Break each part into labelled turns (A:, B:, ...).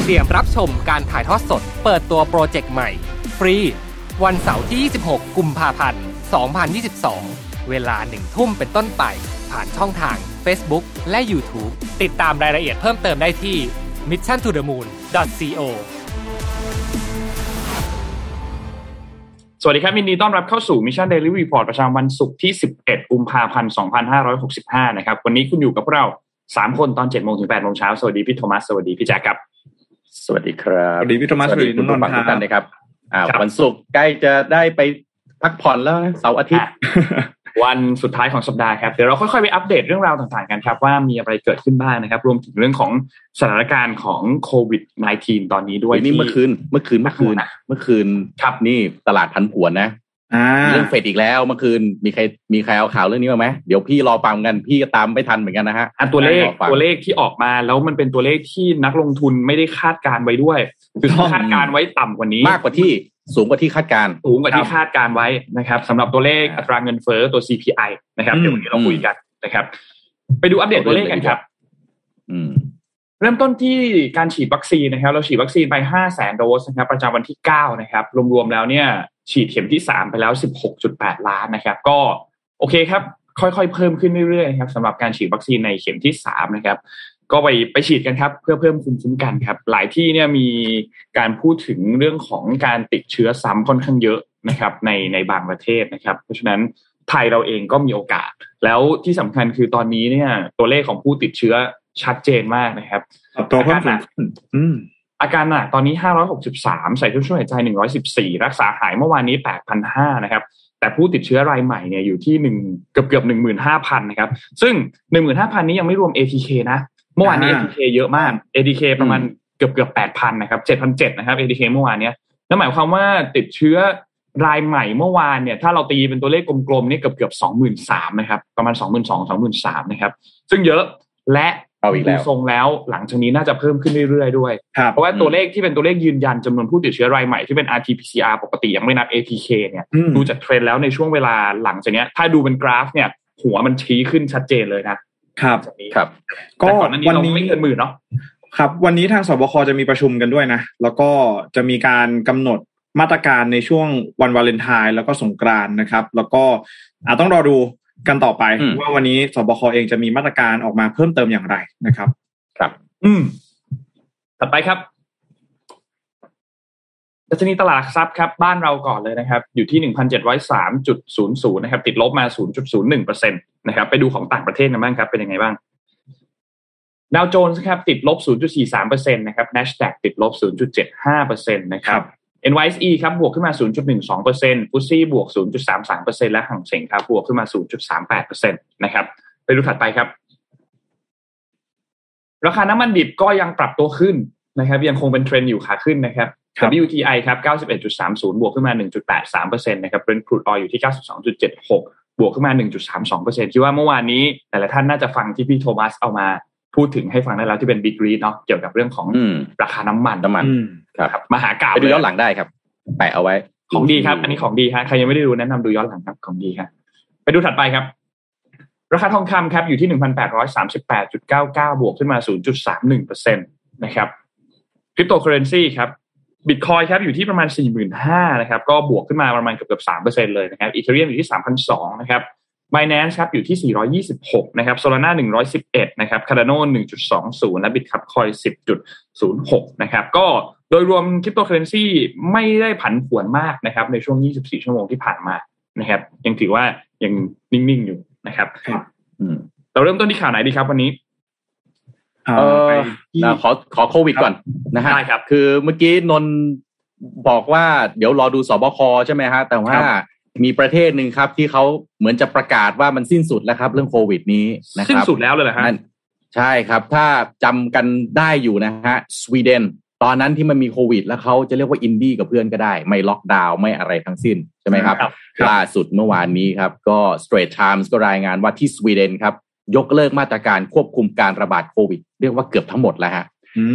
A: เตรียมรับชมการถ่ายทอดสด เปิดตัวโปรเจกต์ใหม่ ฟรี วันเสาร์ที่ 26 กุมภาพันธ์ 2022 เวลาหนึ่งทุ่มเป็นต้นไป ผ่านช่องทาง Facebook และ YouTube ติดตามรายละเอียดเพิ่มเติมได้ที่ mission to the moon co
B: สวัสดีครับยินดีต้อนรับเข้าสู่ Mission Daily Report ประจำวันศุกร์ที่ 11 กุมภาพันธ์ 2565 นะครับ วันนี้คุณอยู่กับพวกเรา 3 คนตอน7โมงถึง8โมงเช้า สวัสดีพี่โทมัส สวัสดีพี่แจ๊คครับ
C: สวัสดีครับ
D: สวัสดีพี่โทมัส
C: สวัสดีคุณผู้ฟัง
D: สวัสดี
C: ทุกท่านนะครับ อ่า
B: ครับ
C: วันศุกร์ใกล้จะได้ไปพักผ่อนแล้วนะเสาร์อาทิตย์
B: วันสุดท้ายของสัปดาห์ครับเดี๋ยวเราค่อยๆไปอัปเดตเรื่องราวต่างๆกันครับ ว่ามีอะไรเกิดขึ้นบ้างนะครับ รวมถึงเรื่องของสถานการณ์ของโควิด -19 ตอนนี้ด้วย
C: วันนี้
B: ที่
C: เมื่อคืนเมื่อคืนเมื่อคืน
B: อะ
C: เมื่อคืน
B: ครับ
C: นี่ตลาดพันผวนนะ
D: อ่า
C: เรื่องเฟดอีกแล้วเมื่อคืนมีใครมีใครเอาข่าวเรื่องนี้มาไหมเดี๋ยวพี่รอฟังกันพี่ก็ตามไม่ทันเหมือนกันนะฮะ
B: อันตัวเลข
C: รอฟัง
B: ตัวเลขที่ออกมาแล้วมันเป็นตัวเลขที่นักลงทุนไม่ได้คาดการไว้ด้วยคือเขาคาดการไว้ต่ำกว่านี้
C: มากกว่าที่สูงกว่าที่คาดการณ์
B: สูงกว่าที่คาดการไว้นะครับสำหรับตัวเลข
C: ครับ
B: อัตราเงินเฟ้อตัว CPI นะครับ
D: อืม
B: เดี๋ยววันนี้เราคุยกันนะครับ ไปดูอัปเดตตัวเลขกันครับ
C: อืม
B: เริ่มต้นที่การฉีดวัคซีนนะครับ เราฉีดวัคซีนไป 5 0 0แสนโดสนะครับประจำวันที่ 9 นะครับ รวมๆแล้วเนี่ย ฉีดเข็มที่ 3 ไปแล้ว 16.8 ล้านนะครับ ก็โอเคครับ ค่อยๆ เพิ่มขึ้นเรื่อยๆนะครับสำหรับการฉีดวัคซีนในเข็มที่ 3 นะครับ ก็ไปไปฉีดกันครับ เพื่อเพิ่มภูมิคุ้มกันครับ หลายที่เนี่ยมีการพูดถึงเรื่องของการติดเชื้อซ้ำค่อนข้างเยอะนะครับ ในในบางประเทศนะครับ เพราะฉะนั้น ไทยเราเองก็มีโอกาส แล้วที่สำคัญคือตอนนี้เนี่ย ตัวเลขของผู้ติดเชื้อชัดเจนมากนะครับ
D: ปรับตัวเพิ่มสูงขึ้นอืม
B: อาการหนักตอนนี้ 563 ใส่เครื่องช่วยหายใจ 114 รักษาหายเมื่อวานนี้ 8,500 นะครับ แต่ผู้ติดเชื้อรายใหม่เนี่ยอยู่ที่หนึ่งเกือบเกือบ15,000นะครับ ซึ่ง15,000นี้ยังไม่รวม ATK นะ เมื่อวานนี้
D: อ่า
B: ATK เยอะมาก ATK ประมาณเกือบเกือบ8,000นะครับ7,700นะครับ ATK เมื่อวานเนี้ยนั่นหมายความว่าติดเชื้อ รายใหม่เมื่อวานเนี่ยถ้าเราตีเป็นตัวเลขกลมๆนี่เกือบเกือบ23,000นะครับประมาณ22,000 23,000นะครับ ซึ่งเยอะและ
C: เอาอีกแล้ว
B: ดูทรงแล้วหลังจากนี้น่าจะเพิ่มขึ้นเรื่อยๆด้วย
D: ครับ
B: เพราะว่าตัวเลขที่เป็นตัวเลขยืนยันจำนวนผู้ติดเชื้อรายใหม่ที่เป็น RT-PCR ปกติยังไม่นับ ATK เนี่ย
D: อืม
B: ดูจากเทรนด์แล้วในช่วงเวลาหลังจากเนี้ยถ้าดูเป็นกราฟเนี่ย หัวมันชี้ขึ้นชัดเจนเลยนะครับจากนี้
C: ครับ
D: ก็
B: แต่ก่อนหน้านี้
D: วัน
B: เรา
D: นี้
B: ไม่เกินหมื่นเนาะ
D: ครับ วันนี้ทางสบคจะมีประชุมกันด้วยนะ แล้วก็จะมีการกำหนด มาตรการในช่วงวันวาเลนไทน์แล้วก็สงกรานต์นะครับ แล้วก็อาต้องรอดูกันต่อไป
C: อืม
D: ว่าวันนี้สบคเองจะมีมาตรการออกมาเพิ่มเติมอย่างไรนะครับ
C: ครับ
B: อืมถัดไปครับดัชนีตลาดหลักทรัพย์ครับ บ้านเราก่อนเลยนะครับ อยู่ที่หนึ่งพันเจ็ดร้อยสามจุดศูนย์ศูนย์นะครับ ติดลบมาศูนย์จุดศูนย์หนึ่งเปอร์เซ็นตนะครับ ไปดูของต่างประเทศกันบ้างครับ เป็นยังไงบ้างดาวโจนส์ครับ ติดลบ 0.43เปอร์เซ็นต์นะครับ NASDAQ ติดลบ 0.75เปอร์เซ็นต์นะครับ NYSE ครับบวกขึ้นมา 0.12เปอร์เซ็นต์ FTSE บวก 0.33เปอร์เซ็นต์และฮั่งเส็งครับบวกขึ้นมา 0.38เปอร์เซ็นต์นะครับไปดูถัดไปครับ ราคาน้ำมันดิบก็ยังปรับตัวขึ้นนะครับ ยังคงเป็นเทรนด์อยู่ขาขึ้นนะครับ
D: ครับ
B: WTI ครับ 91.30 บวกขึ้นมา 1.83%นะครับ Brent crude oil อยู่ที่ 92.76 บวกขึ้นมา 1.32%คิดว่าเมื่อวานนี้หลายๆท่านน่าจะฟังที่พี่โทมัสเอามาพูดถึงให้ฟังได้แล้วที่เป็น Big Read เนาะเกี่ยวกับเรื่องของ
C: อืม
B: ราคาน้ำมัน
C: น้ำมัน
D: อืม
C: ครับ
B: ครับมหากาบ
C: ไปดูย้อนหลังได้ครับแปะเอาไว้
B: ของดีครับ อันนี้ของดีฮะใครยังไม่ได้ดูแนะนำดูย้อนหลังครับของดีครับไปดูถัดไปครับ ราคาทองคำครับอยู่ที่1,838.99บวกขึ้นมา0.31%นะครับคริปโตเคอเรนซีครับบิตคอยครับอยู่ที่ประมาณ45,000นะครับ ก็บวกขึ้นมาประมาณเกือบเกือบ3%เลยนะครับอีเทเรียมอยู่ที่3,200นะครับ Binance ครับอยู่ที่ 426 นะครับ Solana 111 นะครับ Cardano 1.20 และ Bitcoin 10.06 นะครับ ก็โดยรวมคริปโตเคอเรนซีไม่ได้ผันผวนมากนะครับ ในช่วง 24 ชั่วโมงที่ผ่านมานะครับ ยังถือว่ายังนิ่ง ๆ อยู่นะครับ
C: อืม
B: เราเริ่มต้นที่ข่าวไหนดีครับวันนี้
D: อ่า
C: เออ
D: ไปที่
C: นะขอขอโควิดก่อนนะฮะ
B: ได้ครับ
C: คือเมื่อกี้นนท์บอกว่าเดี๋ยวรอดูศบคใช่ไหมฮะ แต่ว่า
D: ครับ
C: มีประเทศหนึ่งครับ ที่เขาเหมือนจะประกาศว่ามันสิ้นสุดแล้วครับ เรื่องโควิดนี้นะครับ
B: สิ้นสุดแล้วเลยเหรอฮะ
C: นั่นใช่ครับ ถ้าจำกันได้อยู่นะฮะสวีเดนตอนนั้นที่มันมีโควิด แล้วเขาจะเรียกว่าอินดี้กว่าเพื่อนก็ได้ ไม่ล็อกดาวน์ไม่อะไรทั้งสิ้นใช่ไหมครับ
B: ครับ
C: ล่าสุดเมื่อวานนี้ครับ ก็ Straits Times ก็รายงานว่าที่สวีเดนครับยกเลิกมาตรการควบคุมการระบาดโควิด เรียกว่าเกือบทั้งหมดแล้วฮะ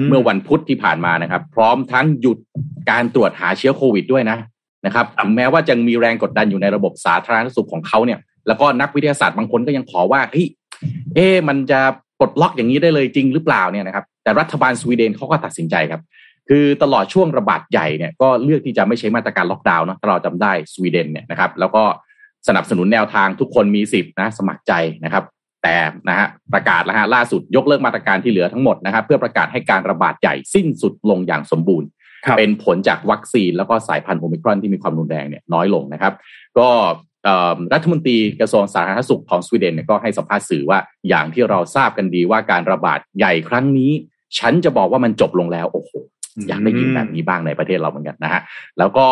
C: เมื่อวันพุธที่ผ่านมานะครับ พร้อมทั้งหยุดการตรวจหาเชื้อโควิดด้วยนะ นะครับถึงแม้ว่าจะมีแรงกดดันอยู่ในระบบสาธารณสุขของเขาเนี่ย แล้วก็นักวิทยาศาสตร์บางคนก็ยังขอว่าเฮ้ยเอ๊ะมันจะปลดล็อกอย่างนี้ได้เลยจริงหรือเปล่าเนี่ยนะครับ แต่รัฐบาลสวีเดนเขาก็ตัดสินใจครับ คือตลอดช่วงระบาดใหญ่เนี่ยก็เลือกที่จะไม่ใช้มาตรการล็อกดาวน์เนอะถ้าเราจำได้สวีเดนเนี่ยนะครับ แล้วก็สนับสนุนแนวทางทุกคนมีสิทธินะ สมัครใจนะครับ แต่นะฮะประกาศแล้วฮะล่าสุดยกเลิกมาตรการที่เหลือทั้งหมดนะครับ เพื่อประกาศให้การระบาดใหญ่สิ้นสุดลงอย่างสมบูรณ์
D: ครับ
C: เป็นผลจากวัคซีนแล้วก็สายพันธุ์โอมิครอนที่มีความรุนแรงเนี่ยน้อยลงนะครับ ก็รัฐมนตรีกระทรวงสาธารณสุขของสวีเดนเนี่ยก็ให้สัมภาษณ์สื่อว่าอย่างที่เราทราบกันดีว่าการระบาดใหญ่ครั้งนี้ ฉันจะบอกว่ามันจบลงแล้วโอ้โหอยากได้ยินแบบนี้บ้างในประเทศเราเหมือนกันนะฮะแล้วก็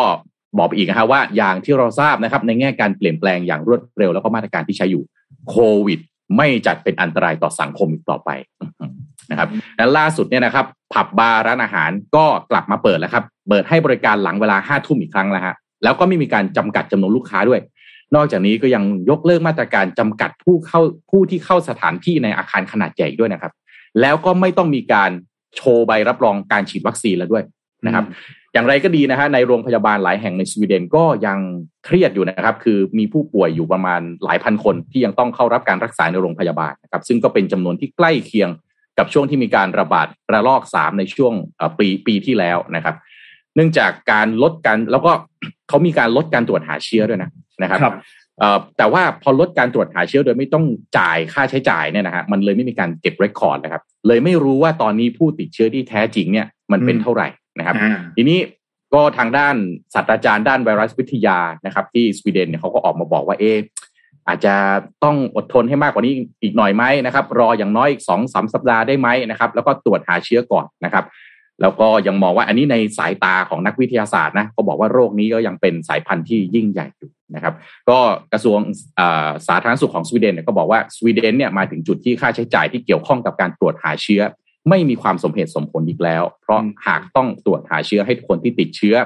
C: บอกไปอีกนะฮะว่าอย่างที่เราทราบนะครับ ในแง่การเปลี่ยนแปลงอย่างรวดเร็วแล้วก็มาตรการที่ใช้อยู่โควิด ไม่จัดเป็นอันตรายต่อสังคมอีกต่อไป นะครับและล่าสุดเนี่ยนะครับผับบาร์ร้านอาหารก็กลับมาเปิดแล้วครับ เปิดให้บริการหลังเวลาห้าทุ่มอีกครั้งแล้วฮะแล้วก็ไม่มีการจำกัดจำนวนลูกค้าด้วย นอกจากนี้ก็ยังยกเลิกมาตรการจำกัดผู้เข้าผู้ที่เข้าสถานที่ในอาคารขนาดใหญ่ด้วยนะครับ แล้วก็ไม่ต้องมีการโชว์ใบรับรองการฉีดวัคซีนแล้วด้วยนะครับ อย่างไรก็ดีนะฮะในโรงพยาบาลหลายแห่งในสวีเดนก็ยังเครียดอยู่นะครับ คือมีผู้ป่วยอยู่ประมาณหลายพันคนที่ยังต้องเข้ารับการรักษาในโรงพยาบาลนะครับ ซึ่งก็เป็นจำนวนที่ใกล้เคียง กับช่วงที่มีการระบาดระลอกสามในช่วงเอ่อปีปีที่แล้วนะครับ เนื่องจากการลดการแล้วก็เขามีการลดการตรวจหาเชื้อด้วยนะนะครับ
D: ครับ
C: เอ่อแต่ว่าพอลดการตรวจหาเชื้อโดยไม่ต้องจ่ายค่าใช้จ่ายเนี่ยนะฮะมันเลยไม่มีการเก็บเรคคอร์ดนะครับ เลยไม่รู้ว่าตอนนี้ผู้ติดเชื้อที่แท้จริงเนี่ยมันเป็น
D: อืม
C: เท่าไหร่นะครับ
D: อ่า
C: ทีนี้ก็ทางด้านศาสตราจารย์ด้านไวรัสวิทยานะครับ ที่สวีเดนเนี่ยเขาก็ออกมาบอกว่าเอะ อาจจะต้องอดทนให้มากกว่านี้อีกหน่อยไหมนะครับ รออย่างน้อยอีกสองสามสัปดาห์ได้ไหมนะครับ แล้วก็ตรวจหาเชื้อก่อนนะครับ แล้วก็ยังมองว่าอันนี้ในสายตาของนักวิทยาศาสตร์นะเขาบอกว่าโรคนี้ก็ยังเป็นสายพันธุ์ที่ยิ่งใหญ่อยู่นะครับ ก็กระทรวงสาธารณสุขของสวีเดนเนี่ยก็บอกว่าสวีเดนเนี่ยมาถึงจุดที่ค่าใช้จ่ายที่เกี่ยวข้องกับการตรวจหาเชื้อ ไม่มีความสมเหตุสมผลอีกแล้ว เพราะหากต้องตรวจหาเชื้อให้คนที่ติดเชื้อ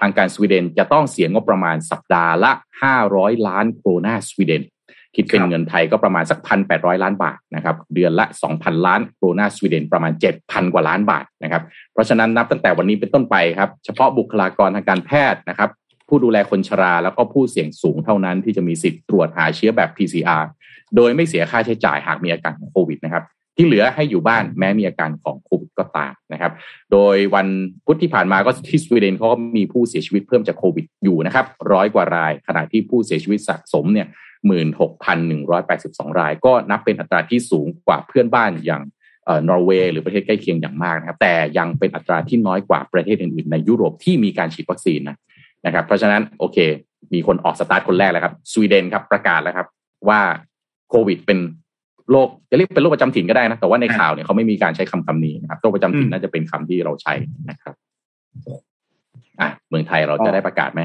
C: ทางการสวีเดนจะต้องเสียงบประมาณสัปดาห์ละ 500 ล้านโครนาสวีเดนคิดเป็นเงินไทยก็ประมาณสักพันแปดร้อยล้านบาทนะครับเดือนละ2,000ล้านโครนาสวีเดนประมาณ7,000กว่าล้านบาทนะครับเพราะฉะนั้นนับตั้งแต่วันนี้เป็นต้นไปครับเฉพาะบุคลากรทางการแพทย์นะครับผู้ดูแลคนชราแล้วก็ผู้เสี่ยงสูงเท่านั้นที่จะมีสิทธิ์ตรวจหาเชื้อแบบ PCR โดยไม่เสียค่าใช้จ่ายหากมีอาการของโควิดนะครับที่เหลือให้อยู่บ้านแม้มีอาการของโค ก็ตามนะครับ โดยวันพุธที่ผ่านมาก็ที่สวีเดนเขาก็มีผู้เสียชีวิตเพิ่มจากโควิดอยู่นะครับร้อยกว่าราย ขณะที่ผู้เสียชีวิตสะสมเนี่ยหมื่นหกพันหนึ่งร้อยแปดสิบสองราย ก็นับเป็นอัตราที่สูงกว่าเพื่อนบ้านอย่างเออนอร์เวย์หรือประเทศใกล้เคียงอย่างมากนะครับ แต่ยังเป็นอัตราที่น้อยกว่าประเทศอื่นๆในยุโรปที่มีการฉีดวัคซีนนะนะครับ เพราะฉะนั้นโอเค มีคนออกสตาร์ทคนแรกแล้วครับสวีเดนครับประกาศแล้วครับว่าโควิดเป็น โรคจะเรียกเป็นโรคประจำถิ่นก็ได้นะ แต่ว่าในข่าวเนี่ยเขาไม่มีการใช้คำคำนี้นะครับโรคประจำถิ่น
D: อืม
C: น่าจะเป็นคำที่เราใช้นะครับอะเมืองไทยเราจะได้ประกาศไหม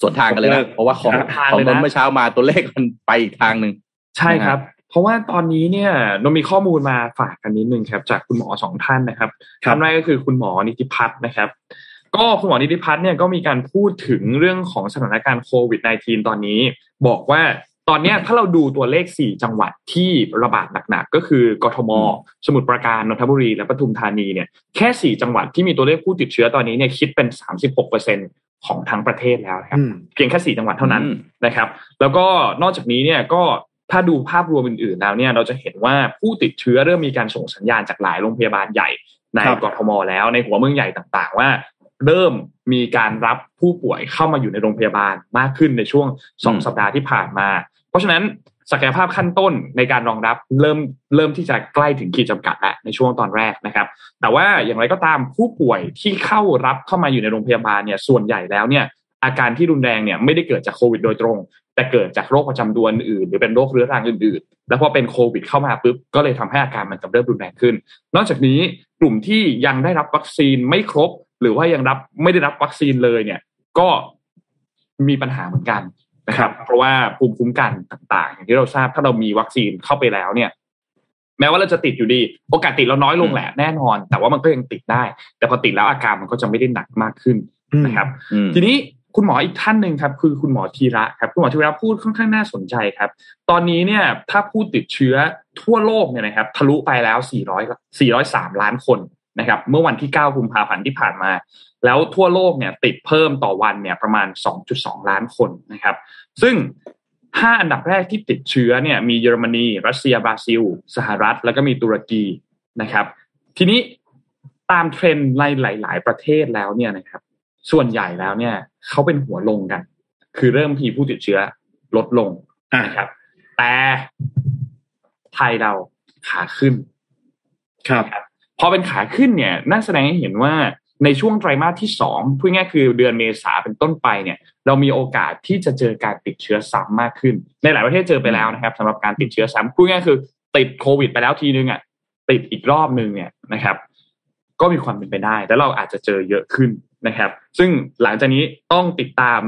C: ส่วนทางกันเลยนะเพราะว่าของ
B: ส่วนทาง
C: ของ
B: เลย
C: น
B: นะ
C: นท์เมื่อเช้ามาตัวเลขมันไปอีกทางหนึ่ง
B: ใช่ครับ เพราะว่าตอนนี้เนี่ยนนมีข้อมูลมาฝากกันนิดนึงครับ จากคุณหมอสองท่านนะครับ
D: ครับ
B: ท่านแรกก็คือคุณหมอนิติพัฒน์นะครับ ก็คุณหมอนิติพัฒน์เนี่ยก็มีการพูดถึงเรื่องของสถานการณ์โควิด -19 ตอนนี้ บอกว่า ตอนเนี้ยถ้าเราดูตัวเลข 4 จังหวัดที่ระบาดหนักๆก็คือกทม สมุทรปราการนนทบุรี และปทุมธานีเนี่ยแค่ 4 จังหวัดที่มีตัวเลขผู้ติดเชื้อตอนนี้เนี่ยคิดเป็น 36%ของทั้งประเทศแล้วนะครับ
D: อืม
B: เพียงแค่สี่จังหวัดเท่านั้น
C: อืม
B: นะครับ แล้วก็นอกจากนี้เนี่ยก็ถ้าดูภาพรวมอื่นๆแล้วเนี่ยเราจะเห็นว่าผู้ติดเชื้อเริ่มมีการส่งสัญญาณจากหลายโรงพยาบาลใหญ่ใน
D: ครับ
B: กทมแล้วในหัวเมืองใหญ่ต่างๆ ว่าเริ่มมีการรับผู้ป่วยเข้ามาอยู่ในโรงพยาบาลมากขึ้นในช่วงสอง
C: อืม
B: สัปดาห์ที่ผ่านมาเพ ราะฉะนั้นศักยภาพขั้นต้นในการรองรับเริ่มเริ่มที่จะใกล้ถึงขีดจำกัดแล้วในช่วงตอนแรกนะครับ แต่ว่าอย่างไรก็ตามผู้ป่วยที่เข้ารับเข้ามาอยู่ในโรงพยาบาลเนี่ยส่วนใหญ่แล้วเนี่ยอาการที่รุนแรงเนี่ยไม่ได้เกิดจากโควิดโดยตรง แต่เกิดจากโรคประจำตัวอื่นหรือเป็นโรคเรื้อรังอื่นๆ แล้วพอเป็นโควิดเข้ามาปุ๊บก็เลยทำให้อาการมันกำเริบรุนแรงขึ้น นอกจากนี้กลุ่มที่ยังได้รับวัคซีนไม่ครบ หรือว่ายังรับไม่ได้รับวัคซีนเลยเนี่ย ก็มีปัญหาเหมือนกัน นะครับ เพราะว่าภูมิคุ้มกันต่างๆอย่างที่เราทราบถ้าเรามีวัคซีนเข้าไปแล้วเนี่ย แม้ว่าเราจะติดอยู่ดี โอกาสติดเราน้อยลงแหละแน่นอน แต่ว่ามันก็ยังติดได้ แต่พอติดแล้วอาการมันก็จะไม่ได้หนักมากขึ้นนะครับ
C: อืม
B: ทีนี้คุณหมออีกท่านหนึ่งครับ คือคุณหมอธีระครับ คุณหมอธีระพูดค่อนข้างน่าสนใจครับ ตอนนี้เนี่ยถ้าผู้ติดเชื้อทั่วโลกเนี่ยนะครับ ทะลุไปแล้ว 400 403 ล้านคน นะครับเมื่อวันที่ 9 กุมภาพันธ์ที่ผ่านมา แล้วทั่วโลกเนี่ยติดเพิ่มต่อวันเนี่ยประมาณ 2.2 ล้านคนนะครับ ซึ่ง 5 อันดับแรกที่ติดเชื้อเนี่ยมีเยอรมนี รัสเซียบราซิล สหรัฐ แล้วก็มีตุรกีนะครับ ทีนี้ตามเทรนด์ในหลาย ๆ ประเทศแล้วเนี่ยนะครับ ส่วนใหญ่แล้วเนี่ยเขาเป็นหัวลงกัน คือเริ่มทีผู้ติดเชื้อลดลง
D: อ่า
B: นะครับ แต่ไทยเราขาขึ้น
D: ครับ
B: พอเป็นขาขึ้นเนี่ยนั่นแสดงให้เห็นว่าในช่วงไตรมาสที่สองพูดง่ายคือเดือนเมษาเป็นต้นไปเนี่ย เรามีโอกาสที่จะเจอการติดเชื้อซ้ำมากขึ้น ในหลายประเทศเจอไปแล้วนะครับสำหรับการติดเชื้อซ้ำพูดง่ายคือติดโควิด ไปแล้วทีนึงอะติดอีกรอบนึงเนี่ยนะครับ ก็มีความเป็นไปได้ แล้วเราอาจจะเจอเยอะขึ้นนะครับ ซึ่งหลังจากนี้ต้องติดตาม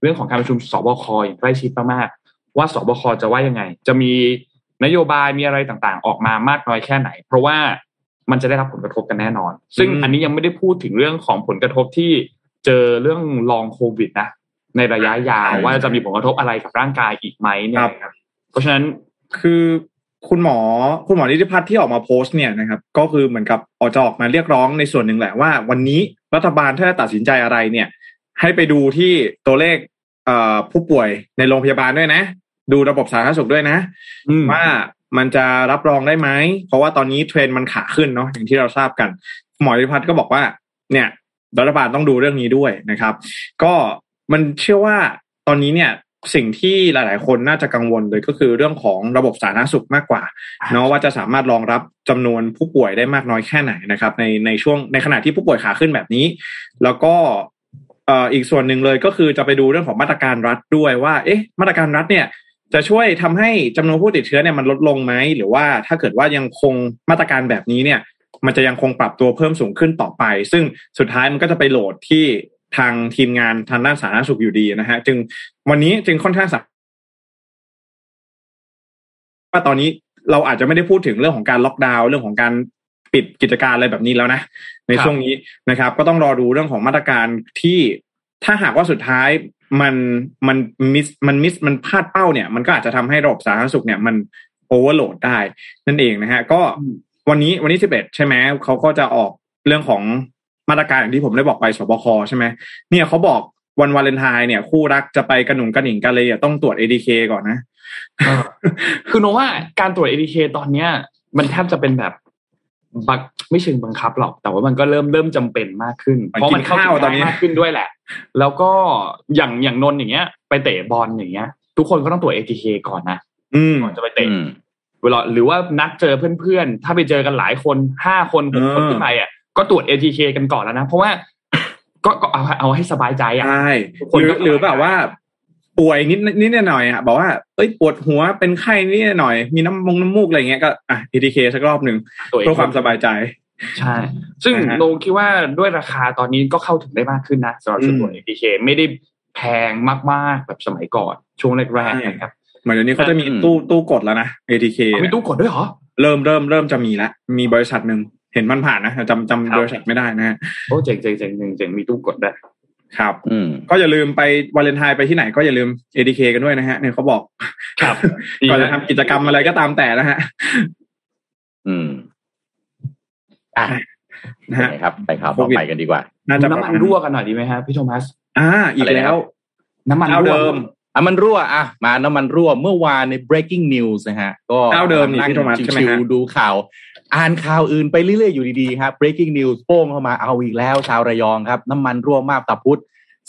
B: เรื่องของการประชุมสบคอย่างใกล้ชิดมากๆว่าสบคจะว่ายังไง จะมีนโยบายมีอะไรต่างๆ ออกมามากน้อยแค่ไหน เพราะว่า มันจะได้รับผลกระทบกันแน่นอน ซึ่ง
D: อืม
B: อันนี้ยังไม่ได้พูดถึงเรื่องของผลกระทบที่เจอเรื่องลองโควิดนะในระยะยาวว่าจะมีผลกระทบอะไรกับร่างกายอีกไหมเนี่ยนะครับ เพราะฉะนั้น
D: คือคุณหมอคุณหมอนิติพัฒน์ที่ออกมาโพสต์เนี่ยนะครับก็คือเหมือนกับออกจะออกมาเรียกร้องในส่วนหนึ่งแหละว่า วันนี้รัฐบาลถ้าจะตัดสินใจอะไรเนี่ย ให้ไปดูที่ตัวเลขเอ่อผู้ป่วยในโรงพยาบาลด้วยนะ ดูระบบสาธารณสุขด้วยนะ
B: อืม
D: ว่า มันจะรับรองได้ไหม เพราะว่าตอนนี้เทรนด์มันขาขึ้นเนาะอย่างที่เราทราบกัน หมอนิติพัฒน์ก็บอกว่า เนี่ยรัฐบาลต้องดูเรื่องนี้ด้วยนะครับ ก็มันเชื่อว่าตอนนี้เนี่ยสิ่งที่หลาย ๆ คนน่าจะกังวลเลยก็คือเรื่องของระบบสาธารณสุขมากกว่าเนาะว่าจะสามารถรองรับจำนวนผู้ป่วยได้มากน้อยแค่ไหนนะครับ ในในช่วงในขณะที่ผู้ป่วยขาขึ้นแบบนี้ แล้วก็เอ่ออีกส่วนหนึ่งเลยก็คือจะไปดูเรื่องของมาตรการรัฐด้วยว่า เอ๊ะ มาตรการรัฐเนี่ย จะช่วยทำให้จำนวนผู้ติดเชื้อเนี่ยมันลดลงไหมหรือว่าถ้าเกิดว่ายังคงมาตรการแบบนี้เนี่ยมันจะยังคงปรับตัวเพิ่มสูงขึ้นต่อไป ซึ่งสุดท้ายมันก็จะไปโหลดที่ทางทีมงานทางด้านสาธารณสุขอยู่ดีนะฮะ จึงวันนี้จึงค่อนข้างสำว่าตอนนี้เราอาจจะไม่ได้พูดถึงเรื่องของการล็อกดาวน์เรื่องของการปิดกิจการอะไรแบบนี้แล้วนะ ในช่วงนี้นะครับ ก็ต้องรอดูเรื่องของมาตรการที่ ถ้าหากว่าสุดท้ายมันมันมิสมันมิสมันพลาดเป้าเนี่ย มันก็อาจจะทำให้ระบบสาธารณสุขเนี่ยมันโอเวอร์โหลดได้นั่นเองนะฮะ ก็วันนี้วันนี้สิบเอ็ดใช่ไหมเขาก็จะออกเรื่องของมาตรการอย่างที่ผมได้บอกไปสบคใช่ไหมเนี่ยเขาบอกวันวาเลนไทน์เนี่ย คู่รักจะไปกระหนุงกระหนิงกันเลยอะต้องตรวจ ADK ก่อนนะ
B: คือโนว่าการตรวจ ATK ตอนเนี้ย มันแทบจะเป็นแบบ บังไม่เชิงบังคับหรอก แต่ว่ามันก็เริ่มเริ่มจำเป็นมากขึ้น
D: มัน
B: เพราะมันเข้า
D: กินข้าว
B: ถึง
D: ตอนนี้
B: ง่ายมากขึ้นด้วยแหละ แล้วก็อย่างอย่างนนท์อย่างเงี้ย ไปเตะบอลอย่างเงี้ย ทุกคนก็ต้องตรวจ ATK ก่อนนะ
D: อืม
B: ก่อนจะไปเตะ
C: อืม
B: เวลาหรือว่านัดเจอเพื่อนๆ ถ้าไปเจอกันหลายคนห้าคนหกคน
D: เออ
B: ขึ้นไปอะก็ตรวจ ATK กันก่อนแล้วนะ เพราะว่าก็ก็เอาเอาให้สบายใจอะ
D: ใช่
B: ทุกคน
D: หรือ
B: ก็
D: หรือแบบว่า ป่วยนิดนิดหน่อยๆอะบอกว่าเอ้ยปวดหัวเป็นไข้นิดหน่อย มีน้ำมงน้ำมูกอะไรเงี้ยก็อะ ATK สักรอบหนึ่ง
B: ตัวเอง
D: เพื่อความสบายใจ
B: ใช่ ซึ่ง
D: นะฮะ
B: โนคิดว่าด้วยราคาตอนนี้ก็เข้าถึงได้มากขึ้นนะสำหรับชุดตรวจ ATK ไม่ได้แพงมากๆแบบสมัยก่อน ช่วงแรกๆนะครับ
D: เหมือนเดี๋ยวนี้เขาจะมี
C: อืม
D: ตู้ตู้กดแล้วนะ ATK
B: เอามีตู้กดด้วยเหรอ
D: เริ่มเริ่มเริ่มจะมีแล้วมีบริษัทหนึ่งเห็นมันผ่านนะแต่จำ
B: ครั
D: จำ
B: บ
D: บริษัทไม่ได้นะฮะ
B: โอ้เจ๋งเจ๋งเจ๋งเจ๋งเจ๋งมีตู้กดด้วย
D: ครับ
C: อืม
D: ก็อย่าลืมไปวาเลนไทน์ไปที่ไหนก็อย่าลืม ATK กันด้วยนะฮะเนี่ยเขาบอก
B: ครับ
D: ก่อนจะทำกิจกรรมอะไรก็ตามแต่นะฮะ
C: อืมอะ
D: นะ
C: เป็น
D: ฮะ
C: ไงครับ ไปข่าว
D: โค
C: ต่อ
D: วิด
C: ไปกันดีกว่า
D: น่าจะ
B: น้ำมันรั่วกันหน่อยดีไหมฮะพี่โทมัส
D: อ่า อีก
C: อะไรนะ
D: แล้
C: ครั
D: ว
C: บ
B: น้ำมัน
D: เจ้า
B: รั่ว
D: เดิม
C: อะมันรั่วอะมาน้ำมันรั่วเมื่อวานใน breaking news นะฮะ ก็
D: เจ้าเดิมนี่
C: นั่ง
D: พี่โทมัสใช่ไหม
C: ชิว
D: ฮะ
C: ๆดูข่าว อ่านข่าวอื่นไปเรื่อยๆอยู่ดีๆครับ breaking news โป้งเข้ามาเอาอีกแล้ว ชาวระยองครับ น้ำมันรั่วมากตาพุธ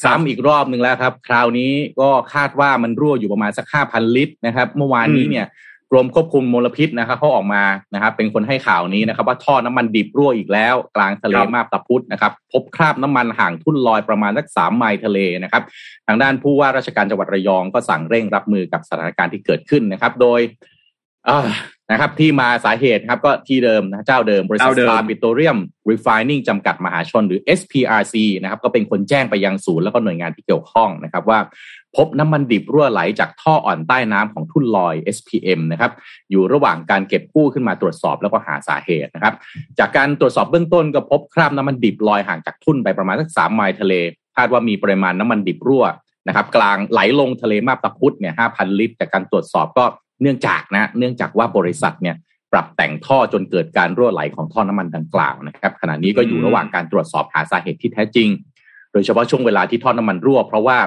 C: ซ้ำอีกรอบหนึ่งแล้วครับ คราวนี้ก็คาดว่ามันรั่วอยู่ประมาณสักห้าพันลิตรนะครับ เมื่อวานนี้เนี่ย กรมควบคุมมลพิษนะครับเขาออกมานะครับเป็นคนให้ข่าวนี้นะครับ ว่าท่อน้ำมันดิบรั่วอีกแล้ว กลางทะเล
D: ครับ
C: มาบตาพุดนะครับ พบคราบน้ำมันห่างทุ่นลอยประมาณสักสามไมล์ทะเลนะครับ ทางด้านผู้ว่าราชการจังหวัดระยองก็สั่งเร่งรับมือกับสถานการณ์ที่เกิดขึ้นนะครับ โดยเอ่อนะครับที่มาสาเหตุครับก็ที่เดิมนะเจ้าเดิมบริษัท
D: เจ้าเดิม
C: Star Petroleum Refining จำกัดมหาชนหรือ SPRC นะครับก็เป็นคนแจ้งไปยังศูนย์แล้วก็หน่วยงานที่เกี่ยวข้องนะครับว่า พบน้ำมันดิบรั่วไหลจากท่ออ่อนใต้น้ำของทุ่นลอย SPM นะครับอยู่ระหว่างการเก็บกู้ขึ้นมาตรวจสอบแล้วก็หาสาเหตุนะครับ จากการตรวจสอบเบื้องต้นก็พบคราบน้ำมันดิบลอยห่างจากทุ่นไปประมาณสักสามไมล์ทะเลคาดว่ามีปริมาณน้ำมันดิบรั่วนะครับ กลางไหลลงทะเลมาบตาพุธเนี่ยห้าพันลิตร จากการตรวจสอบก็เนื่องจากนะเนื่องจากว่าบริษัทเนี่ยปรับแต่งท่อจนเกิดการรั่วไหลของท่อน้ำมันดังกล่าวนะครับ ขณะนี้ก็อยู่ระหว่างการตรวจสอบหาสาเหตุที่แท้จริง โดยเฉพาะช่วงเวลาที่ท่อน้ำมันรั่ว เพราะว่า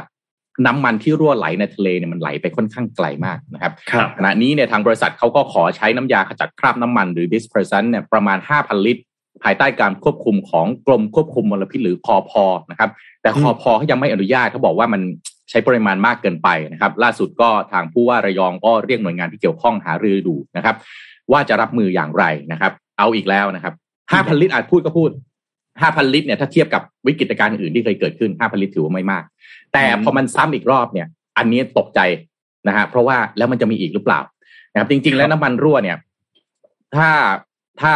C: น้ำมันที่รั่วไหลในทะเลเนี่ยมันไหลไปค่อนข้างไกลมากนะครับ
D: ครับ
C: ขณะนี้เนี่ยทางบริษัทเขาก็ขอใช้น้ำยาขจัดคราบน้ำมันหรือ dispersant เนี่ยประมาณ 5,000 ลิตร ภายใต้การควบคุมของกรมควบคุมมลพิษหรือคอพอนะครับ แต่คอพอเขายังไม่อนุญาตเขาบอกว่ามันใช้ปริมาณมากเกินไปนะครับ ล่าสุดก็ทางผู้ว่าระยองก็เรียกหน่วยงานที่เกี่ยวข้องหารือดูนะครับ ว่าจะรับมืออย่างไรนะครับ เอาอีกแล้วนะครับ5,000ลิตรอาจพูดก็พูด 5,000ลิตรเนี่ยถ้าเทียบกับวิกฤตการณ์อื่นที่เคยเกิดขึ้น5,000ลิตรถือว่าไม่มาก แต่พอมันซ้ำอีกรอบเนี่ย อันนี้ตกใจนะฮะเพราะว่าแล้วมันจะมีอีกหรือเปล่านะครับ จริง ๆ แล้วน้ำมันรั่วเนี่ย ถ้าถ้า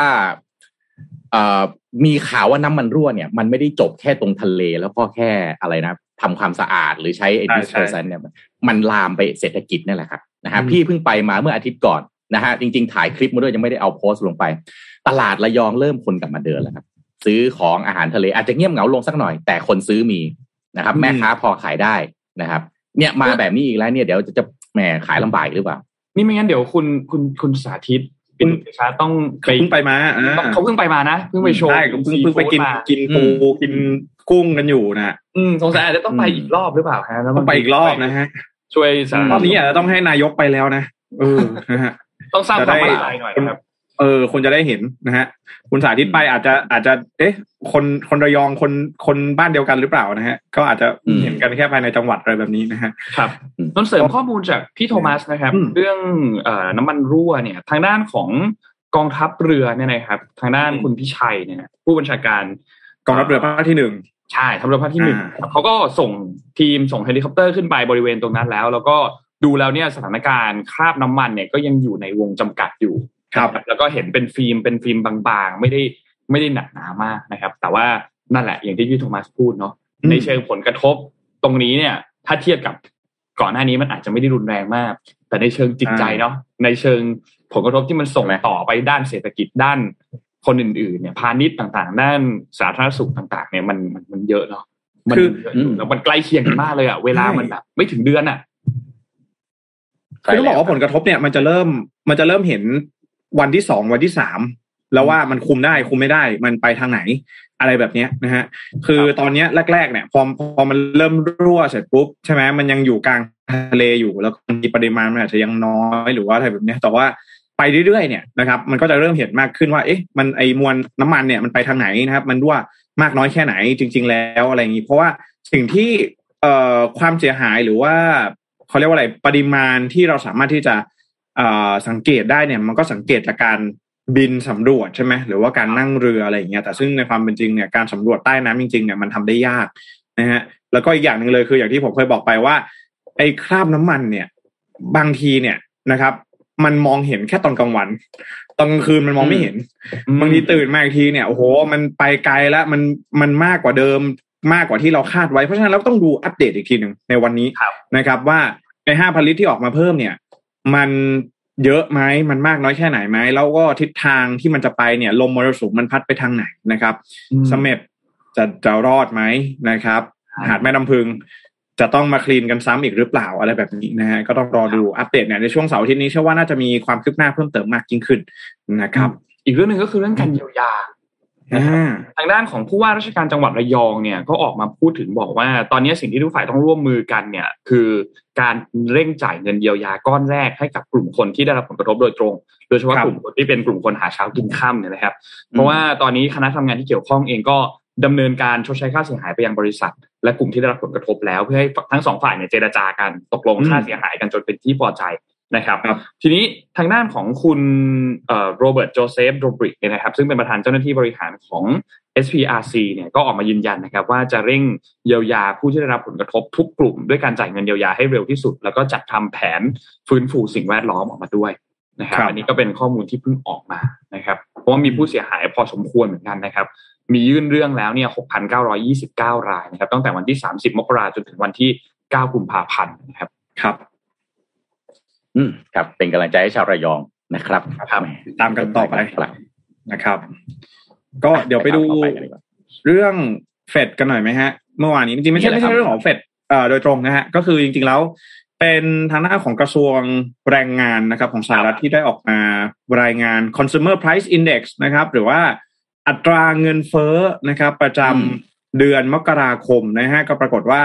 C: เอ่อมีข่าวว่าน้ำมันรั่วเนี่ย มันไม่ได้จบแค่ตรงทะเลแล้วก็แค่อะไรนะทำความสะอาดหรือใช้ไอ้
D: ใช่
C: dispersant เนี่ยมันลามไปเศรษฐกิจนั่นแหละครับนะฮะ
D: อืม
C: พี่เพิ่งไปมาเมื่ออาทิตย์ก่อนนะฮะจริง ๆ ถ่ายคลิปมาด้วยยังไม่ได้เอาโพสต์ลงไป ตลาดระยองเริ่มคนกลับมาเดินแล้วครับ ซื้อของอาหารทะเลอาจจะเงียบเหงาลงสักหน่อย แต่คนซื้อมีนะครับ แม่ค้าพอขายได้นะครับ เนี่ยมาแบบนี้อีกแล้วเนี่ยเดี๋ยวจะจะแหมขายลำบากอีกหรือเปล่า
B: นี่ไม่งั้นเดี๋ยวคุณคุณคุณสาธิตปินชาต้องไป
D: เพิ่งไปมาอ่า
B: ต้องเขาเพิ่งไปมานะเพิ่งไปโชว์
D: ใช่เพิ่งเพิ่งไปกิน
B: ซีฟู้ดมา
D: กินปูกินกุ้งกันอยู่นะ
B: อืมสงสัยอาจจะต้องไปอีกรอบหรือเปล่าฮะแล้ว
D: ต้องไปอีกรอบนะฮะ
B: ช่วยสาร
D: รอบนี้อาจจะต้องให้นายกไปแล้วนะเออนะฮะ
B: ต้องสร้างความ
D: จะได้
B: มั่นใจหน่อยนะครับ
D: เออคนจะได้เห็นนะฮะ คุณสาธิตไปอาจจะอาจจะ เอ๊ะ คนคนระยองคนคนบ้านเดียวกันหรือเปล่านะฮะ ก็อาจจะ
C: อืม
D: เห็นกันแค่ภายในจังหวัดอะไรแบบนี้นะฮะ
B: ครับ
C: อืม
B: ต้นเสริมข้อมูลจากพี่โทมัสนะครับ
D: อืม
B: เรื่องเอ่อน้ำมันรั่วเนี่ย ทางด้านของกองทัพเรือเนี่ยนะครับ ทางด้านคุณพิชัยเนี่ยนะผู้บัญชาการ
D: กองทัพเรือภาคที่หนึ่ง
B: ใช่ทัพเรือภาคที่หนึ่ง
D: อ่า
B: ครับเขาก็ส่งทีมส่งเฮลิคอปเตอร์ขึ้นไปบริเวณตรงนั้นแล้ว แล้วก็ดูแล้วเนี่ยสถานการณ์คราบน้ำมันเนี่ยก็ยังอยู่ในวงจำกัดอยู่
D: ครับ
B: แล้วก็เห็นเป็นฟิล์มเป็นฟิล์มบางๆ ไม่ได้ไม่ได้หนักหนามากนะครับ แต่ว่านั่นแหละอย่างที่พี่โทมัสพูดเนาะ
D: อืม
B: ในเชิงผลกระทบตรงนี้เนี่ย ถ้าเทียบกับก่อนหน้านี้มันอาจจะไม่ได้รุนแรงมาก แต่ในเชิงจิตใจเนาะในเชิงผลกระทบที่มันส่งต่อไปด้านเศรษฐกิจด้านคนอื่นๆเนี่ยพาณิชย์ต่างๆ ด้านสาธารณสุขต่างๆ เนี่ยมันมันมันเยอะเนาะมัน
D: คือ
B: เยอะอยู่แล้วมันใกล้เคียงกันมากเลยอะเวลามันแบบไม่ถึงเดือนอะ
D: คือต้องบอกว่าผลกระทบเนี่ยมันจะเริ่มมันจะเริ่มเห็น วันที่สองวันที่สามแล้วว่ามันคุมได้คุมไม่ได้ มันไปทางไหน อะไรแบบเนี้ยนะฮะ คือตอนเนี้ยแรก ๆ เนี่ยพอพอมันเริ่มรั่วเสร็จปุ๊บใช่ไหมมันยังอยู่กลางทะเลอยู่ แล้วก็มีปริมาณมันอาจจะยังน้อยหรือว่าอะไรแบบเนี้ยแต่ว่าไปเรื่อยๆเนี่ยนะครับ มันก็จะเริ่มเห็นมากขึ้นว่า เอ๊ะ มันไอมวลน้ำมันเนี่ยมันไปทางไหนนะครับ มันรั่วมากน้อยแค่ไหนจริง ๆ แล้วอะไรอย่างนี้ เพราะว่าสิ่งที่เอ่อความเสียหายหรือว่าเขาเรียกว่าอะไรปริมาณที่เราสามารถที่จะเอ่อ สังเกตได้เนี่ยมันก็สังเกตจากการบินสำรวจใช่ไหมหรือว่าการนั่งเรืออะไรอย่างเงี้ยแต่ซึ่งในความเป็นจริงเนี่ยการสำรวจใต้น้ำจริงๆเนี่ยมันทำได้ยากนะฮะแล้วก็อีกอย่างหนึ่งเลยคืออย่างที่ผมเคยบอกไปว่า ไอ้คราบน้ำมันเนี่ยบางทีเนี่ยนะครับ มันมองเห็นแค่ตอนกลางวันตอนกลางคืนมันมองไม่เห็นบางทีตื่นมาอีกทีเนี่ยโอ้โห มันไปไกลแล้วมันมันมากกว่าเดิมมากกว่าที่เราคาดไว้เพราะฉะนั้นเราต้องดูอัปเดตอีกทีหนึ่งในวันนี้
B: ครับ
D: นะครับว่าในห้าพันลิตรที่ออกมาเพิ่มเนี่ย มันเยอะไหมมันมากน้อยแค่ไหนไหมแล้วก็ทิศทางที่มันจะไปเนี่ย ลมมรสุมมันพัดไปทางไหนนะครับ
B: อืม
D: เสม็ดจะจะรอดไหมนะครับ
B: ครับ
D: หาดแม่น้ำพึงจะต้องมาคลีนกันซ้ำอีกหรือเปล่าอะไรแบบนี้นะฮะก็ต้องรอดูอัปเดตเนี่ยในช่วงเสาร์อาที่นี้เชื่อว่าน่าจะมีความคืบหน้าเพิ่มเติมมากยิ่งขึ้นนะครับ
B: อีกเรื่องหนึ่งก็คือเรื่องการเยียวยา
D: อ่า
B: ทางด้านของผู้ว่าราชการจังหวัดระยองเนี่ยก็ออกมาพูดถึงบอกว่า ตอนนี้สิ่งที่ทุกฝ่ายต้องร่วมมือกันเนี่ยคือการเร่งจ่ายเงินเยียวยาก้อนแรกให้กับกลุ่มคนที่ได้รับผลกระทบโดยตรง โดยเฉพาะ
D: ครับ
B: กลุ่มคนที่เป็นกลุ่มคนหาเช้ากินค่ำเนี่ยนะครับ เพราะว่าตอนนี้คณะทำงานที่เกี่ยวข้องเองก็ดำเนินการชดใช้ค่าเสียหายไปยังบริษัท และกลุ่มที่ได้รับผลกระทบแล้วเพื่อให้ทั้งสองฝ่ายเนี่ยเจรจากันตกลงค่าเสียหายกันจนเป็นที่พอใจ นะครับ
D: ครับ
B: ทีนี้ทางด้านของคุณโรเบิร์ตโจเซฟโรบริกเนี่ยนะครับ ซึ่งเป็นประธานเจ้าหน้าที่บริหารของ SPRC เนี่ยก็ออกมายืนยันนะครับ ว่าจะเร่งเยียวยาผู้ที่ได้รับผลกระทบทุกกลุ่ม ด้วยการจ่ายเงินเยียวยาให้เร็วที่สุด แล้วก็จัดทำแผนฟื้นฟูสิ่งแวดล้อมออกมาด้วยนะครับ
D: ครับ
B: อันนี้ก็เป็นข้อมูลที่เพิ่งออกมานะครับ เพราะว่ามีผู้เสียหายพอสมควรเหมือนกันนะครับ มียื่นเรื่องแล้วเนี่ย6,929 รายนะครับตั้งแต่วันที่ 30 มกราจนถึงวันที่ 9 กุมภาพันธ์นะครับ
D: ครับ
C: อืมครับ เป็นกำลังใจให้ชาวระยองนะครับ
B: ครับ
D: ตามกันต่อไป
C: ครับ
D: นะครับ ก็เดี๋ยวไปดู
C: ต่อกันดีกว่า
D: เรื่องเฟดกันหน่อยไหมฮะ เมื่อวานนี้จริงๆไม่ใช่
C: มีอะไร
D: ไม่ใช่
C: ครับ
D: เรื่องของเฟดเอ่อโดยตรงนะฮะ ก็คือจริงๆแล้วเป็นทางหน้านของกระทรวงแรงงานนะครับ ของสหรัฐที่ได้ออกมารายงาน consumer price index นะครับ หรือว่าอัตราเงินเฟ้อนะครับ ประจำเดือนมกราคมนะฮะก็ปรากฏว่า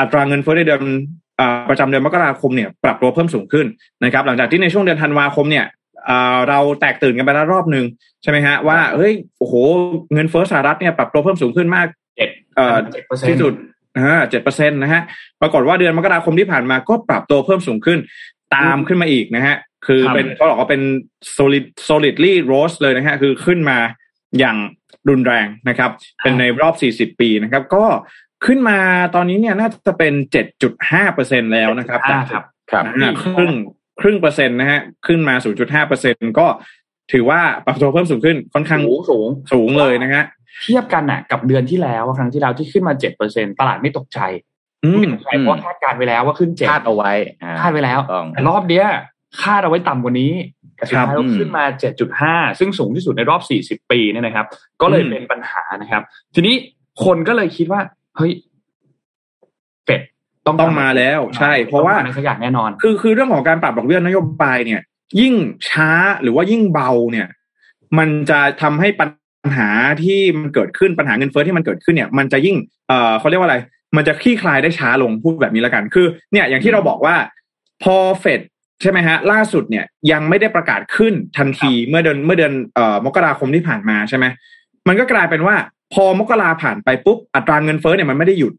D: อัตราเงินเฟ้อในเดือนเอ่อ ประจำเดือนมกราคมเนี่ยปรับตัวเพิ่มสูงขึ้นนะครับ หลังจากที่ในช่วงเดือนธันวาคมเนี่ยเอ่อเราแตกตื่นกันไปแล้วรอบหนึ่งใช่ไหมฮะว่าเฮ้ยโอ้โหเงินเฟ้อสหรัฐเนี่ยปรับตัวเพิ่มสูงขึ้นมาก
B: เจ็ด
D: เอ่อ
B: เจ็ดเปอร์เซ็นต์
D: ที่สุดเจ็ดเปอร์เซ็นต์นะฮะปรากฏว่าเดือนมกราคมที่ผ่านมาก็ปรับตัวเพิ่มสูงขึ้น ตามขึ้นมาอีกนะฮะคือ
B: ครับ
D: เป็นก็บอกว่าเป็น solid solidly rose เลยนะฮะคือขึ้นมาอย่างรุนแรงนะครับ เป็นในรอบ 40 ปีนะครับ ก็ ขึ้นมาตอนนี้เนี่ยน่าจะเป็น7.5เปอร์เซ็นแล้วนะครับ
B: อ่าครับ
C: ครับ
D: อ่าครึ่งครึ่งเปอร์เซ็นต์นะฮะขึ้นมา0.5เปอร์เซ็นก็ถือว่าปรับตัวเพิ่มสูงขึ้นค่อนข้าง
B: สูงสูง
D: สูงเลยนะฮะ
B: เทียบกันน่ะ กับเดือนที่แล้วครั้งที่แล้วที่ขึ้นมาเจ็ดเปอร์เซ็นตลาดไม่ตกใจ
D: อืม
B: ไม่ตกใจเพราะว่าคาดการณ์ไว้แล้วว่าขึ้นเจ็ด
C: คาดเอาไว้อ่
B: คาดไว้แล้ว
C: ต้อง
B: แต่รอบเนี้ยคาดเอาไว้ต่ำกว่านี้แต่สุดท้าย
C: ครับ
B: เราขึ้นมา 7.5 ซึ่งสูงที่สุดในรอบ 40 ปีเนี่ยนะครับ ก็เลย
D: อืม
B: เป็นปัญหานะครับ ทีนี้คนก็เลยคิดว่า เฮ้ยเฟดต้อง
D: ต้องมาแล้ว ใช่ เพราะว่า
B: ต้องทำอะไรสักอย่างแน่นอน
D: คือคือเรื่องของการปรับดอกเบี้ยนโยบายเนี่ย ยิ่งช้าหรือว่ายิ่งเบาเนี่ย มันจะทำให้ปัญหาที่มันเกิดขึ้นปัญหาเงินเฟ้อที่มันเกิดขึ้นเนี่ย มันจะยิ่งเอ่อเขาเรียกว่าอะไร มันจะคลี่คลายได้ช้าลงพูดแบบนี้แล้วกัน คือ เนี่ยอย่างที่เราบอกว่า พอเฟดใช่ไหมฮะ ล่าสุดเนี่ยยังไม่ได้ประกาศขึ้นทันทีเมื่อเดือนเมื่อเดือนเอ่อมกราคมที่ผ่านมาใช่ไหมมันก็กลายเป็นว่า พอมกราผ่านไปปุ๊บอัตราเงินเฟ้อเนี่ยมันไม่ได้หยุด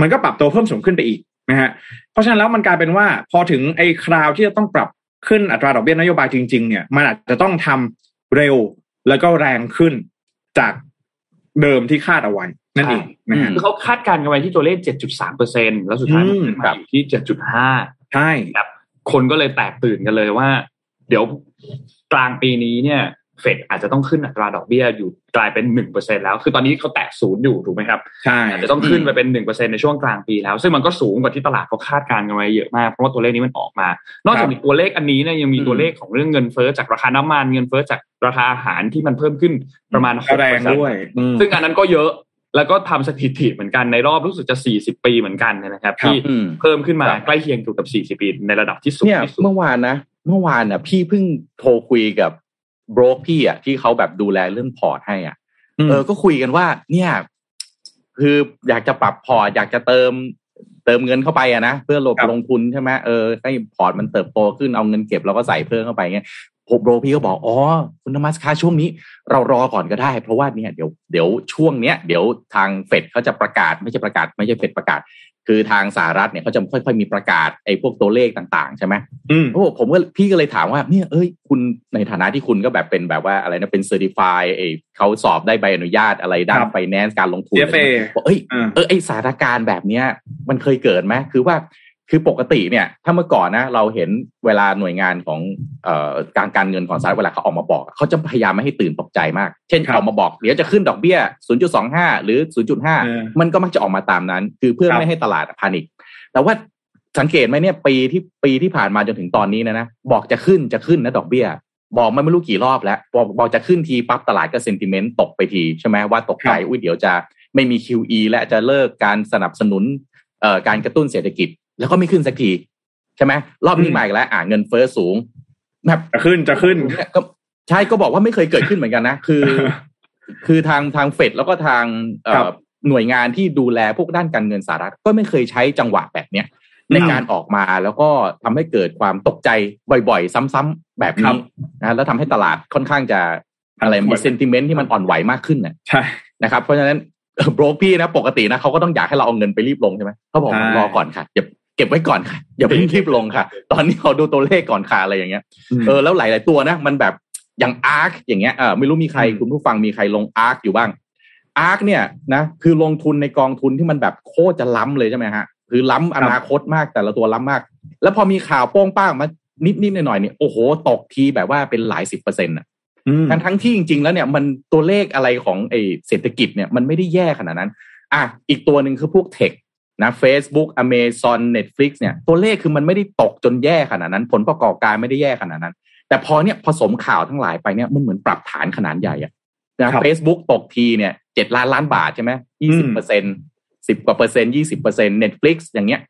D: มันก็ปรับตัวเพิ่มสูงขึ้นไปอีกนะฮะเพราะฉะนั้นแล้วมันกลายเป็นว่าพอถึงไอ้คราวที่จะต้องปรับขึ้นอัตราดอกเบี้ยนโยบายจริงๆเนี่ยมันอาจจะต้องทำเร็วแล้วก็แรงขึ้นจากเดิมที่คาดเอาไว้นั่นเองนะฮะ
B: คือเขาคาดการณ์กันไว้ที่ตัวเลข 7.3เปอร์เซ็นแล้วสุดท้ายมันขึ้น
D: อืมครั
B: มา
D: บ
B: อยู่ที่ 7.5
D: ใช่
B: ครับคนก็เลยแตกตื่นกันเลยว่า เดี๋ยวกลางปีนี้เนี่ย เฟดอาจจะต้องขึ้นอัตราดอกเบี้ยอยู่กลายเป็นหนึ่งเปอร์เซ็นแล้ว คือตอนนี้เขาแตะศูนย์อยู่ถูกไหมครับ
D: ใช่
B: อาจจะต้องขึ้นไปเป็นหนึ่งเปอร์เซ็นในช่วงกลางปีแล้ว ซึ่งมันก็สูงกว่าที่ตลาดเขาคาดการณ์กันไว้เยอะมาก เพราะว่าตัวเลขนี้มันออกมา นอกจากมีตัวเลขอันนี้เนี่ยยังมีตัวเลขของเรื่องเงินเฟ้อจากราคาน้ำมันเงินเฟ้อจากราคาอาหารที่มันเพิ่มขึ้นประมาณห
D: ก็
B: ก
D: แร
B: เปองร์เซ็นต์
D: ด้วยอืม
B: ซึ่งอันนั้นก็เยอะแล้วก็ทำสถิติเหมือนกันในรอบรู้สึกจะ 40 ปีเหมือนกันนะครับ
D: ครับ
B: ที่
C: อืม
B: เพิ่มขึ้นมา
C: ครับ
B: ใกล้เคียงกับ 40 ปีในระดับที่สูง
C: เนี่ย
B: ที่สุด
C: เมื่อวานนะ เมื่อวานน่ะ พี่เพิ่งโทรคุยกับ โบรกพี่อะที่เขาแบบดูแลเรื่องพอร์ตให้อะ
D: ม
C: เออก็คุยกันว่า เนี่ย คืออยากจะปรับพอร์ตอยากจะเติม เติมเงินเข้าไปอะนะเพื่อลด
D: ครับ
C: ลงทุนใช่ไหมเออให้พอร์ตมันเติบโตขึ้นเอาเงินเก็บแล้วก็ใส่เพิ่มเข้าไปเงี้ยผมโบรกพี่ก็บอกอ๋อคุณโทมัสคะช่วงนี้ เรารอก่อนก็ได้ เพราะว่าเนี่ยเดี๋ยวเดี๋ยวช่วงเนี้ยเดี๋ยวทางเฟดเขาจะประกาศไม่ใช่ประกาศ ไม่ใช่เฟดประกาศ คือทางสหรัฐเนี่ยเขาจะค่อยๆมีประกาศไอ้พวกตัวเลขต่างๆ ใช่ไหม
D: อืม
C: โอ้ผมก็พี่ก็เลยถามว่าเนี่ยเอ้ยคุณในฐานะที่คุณก็แบบเป็นแบบว่าอะไรนะเป็น certified เออเขาสอบได้ใบอนุญาตอะไรด้าน
D: ครับ
C: ไฟแนนซ์การลงทุน
D: CFA
C: บอกเอ้ย
D: อ่า
C: เออไอสถานการณ์แบบเนี้ยมันเคยเกิดไหมคือว่า คือปกติเนี่ย ถ้าเมื่อก่อนนะ เราเห็นเวลาหน่วยงานของเอ่อการการเงินของสหรัฐเวลาเขาออกมาบอก เขาจะพยายามไม่ให้ตื่นตกใจมาก เช่น
D: ครับ
C: ออกมาบอกเดี๋ยวจะขึ้นดอกเบี้ย 0.25 หรือ
D: เออ
C: 0.5 มันก็มักจะออกมาตามนั้น คือเพื่อ
D: ครับ
C: ไม่ให้ตลาดพานิคแต่ว่าสังเกตไหมเนี่ยปีที่ปีที่ผ่านมาจนถึงตอนนี้นะนะบอกจะขึ้นจะขึ้นนะดอกเบี้ย บอกมาไม่รู้กี่รอบแล้วบอกบอกจะขึ้นทีปั๊บตลาดก็เซนติเมนต์ตกไปทีใช่ไหมว่าตกใจ
D: ครับ
C: อุ้ยเดี๋ยวจะไม่มี QE และจะเลิกการสนับสนุนเอ่อการกระตุ้นเศรษฐกิจ แล้วก็ไม่ขึ้นสักที ใช่ไหมรอบนี้
D: อืม
C: มาอีกแล้ว อ่าเงินเฟ้อสูงแบบ
D: จะขึ้นจะขึ้น
C: เนี่ยก็ใช่ก็บอกว่าไม่เคยเกิดขึ้นเหมือนกันนะคือ คือทางทางเฟดแล้วก็ทางเอ่
D: ครั
C: อบหน่วยงานที่ดูแลพวกด้านการเงินสหรัฐก็ไม่เคยใช้จังหวะแบบเนี้ย
D: อืม
C: ในการออกมาแล้วก็ทำให้เกิดความตกใจบ่อยๆ ซ้ำๆแบบ
D: ครั
C: นี้
D: บ
C: นะแล้วทำให้ตลาดค่อนข้างจะอะไร
D: ผันผวน
C: มี sentiment ที่มันอ่อนไหวมากขึ้นน่ะ
D: ใช่
C: นะครับเพราะฉะนั้นโบรกพี่นะปกตินะเขาก็ต้องอยากให้เราเอาเงินไปรีบลงใช่ไหมเขาบอก
D: ใช่
C: รอก่อนค่ะอย่า เก็บไว้ก่อนค่ะอย่าเพิ่งรีบลงค่ะ ตอนนี้เขาดูตัวเลขก่อนค่ะอะไรอย่างเงี้ยเออแล้วหลาย ๆ ตัวนะ มันแบบอย่าง ARK อย่างเงี้ยเออไม่รู้มีใคร
D: อืม
C: คุณผู้ฟังมีใครลง ARK อยู่บ้าง ARK เนี่ยนะคือลงทุนในกองทุนที่มันแบบโคตรจะล้ำเลยใช่ไหมฮะคือล้ำอนาคตมากแต่ละตัวล้ำมาก แล้วพอมีข่าวโป้งป้างมานิดนิดหน่อยหน่อยเนี่ยโอ้โหตกทีแบบว่าเป็นหลายสิบเปอร์เซ็นต์อะ
D: อืม
C: ทั้งทั้งที่จริง ๆ แล้วเนี่ยมันตัวเลขอะไรของไอ้เศรษฐกิจเนี่ยมันไม่ได้แย่ขนาดนั้น อะอีกตัวหนึ่งคือพวก tech นะ Facebook Amazon Netflix เนี่ยตัวเลขคือมันไม่ได้ตกจนแย่ขนาดนั้น ผลประกอบการไม่ได้แย่ขนาดนั้น แต่พอเนี่ยผสมข่าวทั้งหลายไปเนี่ยมันเหมือนปรับฐานขนาดใหญ่อะนะเฟซบุ๊กตกทีเนี่ยเจ็ดล้านล้านบาทใช่ไหมยี่สิบเปอร์เซ็นต์สิบกว่าเปอร์เซ็นต์ยี่สิบเปอร์เซ็นต์ Netflix อย่างเงี้ย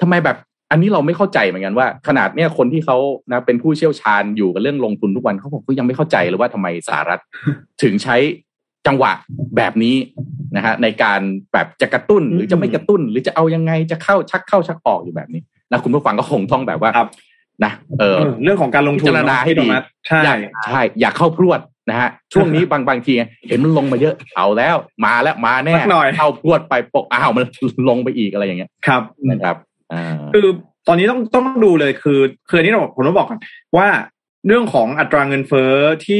C: ทำไมแบบอันนี้เราไม่เข้าใจเหมือนกันว่า ขนาดเนี่ยคนที่เขานะเป็นผู้เชี่ยวชาญอยู่กับเรื่องลงทุนทุกวันเขาบอกก็ยังไม่เข้าใจเลยว่าทำไมสหรัฐถึงใช้ จังหวะแบบนี้นะฮะในการแบบจะกระตุ้นหรือจะไม่กระตุ้น หรือจะเอายังไงจะเข้าชักเข้าชักออกอยู่แบบนี้นะคุณผู้ฟังก็คงต้องแบบว่า
D: ครับ
C: นะเออ
D: เออเรื่องของการลงทุน
C: พิจารณาให้ดี
D: เนะใช่
C: อย่าใช่อย่าเข้าพรวดนะฮะช่วงนี้บางบางทีเห็นมันลงมาเยอะเอาแล้วมาแล้วมาแน่
D: สักหน่อย
C: เข้าพรวดไปปกอ้าวมันลงไปอีกอะไรอย่างเงี้ย
D: ครับ
C: นะครับอ่า
D: คือตอนนี้ต้องต้องดูเลยคือคืออันนี้เราผมต้องบอกก่อนว่าเรื่องของอัตราเงินเฟ้อที่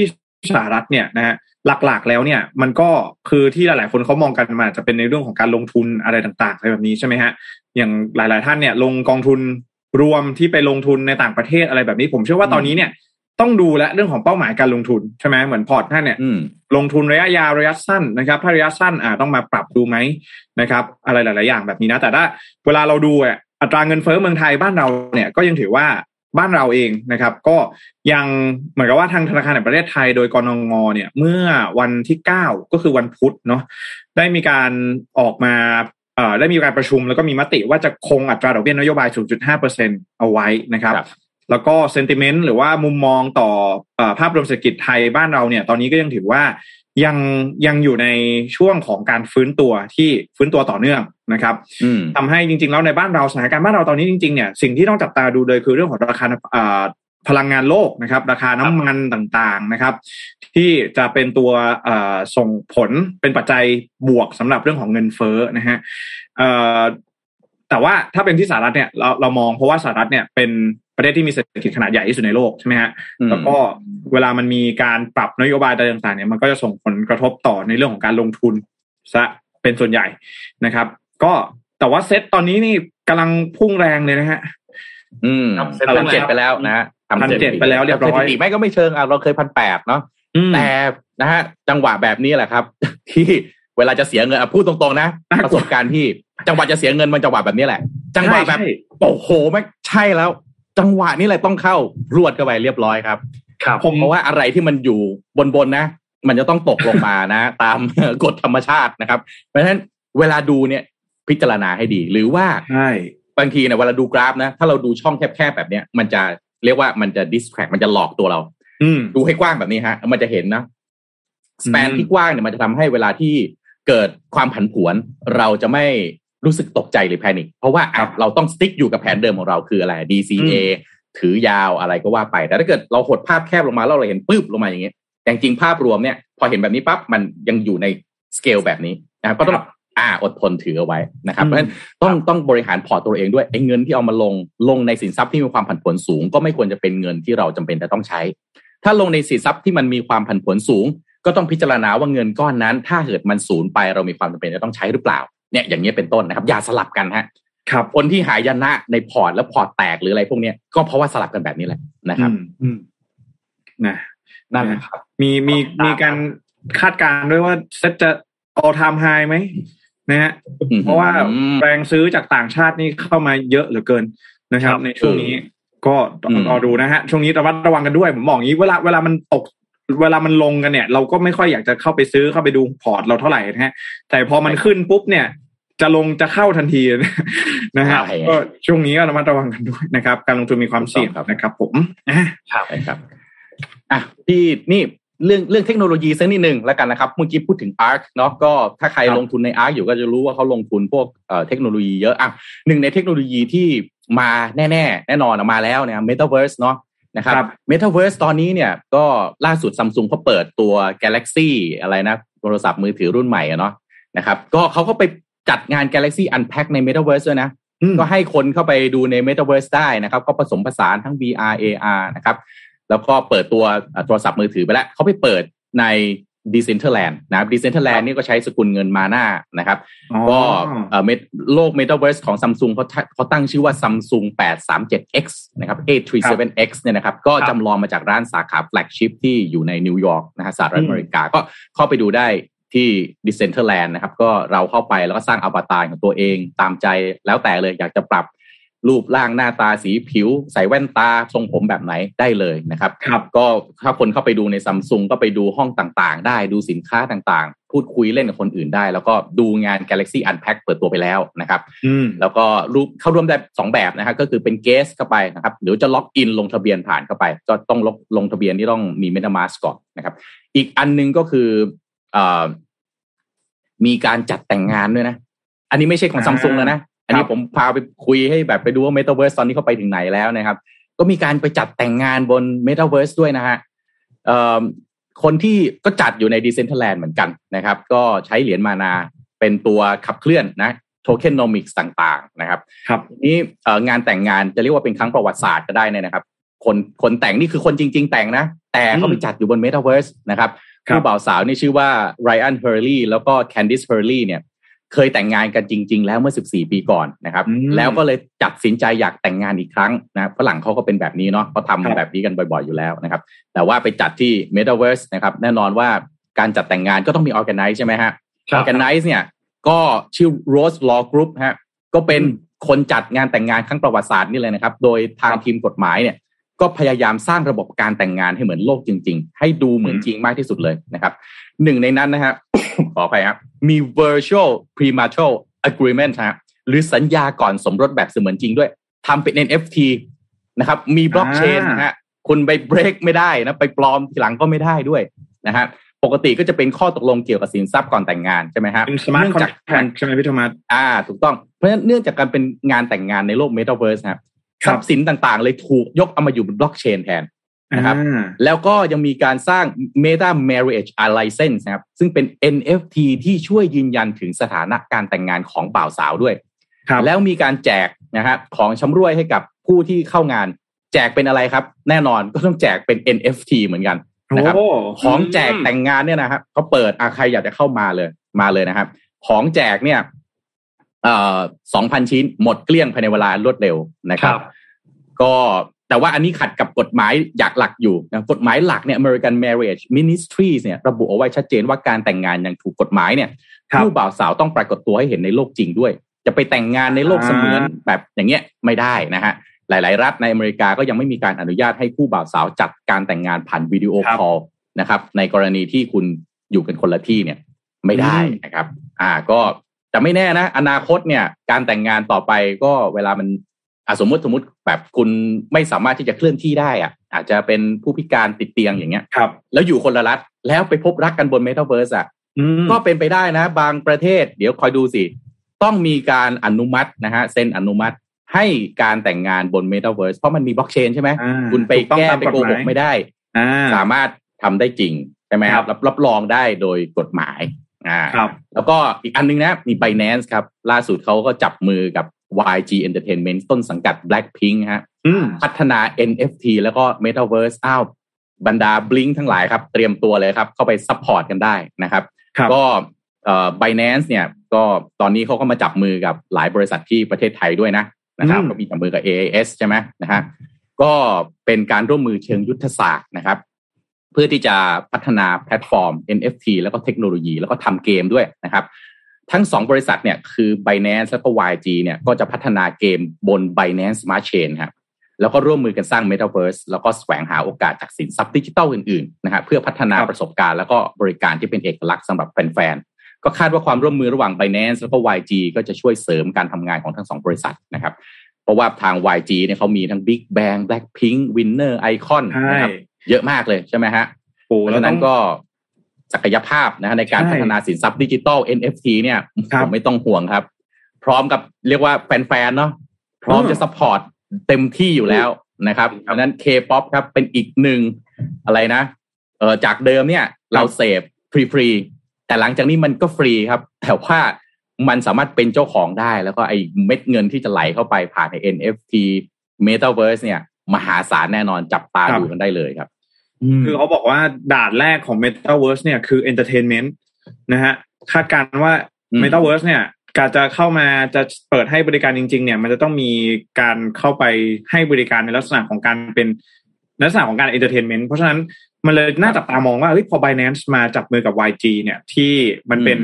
D: สหรัฐเนี่ยนะฮะ หลักๆ แล้วเนี่ย มันก็คือที่หลายๆ คนเขามองกันมาจะเป็นในเรื่องของการลงทุนอะไรต่างๆอะไรแบบนี้ใช่ไหมฮะอย่างหลาย ๆ ท่านเนี่ย ลงกองทุนรวมที่ไปลงทุนในต่างประเทศอะไรแบบนี้ ผมเชื่อว่าตอนนี้เนี่ยต้องดูและเรื่องของเป้าหมายการลงทุนใช่ไหมเหมือนพอร์ตท่านเนี่ย
C: อืม
D: ลงทุนระยะยาวระยะสั้นนะครับ ถ้าระยะสั้นอ่าต้องมาปรับดูไหมนะครับ อะไรหลาย ๆ อย่างแบบนี้นะ แต่ถ้าเวลาเราดูอะอัตราเงินเฟ้อเมืองไทยบ้านเราเนี่ยก็ยังถือว่า บ้านเราเองนะครับ ก็ยังเหมือนกับว่าทางธนาคารแห่งประเทศไทยโดยกรงงเนี่ย เมื่อวันที่เก้าก็คือวันพุธเนาะได้มีการออกมาเอ่อได้มีการประชุมแล้วก็มีมติว่าจะคงอัตราดอกเบี้ยนโยบาย 0.5%เอาไว้นะครับ
C: ครับ
D: แล้วก็เซนติเมนต์หรือว่ามุมมองต่อเออภาพรวมเศรษฐกิจไทยบ้านเราเนี่ย ตอนนี้ก็ยังถือว่ายังยังอยู่ในช่วงของการฟื้นตัวที่ฟื้นตัวต่อเนื่อง นะครับ
C: อืม
D: ทำให้จริง ๆ แล้วในบ้านเราสถานการณ์บ้านเราตอนนี้จริงๆเนี่ยสิ่งที่ต้องจับตาดูเลยคือเรื่องของราคาเอ่อพลังงานโลกนะครับ ราคาน้ำมันต่างๆนะครับ ที่จะเป็นตัวเอ่อส่งผลเป็นปัจจัยบวกสำหรับเรื่องของเงินเฟ้อนะฮะเอ่อแต่ว่าถ้าเป็นที่สหรัฐเนี่ยเราเรามองเพราะว่าสหรัฐเนี่ยเป็นประเทศที่มีเศรษฐกิจขนาดใหญ่ที่สุดในโลกใช่ไหมฮะ
C: อืม
D: แล้วก็เวลามันมีการปรับนโยบายอะไรต่างๆเนี่ยมันก็จะส่งผลกระทบต่อในเรื่องของการลงทุนซะเป็นส่วนใหญ่นะครับ ก็แต่ว่าเซ็ตตอนนี้นี่กำลังพุ่งแรงเลยนะฮะ
C: อืม
D: ครับ
C: ทำเจ็ดไปแล้วนะฮะทำ
D: 1,700ไปแล้วเรียบร้อย
C: สถิติไม่ก็ไม่เชิงอะเราเคยพันแปดเนาะ
D: อืม
C: แต่นะฮะ จังหวะแบบนี้แหละครับ ที่เวลาจะเสียเงินอะพูดตรงๆนะ
D: น่ากลัว
C: ประสบการณ์ที่จังหวะจะเสียเงินมันจังหวะแบบนี้แหละ จังหวะแบบ
D: ใช่
C: โอ้โหไม่ใช่แล้ว จังหวะนี้แหละต้องเข้ารวดเข้าไปเรียบร้อยครับ
B: ครับ
D: ผม
C: เพราะว่าอะไรที่มันอยู่บนๆนะ มันจะต้องตกลงมานะ ตามกฎธรรมชาตินะครับ เพราะฉะนั้นเวลาดูเนี่ย พิจารณาให้ดี หรือว่า
D: ใช่
C: บางทีเนี่ยเวลาดูกราฟนะ ถ้าเราดูช่องแคบๆแบบเนี้ย มันจะเรียกว่ามันจะ distract มันจะหลอกตัวเรา
D: อืม
C: ดูให้กว้างแบบนี้ฮะ มันจะเห็นนะspan
D: อืม
C: ที่กว้างเนี่ยมันจะทำให้เวลาที่เกิดความผันผวน เราจะไม่รู้สึกตกใจหรือ panic เพราะว่าอะเราต้อง stick อยู่กับแผนเดิมของเราคืออะไร DCA ถือยาวอะไรก็ว่าไป แต่ถ้าเกิดเราหดภาพแคบลงมาแล้วเราเห็นปึ๊บลงมาอย่างเงี้ยแต่จริงๆภาพรวมเนี่ย พอเห็นแบบนี้ปั๊บมันยังอยู่ในสเกลแบบนี้นะครับก็ต้อง
D: ครับ
C: อ่าอดทนถือเอาไว้นะครับ
D: อืม
C: เพราะฉะนั้นต้องต้องบริหารพอร์ตตัวเองด้วยไอ้เงินที่เอามาลงลงในสินทรัพย์ที่มีความผันผวนสูง ก็ไม่ควรจะเป็นเงินที่เราจำเป็นจะต้องใช้ ถ้าลงในสินทรัพย์ที่มันมีความผันผวนสูง ก็ต้องพิจารณาว่าเงินก้อนนั้น ถ้าเกิดมันสูญไปเรามีความจำเป็นจะต้องใช้หรือเปล่าเนี่ยอย่างเงี้ยเป็นต้นนะครับ อย่าสลับกันฮะ
D: ครับ
C: คนที่หายนะในพอร์ตแล้วพอร์ตแตกหรืออะไรพวกเนี้ยก็เพราะว่าสลับกันแบบนี้แหละนะครับ
D: อืมอืมนะ
B: นั่นแหละครับ
D: มีมี
B: ครับ
D: มีการคาดการณ์ด้วยว่าเซ็ตจะ all time high ไหม นะฮะ
C: อืม
D: เพราะว่า
C: อืม
D: แรงซื้อจากต่างชาตินี่เข้ามาเยอะเหลือเกินนะครับ
B: ครับ
D: ในช่วงนี้ก็รอ
C: อืม
D: รอดูนะฮะช่วงนี้ระมัดระวังกันด้วยผมบอกอย่างนี้เวลาเวลามันตกเวลามันลงกันเนี่ย เราก็ไม่ค่อยอยากจะเข้าไปซื้อเข้าไปดูพอร์ตเราเท่าไหร่นะฮะ แต่พอมันขึ้นปุ๊บเนี่ย จะลงจะเข้าทันทีนะฮะ
C: ใช่
D: ก็ช่วงนี้ก็ระมัดระวังกันด้วยนะครับ การลงทุนมีความเสี่ยง
C: ถูกต้องครับ
D: นะครับ ผมอะ
C: ใช่ครับอะพี่นี่ เรื่องเรื่องเทคโนโลยีสักนิดหนึ่งแล้วกันนะครับเมื่อกี้พูดถึง ARK เนาะก็ถ้าใคร
D: ครับ
C: ลงทุนใน ARK อยู่ก็จะรู้ว่าเขาลงทุนพวกเอ่อเทคโนโลยีเยอะอะหนึ่งในเทคโนโลยีที่มาแน่ๆแน่นอนอะมาแล้วเนี่ย Metaverse เนาะนะครับ
D: ครับ
C: Metaverse ตอนนี้เนี่ยก็ล่าสุดซัมซุงเขาเปิดตัว Galaxy อะไรนะโทรศัพท์มือถือรุ่นใหม่อะเนาะนะครับก็เขาก็ไปจัดงาน Galaxy Unpack ใน Metaverse ด้วยนะ
D: อืม
C: ก็ให้คนเข้าไปดูใน Metaverse ได้นะครับ ก็ผสมผสานทั้ง VR AR นะครับ แล้วก็เปิดตัวอ่าโทรศัพท์มือถือไปแล้วเขาไปเปิดใน Decentraland นะครับ Decentraland นี่ก็ใช้สกุลเงินมาหน้านะครับ
D: อ๋อ
C: ก็เอ่อ Met- โลก Metaverse ของ Samsung เขาทะเขาตั้งชื่อว่า Samsung 837X นะครับ 837X เนี่ยนะครับ ก็
D: ครับ
C: จำลองมาจากร้านสาขา flagship ที่อยู่ในนิวยอร์กนะฮะสหรัฐอเมริกา ก็เข้าไปดูได้ที่ Decentraland นะครับ ก็เราเข้าไปแล้วก็สร้างอวตารของตัวเองตามใจแล้วแต่เลยอยากจะปรับ รูปร่างหน้าตาสีผิว ใส่แว่นตาทรงผมแบบไหนได้เลยนะครับ
D: ครับ
C: ก็ถ้าคนเข้าไปดูในซัมซุงก็ไปดูห้องต่างๆ ได้ดูสินค้าต่างๆ พูดคุยเล่นกับคนอื่นได้ แล้วก็ดูงาน Galaxy Unpack เปิดตัวไปแล้วนะครับ
D: อืม
C: แล้วก็รูปเข้าร่วมได้สองแบบนะครับก็คือเป็นเกสเข้าไปนะครับหรือจะล็อกอินลงทะเบียนผ่านเข้าไป ก็ต้องลงลงทะเบียนที่ต้องมี MetaMask ก่อนนะครับอีกอันหนึงก็คือเอ่อมีการจัดแต่งงานด้วยนะ อันนี้ไม่ใช่ของ
D: อ่า
C: ซัมซุงแล้วนะ อันนี้
D: ครับ
C: ผมพาไปคุยให้แบบไปดูว่า Metaverse ตอนนี้เขาไปถึงไหนแล้วนะครับ ก็มีการไปจัดแต่งงานบน Metaverse ด้วยนะฮะเอ่อคนที่ก็จัดอยู่ใน Decentraland เหมือนกันนะครับ ก็ใช้เหรียญมานาเป็นตัวขับเคลื่อนนะ tokenomics ต่างๆนะครับ
D: ครับ
C: นี่เอ่องานแต่งงานจะเรียกว่าเป็นครั้งประวัติศาสตร์ก็ได้เลยนะครับ คนคนแต่งนี่คือคนจริง ๆ แต่งนะ แต่เขาไปจัดอยู่บน Metaverse นะครับ
D: ครับ
C: ผู้บ่าวสาวนี่ชื่อว่าไรอันเฮอร์ลีแล้วก็แคนดิสเฮอร์ลีเนี่ย เคยแต่งงานกันจริง ๆ แล้วเมื่อ 14 ปีก่อนนะครับ
D: อืม
C: แล้วก็เลยตัดสินใจอยากแต่งงานอีกครั้งนะครับฝรั่งเขาก็เป็นแบบนี้เนาะเขา
D: ครับ
C: ทำแบบนี้กันบ่อยๆอยู่แล้วนะครับ แต่ว่าไปจัดที่ Metaverse นะครับ แน่นอนว่าการจัดแต่งงานก็ต้องมี Organize ใช่ไหมฮะ
D: ครับ
C: Organize เนี่ยก็ชื่อ Rose Law Group ฮะก็เป็น
D: อืม
C: คนจัดงานแต่งงานครั้งประวัติศาสตร์นี่เลยนะครับ โดยทางทีมกฎหมายเนี่ย ก็พยายามสร้างระบบการแต่งงานให้เหมือนโลกจริง ๆ ให้ดูเหมือนจริงมากที่สุดเลยนะครับหนึ่งในนั้นนะฮะขออภัยครับมี virtual premarital agreement ฮะหรือสัญญาก่อนสมรสแบบเสมือนจริงด้วยทำเป็น NFT นะครับ มีบล็อกเชน
D: อ่ะนะ
C: ฮะคุณไปเบรกไม่ได้นะ ไปปลอมทีหลังก็ไม่ได้ด้วยนะฮะปกติก็จะเป็นข้อตกลงเกี่ยวกับสินทรัพย์ก่อนแต่งงานใช่ไหมฮะ
D: เป็น smart contract ใช่ไหมพี่โทมัส
C: อ่า ถูกต้องเพราะฉะนั้นเนื่องจากการเป็นงานแต่งงานในโลก Metaverse นะครับ
D: ครับ ท
C: รัพย์สินต่างๆ เลยถูกยกเอามาอยู่บนบล็อกเชนแทนนะครับ
D: อ่า
C: แล้วก็ยังมีการสร้าง Meta Marriage License นะครับซึ่งเป็น NFT ที่ช่วยยืนยันถึงสถานะการแต่งงานของบ่าวสาวด้วย
D: ครับ
C: แล้วมีการแจกนะฮะของชำร่วยให้กับผู้ที่เข้างาน แจกเป็นอะไรครับ แน่นอนก็ต้องแจกเป็น NFT เหมือนกันนะครับ
D: โอ้
C: ของแจกแต่งงานเนี่ยนะครับเขาเปิดอาใครอยากจะเข้ามาเลยมาเลยนะครับ ของแจกเนี่ยเอ่อ สองพันชิ้นหมดเกลี้ยงภายในเวลารวดเร็วนะครับ
D: ครับ
C: ก็แต่ว่าอันนี้ขัดกับกฎหมายอยากหลักอยู่นะกฎหมายหลักเนี่ย American Marriage Ministries เนี่ยระบุเอาไว้ชัดเจนว่าการแต่งงานอย่างถูกกฎหมายเนี่ย
D: ครับ
C: ผู้บ่าวสาวต้องปรากฏตัวให้เห็นในโลกจริงด้วย จะไปแต่งงานในโลกเสมือนแบบอย่างเงี้ยไม่ได้นะฮะหลาย ๆ รัฐในอเมริกาก็ยังไม่มีการอนุญาตให้ผู้บ่าวสาวจัดการแต่งงานผ่านวิดีโอ
D: ครับ
C: คอลนะครับ ในกรณีที่คุณอยู่กันคนละที่เนี่ย ไม่ได้
D: อืม
C: นะครับ อ่าก็ แต่ไม่แน่นะ อนาคตเนี่ย การแต่งงานต่อไปก็เวลามันอะสมมติสมมติแบบคุณไม่สามารถที่จะเคลื่อนที่ได้อะ อาจจะเป็นผู้พิการติดเตียงอย่างเงี้ย
D: ครับ
C: แล้วอยู่คนละรัฐแล้วไปพบรักกันบนเมตาเวิร์สอะ
D: อืม
C: ก็เป็นไปได้นะ บางประเทศ เดี๋ยวคอยดูสิ ต้องมีการอนุมัตินะฮะเซ็นอนุมัติให้การแต่งงานบนเมตาเวิร์สเพราะมันมีบล็อกเชนใช่ไหม
D: อ่า
C: คุณไป
D: ถูกต้อง
C: แก้
D: ตาม
C: ไปโกหกไม่ได้
D: อ่า
C: สามารถทำได้จริงใช่ไหมครับ
D: ครับ
C: รับรับรองได้โดยกฎหมาย อ่า
D: ครับ
C: แล้วก็อีกอันนึงนะมี Binance ครับ ล่าสุดเขาก็จับมือกับ YG Entertainment ต้นสังกัด Blackpink ฮะ
D: อืม
C: พัฒนา NFT แล้วก็ Metaverse อ้าวบรรดา Blink ทั้งหลายครับ เตรียมตัวเลยครับ เข้าไป support กันได้นะครับ
D: ครับ
C: ก็เอ่อ Binance เนี่ย ก็ตอนนี้เขาก็มาจับมือกับหลายบริษัทที่ประเทศไทยด้วยนะนะครับ
D: อืม
C: ก็มีจับมือกับ AAS ใช่ไหมนะฮะก็เป็นการร่วมมือเชิงยุทธศาสตร์นะครับ เพื่อที่จะพัฒนาแพลตฟอร์ม NFT แล้วก็เทคโนโลยี แล้วก็ทำเกมด้วยนะครับทั้งสองบริษัทเนี่ยคือ Binance แล้วก็ YG เนี่ยก็จะพัฒนาเกมบน Binance Smart Chain ครับแล้วก็ร่วมมือกันสร้าง Metaverse แล้วก็แสวงหาโอกาสจากสินทรัพย์ดิจิทัลอื่นๆนะฮะเพื่อพัฒนา
D: ครับ
C: ประสบการณ์แล้วก็บริการที่เป็นเอกลักษณ์สำหรับแฟนๆ ก็คาดว่าความร่วมมือระหว่าง Binance แล้วก็ YG ก็จะช่วยเสริมการทำงานของทั้งสองบริษัทนะครับเพราะว่าทาง YG เนี่ยเขามีทั้ง Big Bang Blackpink Winner Icon
D: ใช่
C: นะครับ เยอะมากเลยใช่ไหมฮะ
D: โอ้
C: เพราะ
D: แล้ว
C: ฉะ
D: ต้
C: นั้
D: อง
C: นก็ศักยภาพนะฮะในการ
D: ใช่
C: พัฒนาสินทรัพย์ดิจิทัล NFT เนี่ย
D: ครับ
C: ผมไม่ต้องห่วงครับ พร้อมกับเรียกว่าแฟนๆเนาะพร้อม
D: อืม
C: จะ support เต็มที่อยู่แล้วนะครับเพราะฉะนั้น K-POP ครับเป็นอีกหนึ่งอะไรนะเออจากเดิมเนี่ย เราเสพฟรีๆแต่หลังจากนี้มันก็ฟรีครับ แต่ว่ามันสามารถเป็นเจ้าของได้ แล้วก็ไอ้เม็ดเงินที่จะไหลเข้าไปผ่านใน NFT Metaverse เนี่ย มหาศาลแน่นอนจับตา
D: ครับ
C: ดูกันได้เลยครับ
D: คือเขาบอกว่าด่านแรกของ Metaverse เนี่ยคือ Entertainment นะฮะคาดการณ์ว่า
C: อืม
D: Metaverse เนี่ยการจะเข้ามาจะเปิดให้บริการจริง ๆ เนี่ย มันจะต้องมีการเข้าไปให้บริการในลักษณะของการเป็นลักษณะของการ Entertainment เพราะฉะนั้นมันเลยน่าจับตามองว่าเฮ้ยพอ Binance มาจับมือกับ YG เนี่ย ที่มันเป็น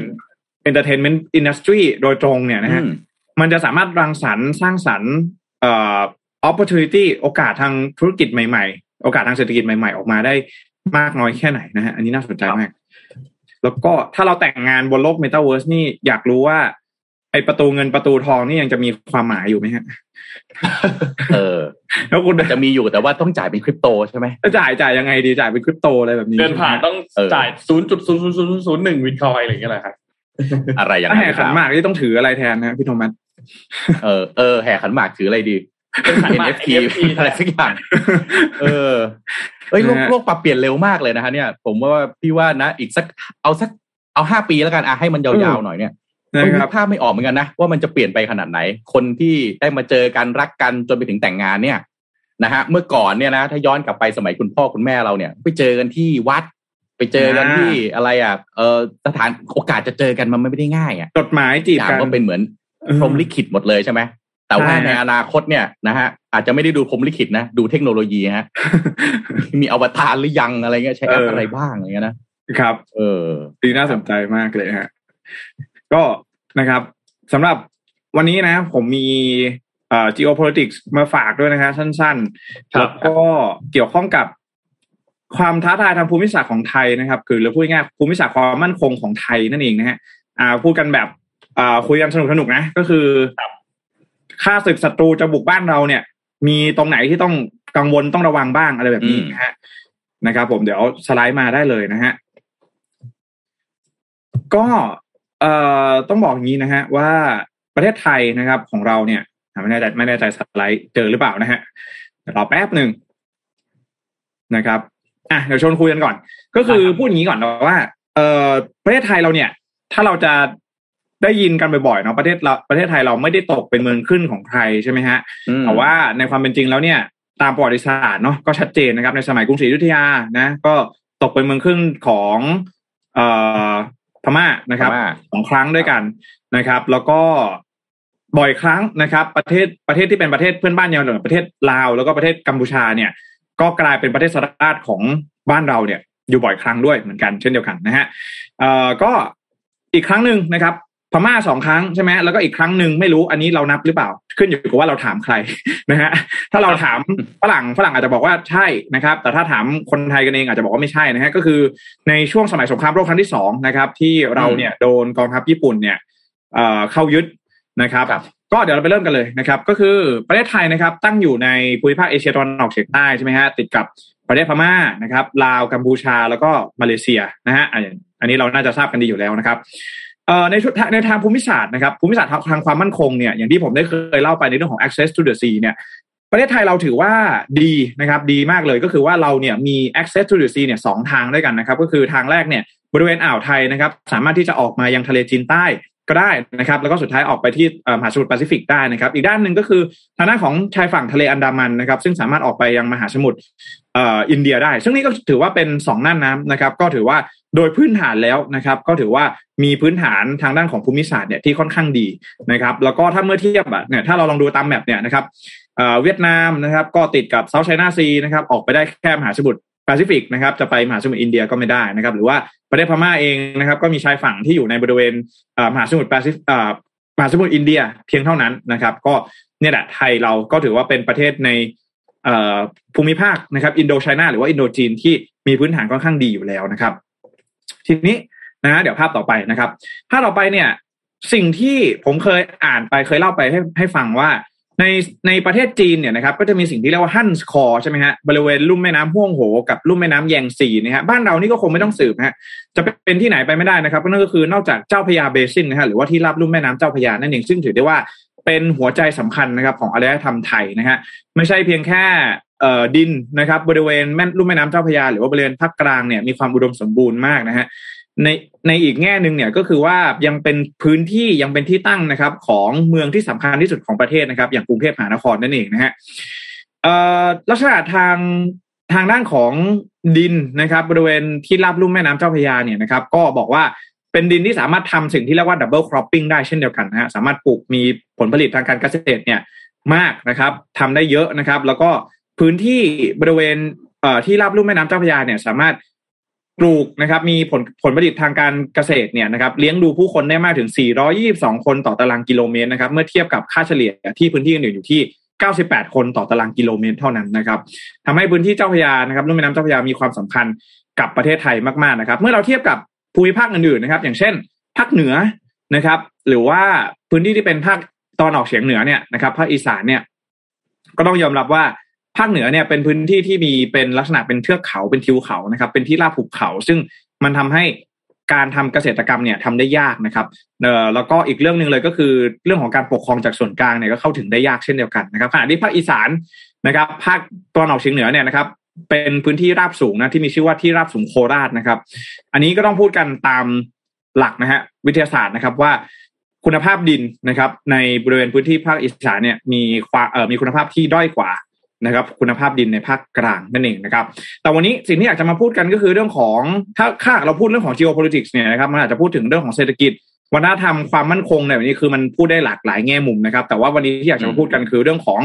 D: Entertainment Industry โดยตรงเนี่ยนะฮะ
C: อืม
D: มันจะสามารถรังสรรค์สร้างสรรค์เอ่อ opportunity โอกาสทางธุรกิจใหม่ๆ โอกาสทางเศรษฐกิจใหม่ๆ ออกมาได้มากน้อยแค่ไหนนะฮะอันนี้น่าสนใจมาก แล้วก็ถ้าเราแต่งงานบนโลก Metaverse นี่อยากรู้ว่า ไอประตูเงินประตูทองนี่ยังจะมีความหมายอยู่ไหมฮะ
C: เออ
D: แล้วคุณ
C: จะมีอยู่แต่ว่าต้องจ่ายเป็นคริปโตใช่ไหม
D: จะจ่ายจ่ายยังไงดีจ่ายเป็นคริปโตอะไรแบบนี้
B: เดินผ่านต้อง
C: เออ
B: จ่ายศูนย์จุดศูนย์ศูนย์ศูนย์ศูนย์หนึ่งวินคอยอะไรอย่างเงี้ยแหละครับ
C: อะไรอย่าง
D: ถ้า
C: นั้น
D: แห่ขันหมากนี่ต้องถืออะไรแทนนะพี่โทมัส
C: เออเออแห่ขันหมากถืออะไรดี
B: เป็นขันหมาก
C: NFT
B: NFT
C: อะไรสักอย่างเออเอ้ยโลก
D: นะฮะ
C: โลกปรับเปลี่ยนเร็วมากเลยนะฮะเนี่ย ผมว่าพี่ว่านะ อีกสักเอาสักเอาห้าปีแล้วกันอะให้มันยาวๆหน่อยเนี่ย
D: นะ
C: ผม
D: ค
C: นึ
D: รับ
C: กภาพไม่ออกเหมือนกันนะ ว่ามันจะเปลี่ยนไปขนาดไหน คนที่ได้มาเจอกันรักกันจนไปถึงแต่งงานเนี่ยนะฮะเมื่อก่อนเนี่ยนะถ้าย้อนกลับไปสมัยคุณพ่อคุณแม่เราเนี่ย ไปเจอกันที่วัด ไปเจอกันที่อะไรอะเออสถานโอกาสจะเจอกันมันไม่ได้ง่ายอะ
D: จดหมายจีบ
C: อย่าง
D: กัน
C: ก็เป็นเหมือน
D: เออ
C: พรหมลิขิตหมดเลยใช่ไหม แต่ว่า
D: ใช่ฮะ
C: ในอนาคตเนี่ยนะฮะอาจจะไม่ได้ดูพรหมลิขิตนะ ดูเทคโนโลยีฮะ มีอวตารหรือยังอะไรเงี้ยใช้แอป
D: เอออ
C: อะไรบ้างอะไรเงี้ยนะครับ เออ
D: ดีน่าสนใจมากเลยฮะ ก็นะครับสำหรับวันนี้นะ ผมมีเอ่อ geopolitics มาฝากด้วยนะครับสั้นๆ
B: ครั
D: แล้
B: บ
D: วก็เกี่ยวข้องกับความท้าทายทางภูมิศาสตร์ของไทยนะครับ คือหรือพูดง่ายๆภูมิศาสตร์ความมั่นคงของไทยนั่นเองนะฮะอ่าพูดกันแบบอ่าคุยกันสนุกๆนะ ก็คือ ค่าศึกศัตรูจะบุกบ้านเราเนี่ย มีตรงไหนที่ต้องกังวลต้องระวังบ้างอะไรแบบนี้
C: อืม
D: นะฮะนะครับ ผมเดี๋ยวสไลด์มาได้เลยนะฮะก็เอ่อต้องบอกอย่างนี้นะฮะ ว่าประเทศไทยนะครับ ของเราเนี่ยอะไม่แน่ใจไม่แน่ใจสไลด์เจอหรือเปล่านะฮะเดี๋ยวรอแป๊บหนึ่งนะครับอะเดี๋ยวชวนคุยกันก่อน ก็คือพูดอย่างนี้ก่อนนะว่า เอ่อประเทศไทยเราเนี่ย ถ้าเราจะ ได้ยินกันบ่อยๆเนาะประเทศเราประเทศไทยเราไม่ได้ตกเป็นเมืองขึ้นของใครใช่ไหมฮะ
C: อืม
D: แต่ว่าในความเป็นจริงแล้วเนี่ย ตามประวัติศาสตร์เนาะก็ชัดเจนนะครับในสมัยกรุงศรีอยุธยานะ ก็ตกเป็นเมืองขึ้นของเอ่อพม่านะครับ
C: พม่า
D: สองครั้งด้วยกันนะครับ แล้วก็บ่อยครั้งนะครับ ประเทศประเทศที่เป็นประเทศเพื่อนบ้านอย่างประเทศลาว แล้วก็ประเทศกัมพูชาเนี่ย ก็กลายเป็นประเทศสหราชของบ้านเราเนี่ย อยู่บ่อยครั้งด้วยเหมือนกันเช่นเดียวกันนะฮะเอ่อก็อีกครั้งหนึ่งนะครับ พม่าสองครั้งใช่ไหมแล้วก็อีกครั้งหนึ่งไม่รู้อันนี้เรานับหรือเปล่า ขึ้นอยู่กับว่าเราถามใครนะฮะถ้าเราถามฝรั่งฝรั่งอาจจะบอกว่าใช่นะครับ แต่ถ้าถามคนไทยกันเองอาจจะบอกว่าไม่ใช่นะฮะก็คือในช่วงสมัยสงครามโลกครั้งที่สองนะครับ ที่เราเนี่ยโดนกองทัพญี่ปุ่นเนี่ยเอ่อเข้ายึดนะครับ
C: ครับ
D: ก็เดี๋ยวเราไปเริ่มกันเลยนะครับ ก็คือประเทศไทยนะครับ ตั้งอยู่ในภูมิภาคเอเชียตะวันออกเฉียงใต้ใช่ไหมฮะติดกับประเทศพม่านะครับลาวกัมพูชาแล้วก็มาเลเซียนะฮะอันอันนี้เราน่าจะทราบกันดีอยู่แล้วนะครับเอ่อ ในในทางภูมิศาสตร์นะครับภูมิศาสตร์ทางความมั่นคงเนี่ยอย่างที่ผมได้เคยเล่าไปในเรื่องของ access to the sea เนี่ยประเทศไทยเราถือว่าดีนะครับดีมากเลยก็คือว่าเราเนี่ยมี access to the sea เนี่ยสองทางด้วยกันนะครับ ก็คือทางแรกเนี่ยบริเวณอ่าวไทยนะครับ สามารถที่จะออกมายังทะเลจีนใต้ ก็ได้นะครับ แล้วก็สุดท้ายออกไปที่มหาสมุทรแปซิฟิกได้นะครับ อีกด้านหนึ่งก็คือทางด้านของชายฝั่งทะเลอันดามันนะครับ ซึ่งสามารถออกไปยังมหาสมุทรอินเดียได้ ซึ่งนี่ก็ถือว่าเป็นสองน่านน้ำนะครับ ก็ถือว่าโดยพื้นฐานแล้วนะครับ ก็ถือว่ามีพื้นฐานทางด้านของภูมิศาสตร์เนี่ยที่ค่อนข้างดีนะครับ แล้วก็ถ้าเมื่อเทียบอะเนี่ยถ้าเราลองดูตาม map เนี่ยนะครับเวียดนามนะครับ ก็ติดกับ South China Sea นะครับ ออกไปได้แค่มหาสมุทร แปซิฟิกนะครับจะไปมหาสมุทรอินเดียก็ไม่ได้นะครับ หรือว่าประเทศพม่าเองนะครับ ก็มีชายฝั่งที่อยู่ในบริเวณมหาสมุทรแปซิฟิกมหาสมุทรอินเดียเพียงเท่านั้นนะครับ ก็เนี่ยแหละไทยเราก็ถือว่าเป็นประเทศในภูมิภาคนะครับ Indochina หรือว่าอินโดจีนที่มีพื้นฐานค่อนข้างดีอยู่แล้วนะครับ ทีนี้นะฮะเดี๋ยวภาพต่อไปนะครับ ภาพต่อไปเนี่ย สิ่งที่ผมเคยอ่านไปเคยเล่าไปให้ให้ฟังว่า ในในประเทศจีนเนี่ยนะครับก็จะมีสิ่งที่เรียกว่าฮั่นส์คอใช่ไหมฮะบริเวณลุ่มแม่น้ำห่วงโหกับลุ่มแม่น้ำแยงซีนะฮะบ้านเรานี่ก็คงไม่ต้องสืบฮะจะเป็นที่ไหนไปไม่ได้นะครับก็นั่นก็คือนอกจากเจ้าพระยาเบซินนะฮะหรือว่าที่รับลุ่มแม่น้ำเจ้าพระยานั่นเองซึ่งถือได้ว่าเป็นหัวใจสำคัญนะครับของอารยธรรมไทยนะฮะไม่ใช่เพียงแค่เอ่อดินนะครับบริเวณแม่ลุ่มแม่น้ำเจ้าพระยาหรือว่าบริเวณภาคกลางเนี่ยมีความอุดมสมบูรณ์มากนะฮะ ในในอีกแง่หนึ่งเนี่ยก็คือว่ายังเป็นพื้นที่ยังเป็นที่ตั้งนะครับ ของเมืองที่สำคัญที่สุดของประเทศนะครับ อย่างกรุงเทพมหานครนั่นเองนะฮะลักษณะทางทางด้านของดินนะครับ บริเวณที่ราบลุ่มแม่น้ำเจ้าพระยาเนี่ยนะครับ ก็บอกว่าเป็นดินที่สามารถทำสิ่งที่เรียกว่า double cropping ได้เช่นเดียวกันนะฮะสามารถปลูกมีผลผลิตทางการเกษตรเนี่ยมากนะครับทำได้เยอะนะครับ แล้วก็พื้นที่บริเวณที่ราบลุ่มแม่น้ำเจ้าพระยาเนี่ย สามารถ ปลูกนะครับมีผลผลผลิตทางการเกษตรเนี่ยนะครับเลี้ยงดูผู้คนได้มากถึง 422 คนต่อตารางกิโลเมตรนะครับเมื่อเทียบกับค่าเฉลี่ยที่พื้นที่อื่นอยู่ที่ 98 คนต่อตารางกิโลเมตรเท่านั้นนะครับทำให้พื้นที่เจ้าพยานะครับลุ่มแม่น้ำเจ้าพยามีความสำคัญกับประเทศไทยมากๆนะครับ เมื่อเราเทียบกับภูมิภาคอื่นๆนะครับ อย่างเช่นภาคเหนือนะครับ หรือว่าพื้นที่ที่เป็นภาคตอนออกเฉียงเหนือเนี่ยนะครับภาคอีสานเนี่ยก็ต้องยอมรับว่า ภาคเหนือเนี่ยเป็นพื้นที่ที่มีเป็นลักษณะเป็นเทือกเขาเป็นทิวเขานะครับ เป็นที่ราบภูเขา ซึ่งมันทำให้การทำเกษตรกรรมเนี่ยทำได้ยากนะครับเอ่อแล้วก็อีกเรื่องหนึ่งเลยก็คือเรื่องของการปกครองจากส่วนกลางเนี่ยก็เข้าถึงได้ยากเช่นเดียวกันนะครับขณะที่ภาคอีสานนะครับ ภาคตอนออกเฉียงเหนือเนี่ยนะครับ เป็นพื้นที่ราบสูงนะที่มีชื่อว่าที่ราบสูงโคราชนะครับ อันนี้ก็ต้องพูดกันตามหลักนะฮะวิทยาศาสตร์นะครับว่าคุณภาพดินนะครับ ในบริเวณพื้นที่ภาคอีสานเนี่ยมีความเอ่อมีคุณภาพที่ด้อยกว่า นะครับคุณภาพดินในภาคกลางนั่นเองนะครับ แต่วันนี้สิ่งที่อยากจะมาพูดกันก็คือเรื่องของถ้าถ้าเราพูดเรื่องของ geopolitics เนี่ยนะครับมันอาจจะพูดถึงเรื่องของเศรษฐกิจวัฒนธรรมความมั่นคงในวันนี้คือมันพูดได้หลากหลายแง่มุมนะครับ แต่ว่าวันนี้ที่อยากจะมาพูดกันคือเรื่องของ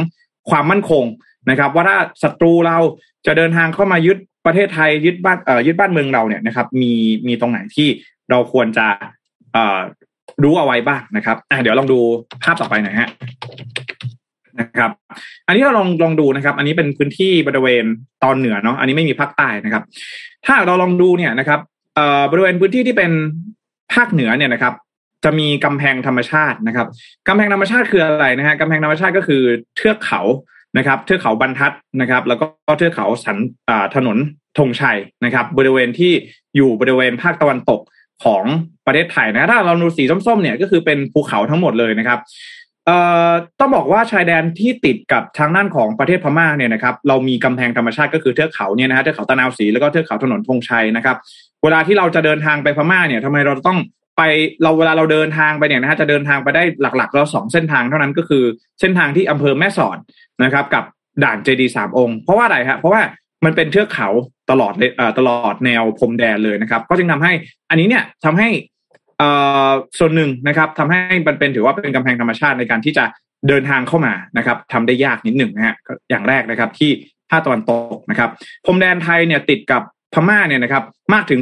D: ความมั่นคงนะครับ ว่าถ้าศัตรูเราจะเดินทางเข้ามายึดประเทศไทยยึดบ้านเอ่อยึดบ้านเมืองเราเนี่ยนะครับ มีมีตรงไหนที่เราควรจะเอ่อรู้เอาไว้บ้างนะครับเดี๋ยวลองดูภาพต่อไปหน่อยฮะ นะครับ อันนี้เราลองลองดูนะครับ อันนี้เป็นพื้นที่บริเวณตอนเหนือเนาะอันนี้ไม่มีภาคใต้นะครับ ถ้าเราลองดูเนี่ยนะครับเอ่อบริเวณพื้นที่ที่เป็นภาคเหนือเนี่ยนะครับ จะมีกำแพงธรรมชาตินะครับกำแพงธรรมชาติคืออะไรนะฮะกำแพงธรรมชาติก็คือเทือกเขานะครับ เทือกเขาบรรทัดนะครับ แล้วก็เทือกเขาสันถนนธงชัยนะครับ บริเวณที่อยู่บริเวณภาคตะวันตกของประเทศไทยนะถ้าเราดูสีส้มๆเนี่ยก็คือเป็นภูเขาทั้งหมดเลยนะครับ เอ่อต้องบอกว่าชายแดนที่ติดกับทางด้านของประเทศพม่าเนี่ยนะครับเรามีกำแพงธรรมชาติก็คือเทือกเขาเนี่ยนะฮะเทือกเขาตะนาวศรีแล้วก็เทือกเขาถนนธงชัยนะครับ เวลาที่เราจะเดินทางไปพม่าเนี่ยทำไมเราต้องไปเราเวลาเราเดินทางไปเนี่ยนะฮะจะเดินทางไปได้หลักๆเราสองเส้นทางเท่านั้นก็คือเส้นทางที่อำเภอแม่สอดนะครับ กับด่านเจดีสามองค์เพราะว่าอะไรฮะเพราะว่ามันเป็นเทือกเขาตลอดเลยเอ่อตลอดแนวพรมแดนเลยนะครับ ก็จึงทำให้อันนี้เนี่ยทำให้ ส่วนหนึ่งนะครับทำให้มันเป็นถือว่าเป็นกำแพงธรรมชาติในการที่จะเดินทางเข้ามานะครับทำได้ยากนิดหนึ่งนะฮะอย่างแรกนะครับที่ภาคตะวันตกนะครับพรมแดนไทยเนี่ยติดกับพม่าเนี่ยนะครับมากถึง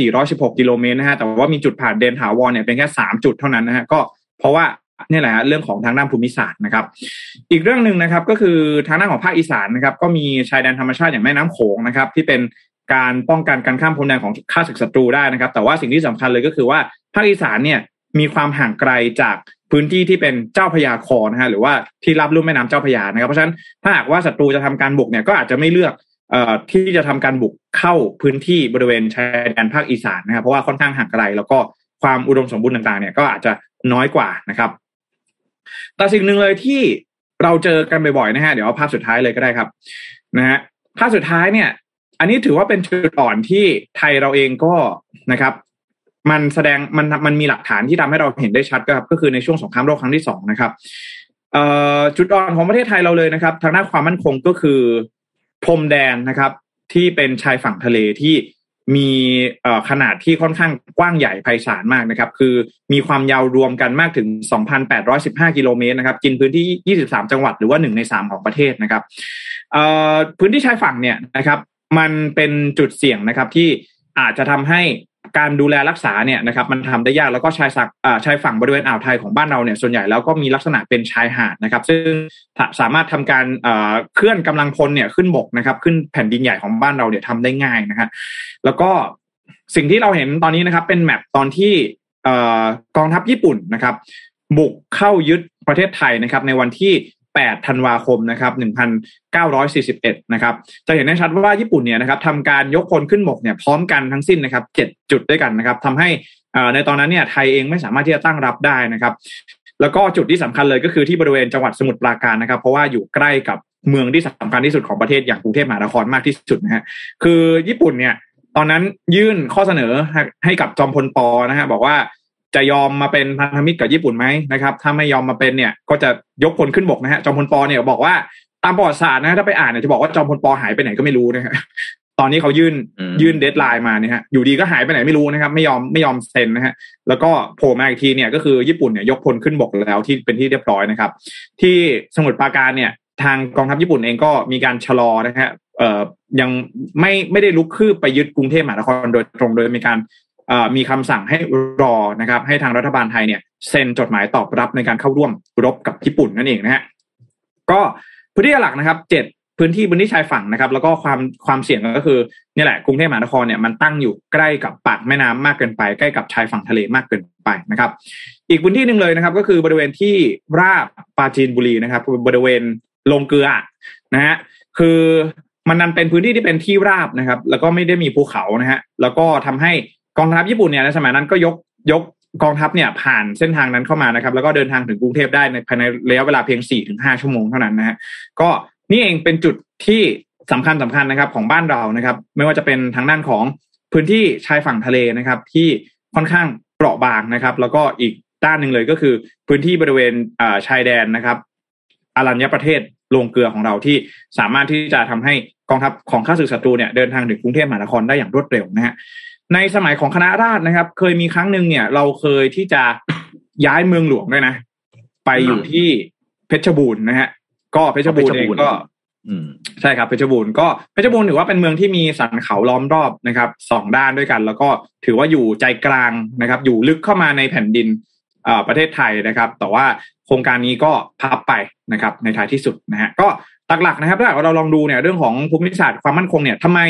D: 2,416 กิโลเมตรนะฮะแต่ว่ามีจุดผ่านเดนถาวรเนี่ยเป็นแค่ 3 จุดเท่านั้นนะฮะก็เพราะว่า นี่แหละฮะเรื่องของทางด้านภูมิศาสตร์นะครับ อีกเรื่องหนึ่งนะครับ ก็คือทางด้านของภาคอีสานนะครับ ก็มีชายแดนธรรมชาติอย่างแม่น้ำโขงนะครับ ที่เป็นการป้องกันการข้ามพรมแดนของข้าศึกศัตรูได้นะครับ แต่ว่าสิ่งที่สำคัญเลยก็คือว่าภาคอีสานเนี่ยมีความห่างไกลจากพื้นที่ที่เป็นเจ้าพระยาคอนะฮะหรือว่าที่รับลุ่มแม่น้ำเจ้าพระยานะครับ เพราะฉะนั้นถ้าหากว่าศัตรูจะทำการบุกเนี่ยก็อาจจะไม่เลือกเอ่อที่จะทำการบุกเข้าพื้นที่บริเวณชายแดนภาคอีสานนะครับเพราะว่าค่อนข้างห่างไกล แล้วก็ความอุดมสมบูรณ์ต่างๆเนี่ยก็อาจจะน้อยกว่านะครับ แต่สิ่งหนึ่งเลยที่เราเจอกันบ่อยๆนะฮะเดี๋ยวภาพสุดท้ายเลยก็ได้ครับนะฮะภาพสุดท้ายเนี่ย อันนี้ถือว่าเป็นจุดอ่อนที่ไทยเราเองก็นะครับ มันแสดงมันมันมีหลักฐานที่ทำให้เราเห็นได้ชัดก็ครับ ก็คือในช่วงสงครามโลกครั้งที่สองนะครับจุดอ่อนของประเทศไทยเราเลยนะครับ ทางด้านความมั่นคงก็คือพรมแดนนะครับ ที่เป็นชายฝั่งทะเลที่ มีขนาดที่ค่อนข้างกว้างใหญ่ไพศาลมากนะครับ คือมีความยาวรวมกันมากถึง 2,815 กิโลเมตรนะครับ กินพื้นที่ 23 จังหวัดหรือว่าหนึ่งในสามของประเทศนะครับพื้นที่ชายฝั่งเนี่ยนะครับ มันเป็นจุดเสี่ยงนะครับที่อาจจะทำให้ การดูแลรักษาเนี่ยนะครับมันทำได้ยากแล้วก็ชายสักชายฝั่งบริเวณอ่าวไทยของบ้านเราเนี่ยส่วนใหญ่แล้วก็มีลักษณะเป็นชายหาดนะครับ ซึ่งสามารถทำการเคลื่อนกำลังพลเนี่ยขึ้นบกนะครับ ขึ้นแผ่นดินใหญ่ของบ้านเราเนี่ยทำได้ง่ายนะฮะแล้วก็สิ่งที่เราเห็นตอนนี้นะครับ เป็นแมปตอนที่กองทัพญี่ปุ่นนะครับ บุกเข้ายึดประเทศไทยนะครับ ในวันที่ 8 ธันวาคมนะครับ 1941 นะครับ จะเห็นได้ชัดว่าญี่ปุ่นเนี่ยนะครับทำการยกพลขึ้นบกเนี่ยพร้อมกันทั้งสิ้นนะครับ 7 จุดด้วยกันนะครับทำให้ในตอนนั้นเนี่ยไทยเองไม่สามารถที่จะตั้งรับได้นะครับ แล้วก็จุดที่สำคัญเลยก็คือที่บริเวณจังหวัดสมุทรปราการนะครับ เพราะว่าอยู่ใกล้กับเมืองที่สำคัญที่สุดของประเทศอย่างกรุงเทพมหานครมากที่สุดนะฮะคือญี่ปุ่นเนี่ยตอนนั้นยื่นข้อเสนอให้กับจอมพลปอนะฮะบอกว่า จะยอมมาเป็นพันธมิตรกับญี่ปุ่นไหมนะครับ ถ้าไม่ยอมมาเป็นเนี่ย ก็จะยกพลขึ้นบกนะฮะจอมพลปอเนี่ยบอกว่าตามประวัติศาสตร์นะถ้าไปอ่านเนี่ยจะบอกว่าจอมพลปอหายไปไหนก็ไม่รู้นะฮะตอนนี้เขายื่น
C: อืม
D: ยื่น deadline มาเนี่ยฮะอยู่ดีก็หายไปไหนไม่รู้นะครับ ไม่ยอมไม่ยอมเซ็นนะฮะแล้วก็โผล่มาอีกทีเนี่ยก็คือญี่ปุ่นเนี่ยยกพลขึ้นบกแล้วที่เป็นที่เรียบร้อยนะครับ ที่สมุทรปราการเนี่ย ทางกองทัพญี่ปุ่นเองก็มีการชะลอนะฮะเอ่อยังไม่ไม่ได้ลุกคืบไปยึดกรุงเทพมหานครโดยตรงโดยมีการเอ่อ มีคำสั่งให้รอนะครับ ให้ทางรัฐบาลไทยเนี่ยเซ็นจดหมายตอบรับในการเข้าร่วมรบกับญี่ปุ่นนั่นเองนะฮะก็พื้นที่หลักนะครับเจ็ดพื้นที่พื้นที่ชายฝั่งนะครับ แล้วก็ความความเสี่ยงก็คือนี่แหละกรุงเทพมหานครเนี่ยมันตั้งอยู่ใกล้กับปากแม่น้ำมากเกินไป ใกล้กับชายฝั่งทะเลมากเกินไปนะครับ อีกพื้นที่หนึ่งเลยนะครับ ก็คือบริเวณที่ราบปาจีนบุรีนะครับบริเวณลงเกลือนะฮะคือมันนันเป็นพื้นที่ที่เป็นที่ราบนะครับ แล้วก็ไม่ได้มีภูเขานะฮะแล้วก็ทำให้ กองทัพญี่ปุ่นเนี่ยในสมัยนั้นก็ยกยกกองทัพเนี่ยผ่านเส้นทางนั้นเข้ามานะครับ แล้วก็เดินทางถึงกรุงเทพได้ในภายในระยะเวลาเพียง4ี่ถึงห้าชั่วโมงเท่านั้นนะฮะก็นี่เองเป็นจุดที่สำคัญสำคัญนะครับของบ้านเรานะครับ ไม่ว่าจะเป็นทางด้านของพื้นที่ชายฝั่งทะเลนะครับ ที่ค่อนข้างเปราะบางนะครับ แล้วก็อีกด้านหนึ่งเลยก็คือพื้นที่บริเวณชายแดนนะครับอารัญญประเทศลงเกลือของเราที่สามารถที่จะทำให้กองทัพของข้าศึกศัตรูเนี่ยเดินทางถึงกรุงเทพมหานครได้อย่างรวดเร็วนะฮะ ในสมัยของคณะราษฎรนะครับ เคยมีครั้งหนึ่งเนี่ย เราเคยที่จะย้ายเมืองหลวงด้วยนะ ไปอยู่ที่เพชรบูรณ์นะฮะ ก็เพชรบูรณ์เองก็
C: อืม
D: ใช่ครับเพชรบูรณ์ก็เพชรบูรณ์ถือว่าเป็นเมืองที่มีสันเขาล้อมรอบนะครับสองด้านด้วยกัน แล้วก็ถือว่าอยู่ใจกลางนะครับ อยู่ลึกเข้ามาในแผ่นดินเอ่อประเทศไทยนะครับ แต่ว่าโครงการนี้ก็พับไปนะครับ ในท้ายที่สุดนะฮะก็หลักๆนะครับถ้าหากว่าเราลองดูเนี่ยเรื่องของภูมิศาสตร์ความมั่นคงเนี่ยทำไม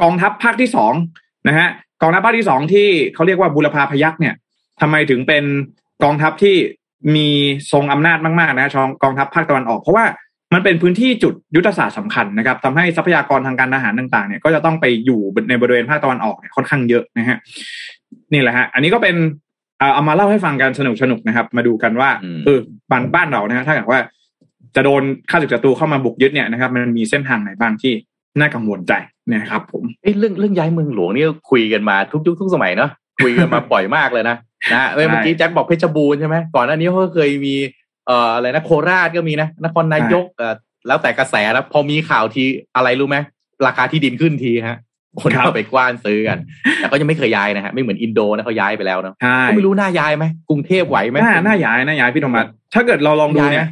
D: กองทัพภาคที่สอง นะฮะกองทัพภาคที่สองที่เขาเรียกว่าบุรพาพยัคฆ์เนี่ยทำไมถึงเป็นกองทัพที่มีทรงอำนาจมากๆนะฮะกองทัพภาคตะวันออกเพราะว่ามันเป็นพื้นที่จุดยุทธศาสตร์สำคัญนะครับทำให้ทรัพยากรทางการทหารต่างๆเนี่ยก็จะต้องไปอยู่ในบริเวณภาคตะวันออกเนี่ยค่อนข้างเยอะนะฮะนี่แหละฮะอันนี้ก็เป็นเอาเอามาเล่าให้ฟังกันสนุกสนุกๆนะครับ มาดูกันว่า
C: อืม
D: เออบ้านบ้านเรานะฮะถ้าหากว่าจะโดนข้าศึกศัตรูเข้ามาบุกยึดเนี่ยนะครับ มันมีเส้นทางไหนบ้างที่น่ากังวลใจเนี่ยครับผม
C: เอ้ยเรื่องเรื่องย้ายเมืองหลวงนี่ก็คุยกันมาทุกยุคทุกสมัยเนาะคุยกันมาบ่อยมากเลยนะนะเอ้ยเมื่อกี้แจ็คบอกเพชรบูรณ์ใช่ไหมก่อนหน้านี้เขาก็เคยมีเอ่ออะไรนะโคราชก็มีนะนครนายกเอ่อแล้วแต่กระแสแล้วพอมีข่าวทีอะไรรู้ไหมราคาที่ดินขึ้นทีฮะคน
D: ครับ
C: ก็ไปกว้านซื้อกัน แต่ก็ยังไม่เคยย้ายนะฮะไม่เหมือนอินโดนะเขาย้ายไปแล้วเนาะ
D: ใช่
C: ก็ไม่รู้น่าย้ายไหมกรุงเทพไหวไหม
D: น่าน่าย้ายน่าย้ายพี่ธรรมะถ้าเกิดเราลองดู
C: ย้าย
D: เนี่ย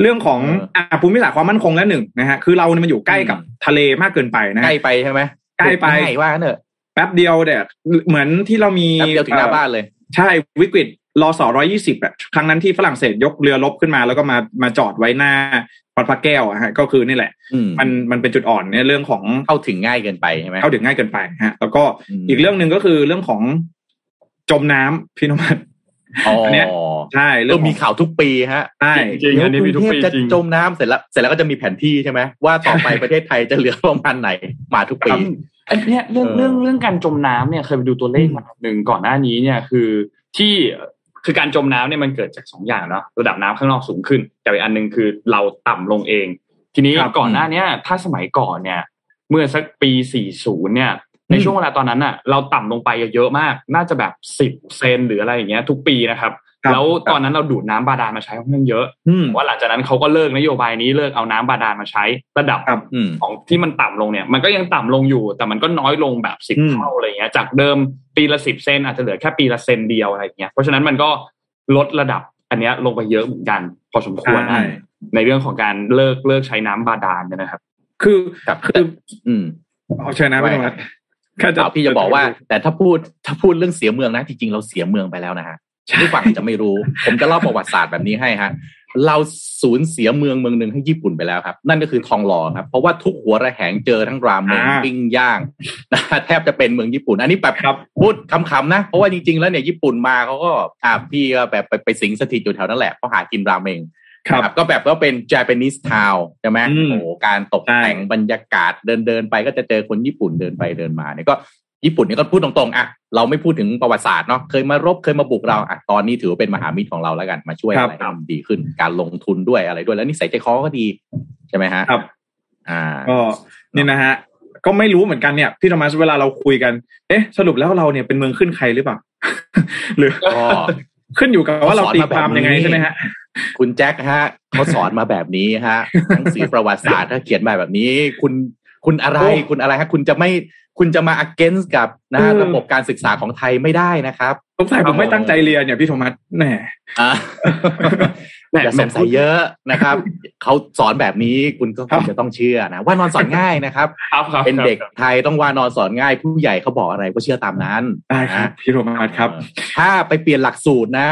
D: เรื่องของ
C: เอออ่
D: อ่าภูมิศาสตร์ความมั่นคงและหนึ่งนะฮะคือเราเนี่ยมันอยู่ใกล้กับ
C: อืม
D: ทะเลมากเกินไปนะ
C: ใก
D: ฮะ
C: ล้ไปใช่ไหม
D: ใกล้ไป
C: ง่ายว่างั้นเถอะ
D: แป๊บเดียวเนี่ยเหมือนที่เรามี
C: แป๊บเดียวถึงหน้าบ้านเลย
D: ใช่วิกฤตรอสอร้อยี่สิบอะครั้งนั้นที่ฝรั่งเศสยกเรือรบขึ้นมา แล้วก็มามาจอดไว้หน้าวัดพระแก้วอะฮะก็คือนี่แหละ
C: อืม
D: มันมันเป็นจุดอ่อนในเรื่องของ
C: เข้าถึงง่ายเกินไปใช่ไหม
D: เข้าถึงง่ายเกินไปฮะ แล้วก็
C: อืม
D: อีกเรื่องหนึ่งก็คือเรื่องของจมน้ำพี่นมัด
C: อ๋อ
D: อันเนี้ยใช่เรื่
C: เรื่
D: อ
C: องง
D: ข
C: มี
D: อง
C: ข่าวทุกปีฮะ
D: ใช่
B: จริง
C: เดี๋ยว
B: อันนี้
C: ก
B: มี
C: รุ
B: ทุ
C: ง
B: ก
C: เทพ
B: ปี
C: จะ
B: จริง
C: จมน้ำเสร็จแล้วเสร็จแล้วก็จะมีแผนที่ใช่ไหมว่าต่อไปประเทศไทยจะเหลือประมาณไหนมาทุกปี
B: อันเนี้ยเรื่อง
C: เออ
B: เรื่องเรื่องการจมน้ำเนี่ยเคยไปดูตัวเลขมาหนึ่งก่อนหน้านี้เนี่ยคือที่คือการจมน้ำเนี่ยมันเกิดจากสองอย่างเนาะระดับน้ำข้างนอกสูงขึ้น แต่อีกอันหนึ่งคือเราต่ำลงเอง ทีนี้
D: ครับ
B: ก่อนหน้าเนี้ยถ้าสมัยก่อนเนี่ย เมื่อสักปี 40 เนี่ย ในช่วงเวลาตอนนั้นน่ะ เราต่ำลงไปเยอะมาก น่าจะแบบ10เซนหรืออะไรอย่างเงี้ย ทุกปีนะครับ
D: ครับ
B: แล้วตอนนั้นเราดูดน้ำบาดาลมาใช้ค่อนข้างเยอะ
D: อืม
B: ว่าหลังจากนั้นเขาก็เลิกนโยบายนี้เลิกเอาน้ำบาดาลมาใช้ระดับ
D: ครับ
C: อืม
B: ของที่มันต่ำลงเนี่ย มันก็ยังต่ำลงอยู่ แต่มันก็น้อยลงแบบสิบ
D: อืม
B: เท่าอะไรเงี้ย จากเดิมปีละสิบเซนอาจจะเหลือแค่ปีละเซนเดียวอะไรเงี้ยเพราะฉะนั้นมันก็ลดระดับอันเนี้ยลงไปเยอะเหมือนกัน พอสมควร
D: ใช่
B: นะในเรื่องของการเลิกเลิกใช้น้ำบาดาลเนี่ยนะครับ
D: คือ
C: ครับ
D: คือ
C: อืม
D: เอาเชิญนะพี่นมัดแค่
C: เอา พี่จะบอกว่า แต่ถ้าพูดถ้าพูดเรื่องเสียเมืองนะจริงๆเราเสียเมืองไปแล้วนะฮะผู้ฟังจะไม่รู้ ผมจะเล่าประวัติศาสตร์แบบนี้ให้ฮะเราสูญเสียเมืองเมืองหนึ่งให้ญี่ปุ่นไปแล้วครับ นั่นก็คือทองหล่อครับ เพราะว่าทุกหัวระแหงเจอทั้งรามเมง
D: อ่า
C: ปิ้งย่างนะแทบจะเป็นเมืองญี่ปุ่น อันนี้แบบ
D: ครับ
C: พูดคำๆนะ เพราะว่าจริงๆแล้วเนี่ยญี่ปุ่นมาเขาก็อ่าพี่ก็แบบไปไปสิงสถิตอยู่แถวนั้นแหละเพราะหากินราเมง
D: ครับ
C: นะก็แบบว่าเป็น Japanese town ใช่ไหม
D: อืม
C: โอ้โหการตกแต่ง
D: ใช่
C: บรรยากาศเดินเดินๆไปก็จะเจอคนญี่ปุ่นเดินไปเดินมาเนี่ยก็ญี่ปุ่นเนี่ยก็พูดตรงๆอะเราไม่พูดถึงประวัติศาสตร์เนาะเคยมารบเคยมาบุกเราอะตอนนี้ถือว่าเป็นมหามิตรของเราแล้วกันมาช่วย
D: ครับ
C: อะไรให้มันดีขึ้น การลงทุนด้วยอะไรด้วยแล้วนิสัยใจคอก็ดีใช่ไหมฮะ
D: ครับ
C: อ่า
D: ก็นี่นะฮะก็ไม่รู้เหมือนกันเนี่ยพี่โทมัสเวลาเราคุยกัน เอ๊ะ สรุปแล้วเราเนี่ยเป็นเมืองขึ้นใครหรือเปล่าหรือ
C: ก็
D: ขึ้นอยู่กับว่าเราตีความยังไง
C: สอนมาแบบนี้
D: ใช่ไหมฮะ
C: คุณแจ็คฮะเขาสอนมาแบบนี้ฮะหนังสือประวัติศาสตร์ถ้าเขียนมาแบบนี้ คุณคุณอะไร
D: โอ้
C: คุณอะไรฮะคุณจะไม่คุณจะมา against กับนะ
D: เออ
C: ระบบการศึกษาของไทยไม่ได้นะครับ
D: สงสัยผมไม่ตั้งใจเรียนเนี่ยพี่โทมัสแหม
C: อะ
B: แหม่
C: อย่าสงสัยเยอะนะครับเขาสอนแบบนี้คุณก็
D: ครั
C: คว
D: บ
C: รจะต้องเชื่อนะว่านอนสอนง่ายนะครับ
B: ครับครับ
C: เป็นเด็ก
B: ครับ
C: ไทยต้องว่านอนสอนง่าย ผู้ใหญ่เขาบอกอะไรก็เชื่อตามนั้น
D: ได้ครับ
C: นะ
D: พี่โทมัสครับ
C: ถ้าไปเปลี่ยนหลักสูตรนะ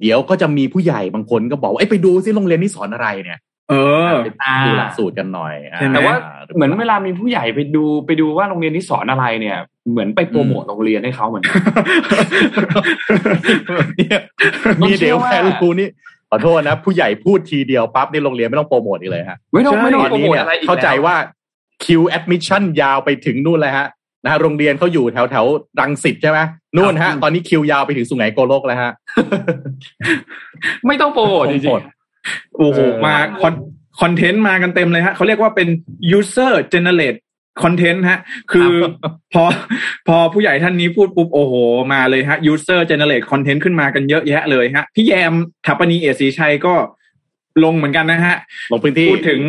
C: เดี๋ยวก็จะมีผู้ใหญ่บางคนก็บอกว่าเอ้ยไปดูซิโรงเรียนนี้สอนอะไรเนี่ย
D: เออ
C: ไปดูหลักสูตรกันหน่อยอะ
D: ใช่ไหม
B: แต่ว่าเหมือนเวลามีผู้ใหญ่ไปดูไปดูว่าโรงเรียนนี้สอนอะไรเนี่ย เหมือนไปโปรโมทโรงเรียนให้เขาเหมือนกัน
C: เนี่ย
B: ผม
C: มี
B: เชื่
C: เดี๋ย
B: อ
C: ว
B: ว่า
C: แค่รู้นี่ขอโทษนะ ผู้ใหญ่พูดทีเดียวปั๊บนี่โรงเรียนไม่ต้องโปรโมทอีกเลยฮะ
B: ไม่ต้อง
D: ใช่
B: ไม่ต้อง
C: ตอน
B: โปร
C: นี้
B: โมท
C: เนี่ย
B: อะไรอีก
C: เข้าใจ
B: แล้ว
C: ว่าคิว admission ยาวไปถึงนู่นเลยฮะ นะฮะโรงเรียนเขาอยู่แถวแถวรังสิตใช่ไหมนู่นฮะ ตอนนี้คิวยาวไปถึงสุไหงโกลกแล้วฮะ
B: ไม่ต้องโปรโมทจริง
C: โปรโมท
D: โอ้โห
C: เออ
D: มา con- content มากันเต็มเลยฮะเขาเรียกว่าเป็น user generate content ฮะ คือพอพอผู้ใหญ่ท่านนี้พูดปุ๊บ โอ้โห มาเลยฮะ user generate content ขึ้นมากันเยอะแยะเลยฮะ พี่แยมถัปปนีเอศรีชัยก็ลงเหมือนกันนะฮะ
C: ลงพื้นที่
D: พูดถึง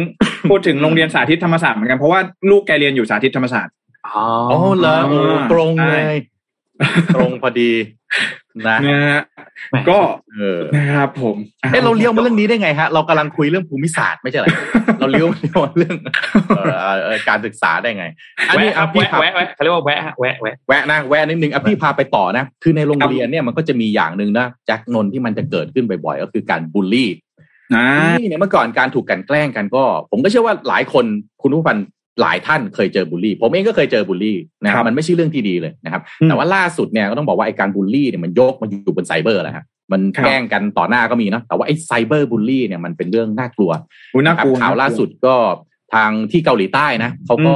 D: พูดถึงโรงเรียนสาธิตธรรมศาสตร์เหมือนกันเพราะว่าลูกแกเรียนอยู่สาธิตธรรมศาสตร์
B: ๆ อ๋อ
C: อ๋อเหรอโอ้ตรงเลยตรงพอดีนะ
D: นะฮะก็
C: เออ
D: นะครับผม
C: เอ้เราเลี้ยวมาเรื่องนี้ได้ไงฮะ เรากำลังคุยเรื่องภูมิศาสตร์ไม่ใช่เหรอเราเลี้ยวเลี้ยวมาเรื่องเอ่อเอ่อการศึกษาได้ไงอันนี้
B: แวะครับ
C: อะพี่
B: แวะ
C: พา
B: แวะแวะเขาเรียกว่าแวะฮะแวะแวะ
C: แวะนะแวะนิดนึงอะพี่พาไปต่อนะ คือในโรงเรียนเนี่ยมันก็จะมีอย่างหนึ่งนะแจ็คนนท์ที่มันจะเกิดขึ้นบ่อยๆก็คือการบูลลี่
D: นะ
C: บูลลี่เนี่ยเมื่อก่อนการถูกกลันแกล้งกันก็ ผมก็เชื่อว่าหลายคนคุณผู้ฟัง หลายท่านเคยเจอบูลลี่ ผมเองก็เคยเจอบูลลี่นะครับมันไม่ใช่เรื่องที่ดีเลยนะครับ แต่ว่าล่าสุดเนี่ยก็ต้องบอกว่าไอ้การบูลลี่เนี่ยมันยกมาอยู่บนไซเบอร์แล้วครับมันแกล้งกันต่อหน้าก็มีนะแต่ว่าไอ้ไซเบอร์บูลลี่เนี่ยมันเป็นเรื่องน่ากลัว
D: อุ๊ยน่ากลัว
C: ข่าวล่าสุดก็ทางที่เกาหลีใต้นะเขาก็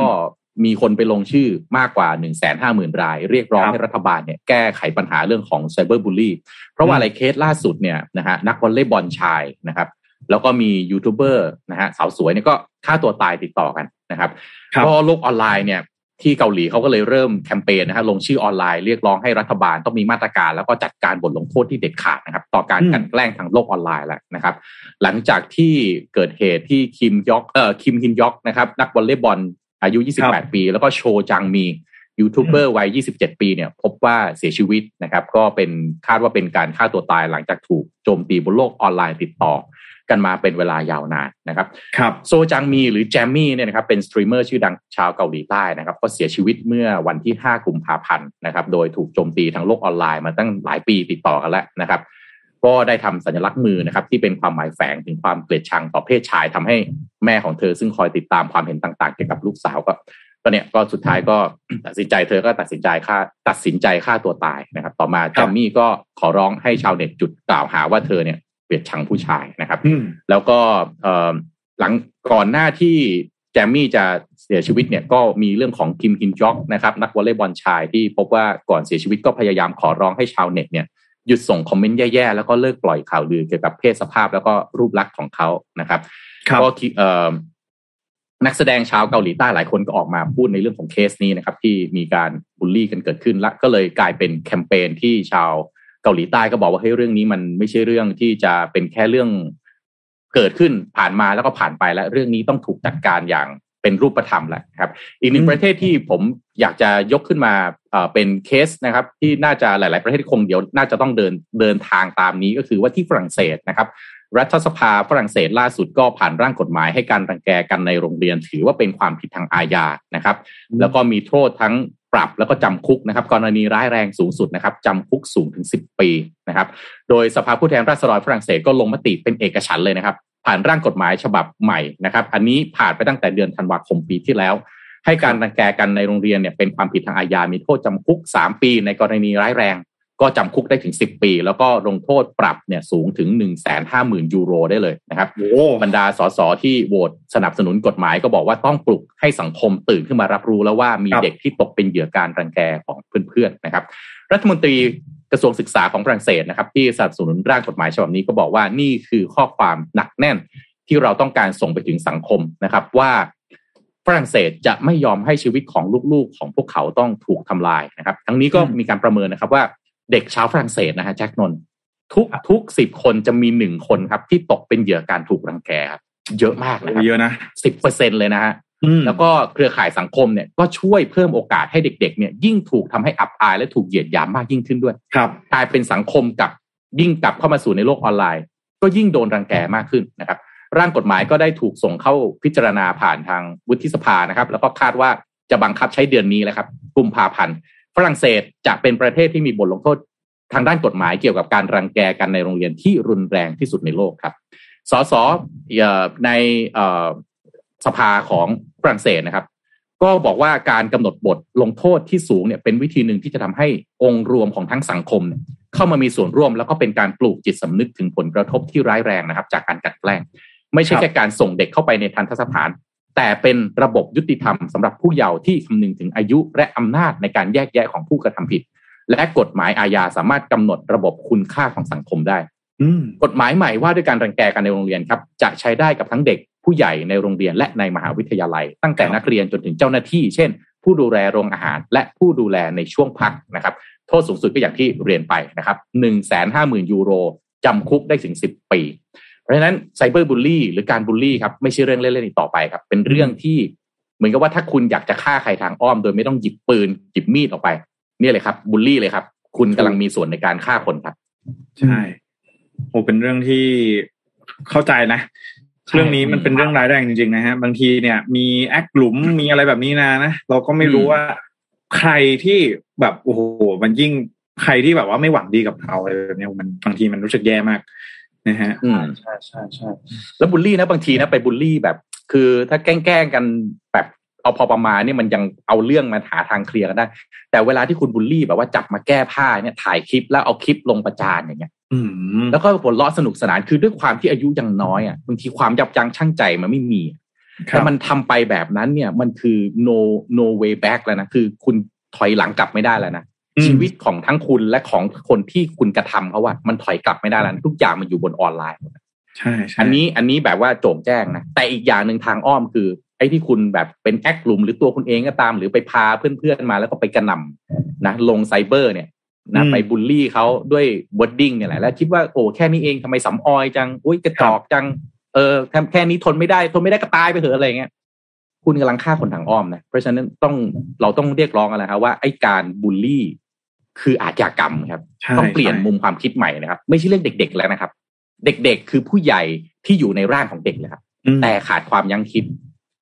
C: มีคนไปลงชื่อมากกว่า1นึ่งแสนห้าหมื่นราย เรียกร้อง
D: ครับ
C: ให้รัฐบาลเนี่ยแก้ไขปัญหาเรื่องของไซเบอร์บูลลี่เพราะว่าอะไรเคสล่าสุดเนี่ยนะฮะนักวอลเลย์บอลชายนะครับ แล้วก็มียูทูบเบอร์นะฮะสาวสวยเนี่ยก็ฆ่าตัวตายติดต่อกันนะครับ
D: ครับ
C: ก็โลกออนไลน์เนี่ยที่เกาหลีเขาก็เลยเริ่มแคมเปญนะฮะลงชื่อออนไลน์เรียกร้องให้รัฐบาลต้องมีมาตรการ แล้วก็จัดการบทลงโทษที่เด็ดขาดนะครับ ต่อการ
D: อืม
C: กลั่นแกล้งทางโลกออนไลน์แล้วนะครับ หลังจากที่เกิดเหตุที่คิมยอกเอ่อคิมฮินยอกนะครับ นักวอลเลย์บอลอายุ 28 ปี แล้วก็โชจังมียูทูบเบอร์วัย 27 ปีเนี่ย พบว่าเสียชีวิตนะครับ ก็เป็นคาดว่าเป็นการฆ่าตัวตายหลังจากถูกโจมตีบนโลกออนไลน์ติดต่อ กันมาเป็นเวลายาวนานนะครับ
D: ครับ
C: โซจังมีหรือแจมมี่เนี่ยนะครับเป็นสตรีมเมอร์ชื่อดังชาวเกาหลีใต้นะครับก็เสียชีวิตเมื่อวันที่ 5 กุมภาพันธ์นะครับโดยถูกโจมตีทางโลกออนไลน์มาตั้งหลายปีติดต่อกันแล้วนะครับก็ได้ทำสัญลักษณ์มือนะครับที่เป็นความหมายแฝงถึงความเกลียดชังต่อเพศชายทำให้แม่ของเธอซึ่งคอยติดตามความเห็นต่างๆเกี่ยวกับลูกสาวก็ก็เนี่ยก็สุดท้ายก็ตัดสินใจเธอก็ตัดสินใจฆ่าตัดสินใจฆ่าตัวตายนะครับ ต่อมาแจมมี่ก็ขอร้องให้ชาวเน็ตหยุดกล่าวหาว่าเธอเนี่ย เกลียดชังผู้ชายนะครับ
D: อืม
C: แล้วก็เอ่อหลังก่อนหน้าที่แจมมี่จะเสียชีวิตเนี่ยก็มีเรื่องของคิมอินฮยอกนะครับ นักวอลเลย์บอลชายที่พบว่าก่อนเสียชีวิตก็พยายามขอร้องให้ชาวเน็ตเนี่ยหยุดส่งคอมเมนต์แย่ๆ แล้วก็เลิกปล่อยข่าวลือเกี่ยวกับเพศสภาพแล้วก็รูปลักษณ์ของเขานะครับ
D: ครับ
C: ก็คิเอ่อนักแสดงชาวเกาหลีใต้หลายคนก็ออกมาพูดในเรื่องของเคสนี้นะครับ ที่มีการบูลลี่กันเกิดขึ้นและก็เลยกลายเป็นแคมเปญที่ชาว เกาหลีใต้ก็บอกว่าเฮ้ยเรื่องนี้มันไม่ใช่เรื่องที่จะเป็นแค่เรื่องเกิดขึ้นผ่านมาแล้วก็ผ่านไปและเรื่องนี้ต้องถูกจัดการอย่างเป็นรูปธรรมแหละครับ อีกหนึ่งประเทศที่ผมอยากจะยกขึ้นมาเอ่อเป็นเคสนะครับ ที่น่าจะหลาย ๆ ประเทศคงเดี๋ยวน่าจะต้องเดินเดินทางตามนี้ก็คือว่าที่ฝรั่งเศสนะครับ รัฐสภาฝรั่งเศสล่าสุดก็ผ่านร่างกฎหมายให้การรังแกกันในโรงเรียนถือว่าเป็นความผิดทางอาญานะครับ แล้วก็มีโทษทั้ง ปรับแล้วก็จำคุกนะครับกรณีร้ายแรงสูงสุดนะครับจำคุกสูงถึง 10 ปีนะครับ โดยสภาผู้แทนราษฎรฝรั่งเศสก็ลงมติเป็นเอกฉันเลยนะครับ ผ่านร่างกฎหมายฉบับใหม่นะครับ อันนี้ผ่านไปตั้งแต่เดือนธันวาคมปีที่แล้ว ให้การรังแกกันในโรงเรียนเนี่ยเป็นความผิดทางอาญา มีโทษจำคุก 3 ปี ในกรณีร้ายแรง ก็จำคุกได้ถึง 10 ปี แล้วก็ลงโทษปรับเนี่ยสูงถึง 1 5 0 0 0 0 ยูโรได้เลยนะครับ
D: โอ้
C: บรรดาสสที่โหวตสนับสนุนกฎหมายก็บอกว่าต้องปลุกให้สังคมตื่นขึ้นมารับรู้แล้วว่ามี
D: ครับ
C: เด็กที่ตกเป็นเหยื่อการรังแกของเพื่อนๆนะครับ รัฐมนตรีกระทรวงศึกษาของฝรั่งเศสนะครับ ที่สนับสนุนร่างกฎหมายฉบับนี้ก็บอกว่านี่คือข้อความหนักแน่นที่เราต้องการส่งไปถึงสังคมนะครับว่าฝรั่งเศสจะไม่ยอมให้ชีวิตของลูกๆของพวกเขาต้องถูกทำลายนะครับ ทั้งนี้ก็
D: อืม
C: มีการประเมินนะครับว่า เด็กชาวฝรั่งเศสนะฮะแจ็คนนท์ทุกทุกสิบคนจะมีหนึ่งคนครับ ที่ตกเป็นเหยื่อการถูกรังแกครับเยอะมากเลยครับ
D: เยอะนะ
C: สิบเปอร์เซ็นเลยนะฮะ
D: อืม
C: แล้วก็เครือข่ายสังคมเนี่ยก็ช่วยเพิ่มโอกาสให้เด็ก ๆ เนี่ย ยิ่งถูกทำให้อับอายและถูกเหยียดหยามมากยิ่งขึ้นด้วย
D: ครับ
C: กลายเป็นสังคมกับยิ่งกลับเข้ามาสู่ในโลกออนไลน์ ก็ยิ่งโดนรังแกมากขึ้นนะครับ ร่างกฎหมายก็ได้ถูกส่งเข้าพิจารณาผ่านทางวุฒิสภานะครับ แล้วก็คาดว่าจะบังคับใช้เดือนนี้แหละครับกุมภาพันธ์ ฝรั่งเศสจะเป็นประเทศที่มีบทลงโทษทางด้านกฎหมายเกี่ยวกับการรังแกกันในโรงเรียนที่รุนแรงที่สุดในโลกครับ สสในสภาของฝรั่งเศสนะครับ ก็บอกว่าการกำหนดบทลงโทษที่สูงเนี่ยเป็นวิธีหนึ่งที่จะทำให้องค์รวมของทั้งสังคมเเข้ามามีส่วนร่วมแล้วก็เป็นการปลูกจิตสำนึกถึงผลกระทบที่ร้ายแรงนะครับ จากการกลันแกล้ง ไม่ใช่แค่การส่งเด็กเข้าไปในทันทสถาน แต่เป็นระบบยุติธรรมสำหรับผู้เยาว์ที่คำนึงถึงอายุและอำนาจในการแยกแยะของผู้กระทำผิด และกฎหมายอาญาสามารถกำหนดระบบคุณค่าของสังคมได้
D: อ
C: กฎหมายใหม่ว่าด้วยการรังแกกันในโรงเรียนครับ จะใช้ได้กับทั้งเด็กผู้ใหญ่ในโรงเรียนและในมหาวิทยาลัย ตั้งแต่นักเรียนจนถึงเจ้าหน้าที่ เช่น ผู้ดูแลโรงอาหารและผู้ดูแลในช่วงพักนะครับ โทษสูงสุดก็อย่างที่เรียนไปนะครับหนึ่งแสนห้าหมื่นยูโรจำคุกได้ถึงสิบปี เพราะฉะนั้นไซเบอร์บูลลี่หรือการบูลลี่ครับไม่ใช่เรื่องเล่นๆอีกต่อไปครับ เป็นเรื่องที่เหมือนกับว่าถ้าคุณอยากจะฆ่าใครทางอ้อม โดยไม่ต้องหยิบปืนหยิบมีดออกไป เนี่ยเลยครับบูลลี่เลยครับ คุณกำลังมีส่วนในการฆ่าคนครับ
D: ใช่โอ้เป็นเรื่องที่เข้าใจนะ
B: ใช่
D: เรื่องนี้มันเป็นเรื่องร้ายแรงจริงๆนะฮะบางทีเนี่ย มีแอคหลุมมีอะไรแบบนี้นะนะเราก็ไม่รู้
C: อืม
D: ว่า ใครที่แบบโอ้โหมันยิ่งใครที่แบบว่าไม่หวังดีกับเราอะไรแบบเนี้ยมันบางทีมันรู้สึกแย่มาก นะฮะ
C: อืม
B: ใช่ใช่ใช่
C: แล้วบูลลี่นะบางทีนะไปบูลลี่แบบ คือถ้าแกล้งๆกันแบบเอาพอประมาณเนี่ยมันยังเอาเรื่องมาหาทางเคลียร์กันได้ แต่เวลาที่คุณบูลลี่แบบว่าจับมาแก้ผ้าเนี่ยถ่ายคลิปแล้วเอาคลิปลงประจานอย่างเงี้ย
D: อืม
C: แล้วก็ผลล้อสนุกสนานคือด้วยความที่อายุยังน้อยอะบางทีความยับยั้งชั่งใจมันไม่มี
D: ครั
C: แต่
D: บ
C: มันทำไปแบบนั้นเนี่ยมันคือ no no way back แล้วนะคือคุณถอยหลังกลับไม่ได้แล้วนะ
D: อืม
C: ชีวิตของทั้งคุณและของคนที่คุณกระทำเขาว่ามันถอยกลับไม่ได้แล้วนะทุกอย่างมันอยู่บนออนไลน์หมด
D: ใช่ใช่
C: อันนี้อันนี้แบบว่าโจ่งแจ้งนะแต่อีกอย่างหนึ่งทางอ้อมคือ ไอ้ที่คุณแบบเป็นแอคหลุมหรือตัวคุณเองก็ตาม หรือไปพาเพื่อนๆมาแล้วก็ไปกระหน่ำนะ ลงไซเบอร์เนี่ยนะไปบูลลี่เขาด้วย wording เนี่ยแหละแล้วคิดว่าโอ้แค่นี้เองทำไมสำออยจังอุ้ยกระจอกจัง เออแค่แค่นี้ทนไม่ได้ทนไม่ได้ก็ตายไปเถอะอะไรเงี้ยคุณกำลังฆ่าคนทางอ้อมนะเพราะฉะนั้นต้องเราต้องเรียกร้องกันนะครับว่าไอ้การบูลลี่ คืออาชญากรรมครับ
D: ใช่
C: ต้องเปลี่ยน
D: ใช่
C: มุมความคิดใหม่นะครับ ไม่ใช่เรื่องเด็ก ๆ แล้วนะครับ เด็กๆ คือผู้ใหญ่ที่อยู่ในร่างของเด็กเลยครับ
D: อืม
C: แต่ขาดความยั้งคิด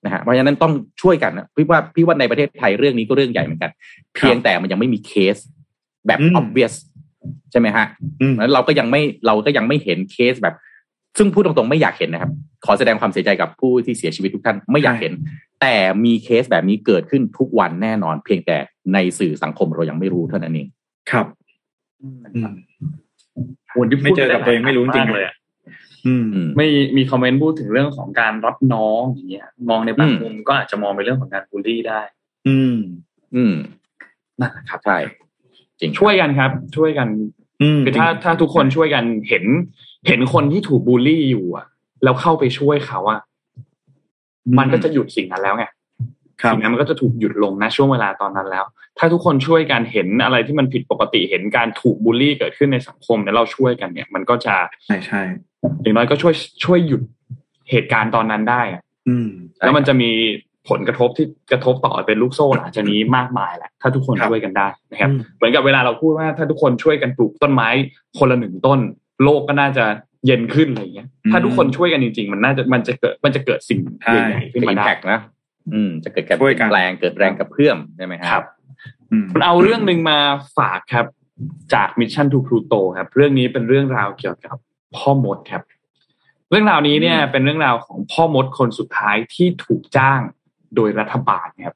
C: นะฮะเพราะฉะนั้นต้องช่วยกันนะพี่ว่าพี่ว่าในประเทศไทยเรื่องนี้ก็เรื่องใหญ่เหมือนกัน เพียงแต่มันยังไม่มีเคสแบบ
D: อืม
C: obvious ใช่ไหมฮะ
D: อืม
C: แล้วเราก็ยังไม่เราก็ยังไม่เห็นเคสแบบ ซึ่งพูดตรงๆไม่อยากเห็นนะครับ ขอแสดงความเสียใจกับผู้ที่เสียชีวิตทุกท่านไม่อยากเห็น แต่มีเคสแบบนี้เกิดขึ้นทุกวันแน่นอน เพียงแต่ในสื่อสังคมเรายังไม่รู้เท่านั้นเอง
D: ครับอืม
B: วันที่
D: ไม่เจอกับตัวเองไม่รู้จริงๆ
B: เลยอะ
D: อืม
C: อืม
B: ไม่มีคอมเมนต์พูดถึงเรื่องของการรับน้องอย่างเงี้ย มองในบาง
C: อืม
B: มุมก็อาจจะมองเป็นเรื่องของการบูลลี่ได้
D: อืม
C: อืม
B: นั่นแหละครับ
C: ใช่จริง
B: ช่วยกันครับ ช่วยกัน
D: อืม
B: คือถ้าถ้าทุกคนช่วยกันเห็น เห็นคนที่ถูกบูลลี่อยู่ อะ แล้วเข้าไปช่วยเขาอะมันก็จะหยุดสิ่งนั้นแล้วไง
D: ครับ
B: สิ่งนั้นมันก็จะถูกหยุดลงนะช่วงเวลาตอนนั้นแล้ว ถ้าทุกคนช่วยกันเห็นอะไรที่มันผิดปกติเห็นการถูกบูลลี่เกิดขึ้นในสังคมแล้วเราช่วยกันเนี่ย มันก็จะ
D: ใช่ใช่
B: อย่างน้อยก็ช่วยช่วยหยุดเหตุการณ์ตอนนั้นได้อะ
D: อืม
B: แล้วมันจะมีผลกระทบที่กระทบต่อเป็นลูกโซ่หลังจากนี้มากมายแหละถ้าทุกคน
D: ครับ
B: ช่วยกันได้นะครับ
D: อืม
B: เหมือนกับเวลาเราพูดว่าถ้าทุกคนช่วยกันปลูกต้นไม้คนละหนึ่งต้น โลกก็น่าจะเย็นขึ้นอะไรอย่างเงี้ย ถ้าทุกคนช่วยกันจริง ๆ มันน่าจะมันจะเกิดมันจะเกิดสิ่ง
D: ใช่
B: ใหญ่ๆขึ้น
C: เป็น
B: มา
C: อิม
B: ได้
C: แพกนะอืม จะเกิดการเป
D: ช่วย
C: ลี่ย
D: กัน
C: นแปลงเกิดแรงกระเพื่อมใช่ไหมฮะ
B: ครับ
D: อื ม
B: มันเอาเรื่องหนึ่งมาฝากครับ จาก Mission to Pluto ครับ เรื่องนี้เป็นเรื่องราวเกี่ยวกับพ่อมดครับ เรื่องราวนี้เนี่ย เป็นเรื่องราวของพ่อมดคนสุดท้ายที่ถูกจ้างโดยรัฐบาลครับ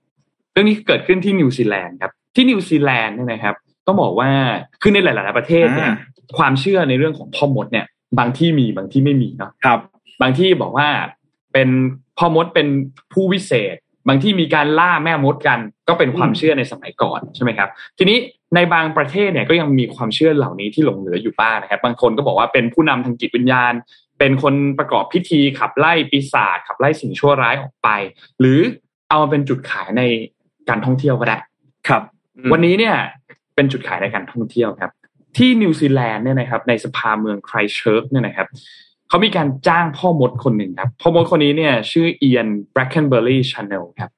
B: เรื่องนี้เกิดขึ้นที่นิวซีแลนด์ครับ ที่นิวซีแลนด์เนี่ยนะครับ ต้องบอกว่าคือในหลาย ๆ ประเทศเนี่ย
D: อ่า
B: ความเชื่อในเรื่องของพ่อมดเนี่ย บางที่มีบางที่ไม่มีเนาะ
D: ครับ
B: บางที่บอกว่าเป็นพ่อมดเป็นผู้วิเศษ บางที่มีการล่าแม่มดกันก็เป็นความ
D: อืม
B: เชื่อในสมัยก่อนใช่ไหมครับ ทีนี้ในบางประเทศเนี่ยก็ยังมีความเชื่อเหล่านี้ที่หลงเหลืออยู่บ้างนะครับ บางคนก็บอกว่าเป็นผู้นำทางจิตวิญญาณ เป็นคนประกอบพิธีขับไล่ปีศาจขับไล่สิ่งชั่วร้ายออกไป หรือเอามาเป็นจุดขายในการท่องเที่ยวก็ได้
D: ครับ
B: วันนี้เนี่ยเป็นจุดขายในการท่องเที่ยวครับ ที่นิวซีแลนด์เนี่ยนะครับในสภาเมืองไครสต์เชิร์ชเนี่ยนะครับ เขามีการจ้างพ่อมดคนหนึ่งครับ พ่อมดคนนี้เนี่ย ชื่อเอียนแบรคเคนเบอร์รี่แชนเนลล์ครับ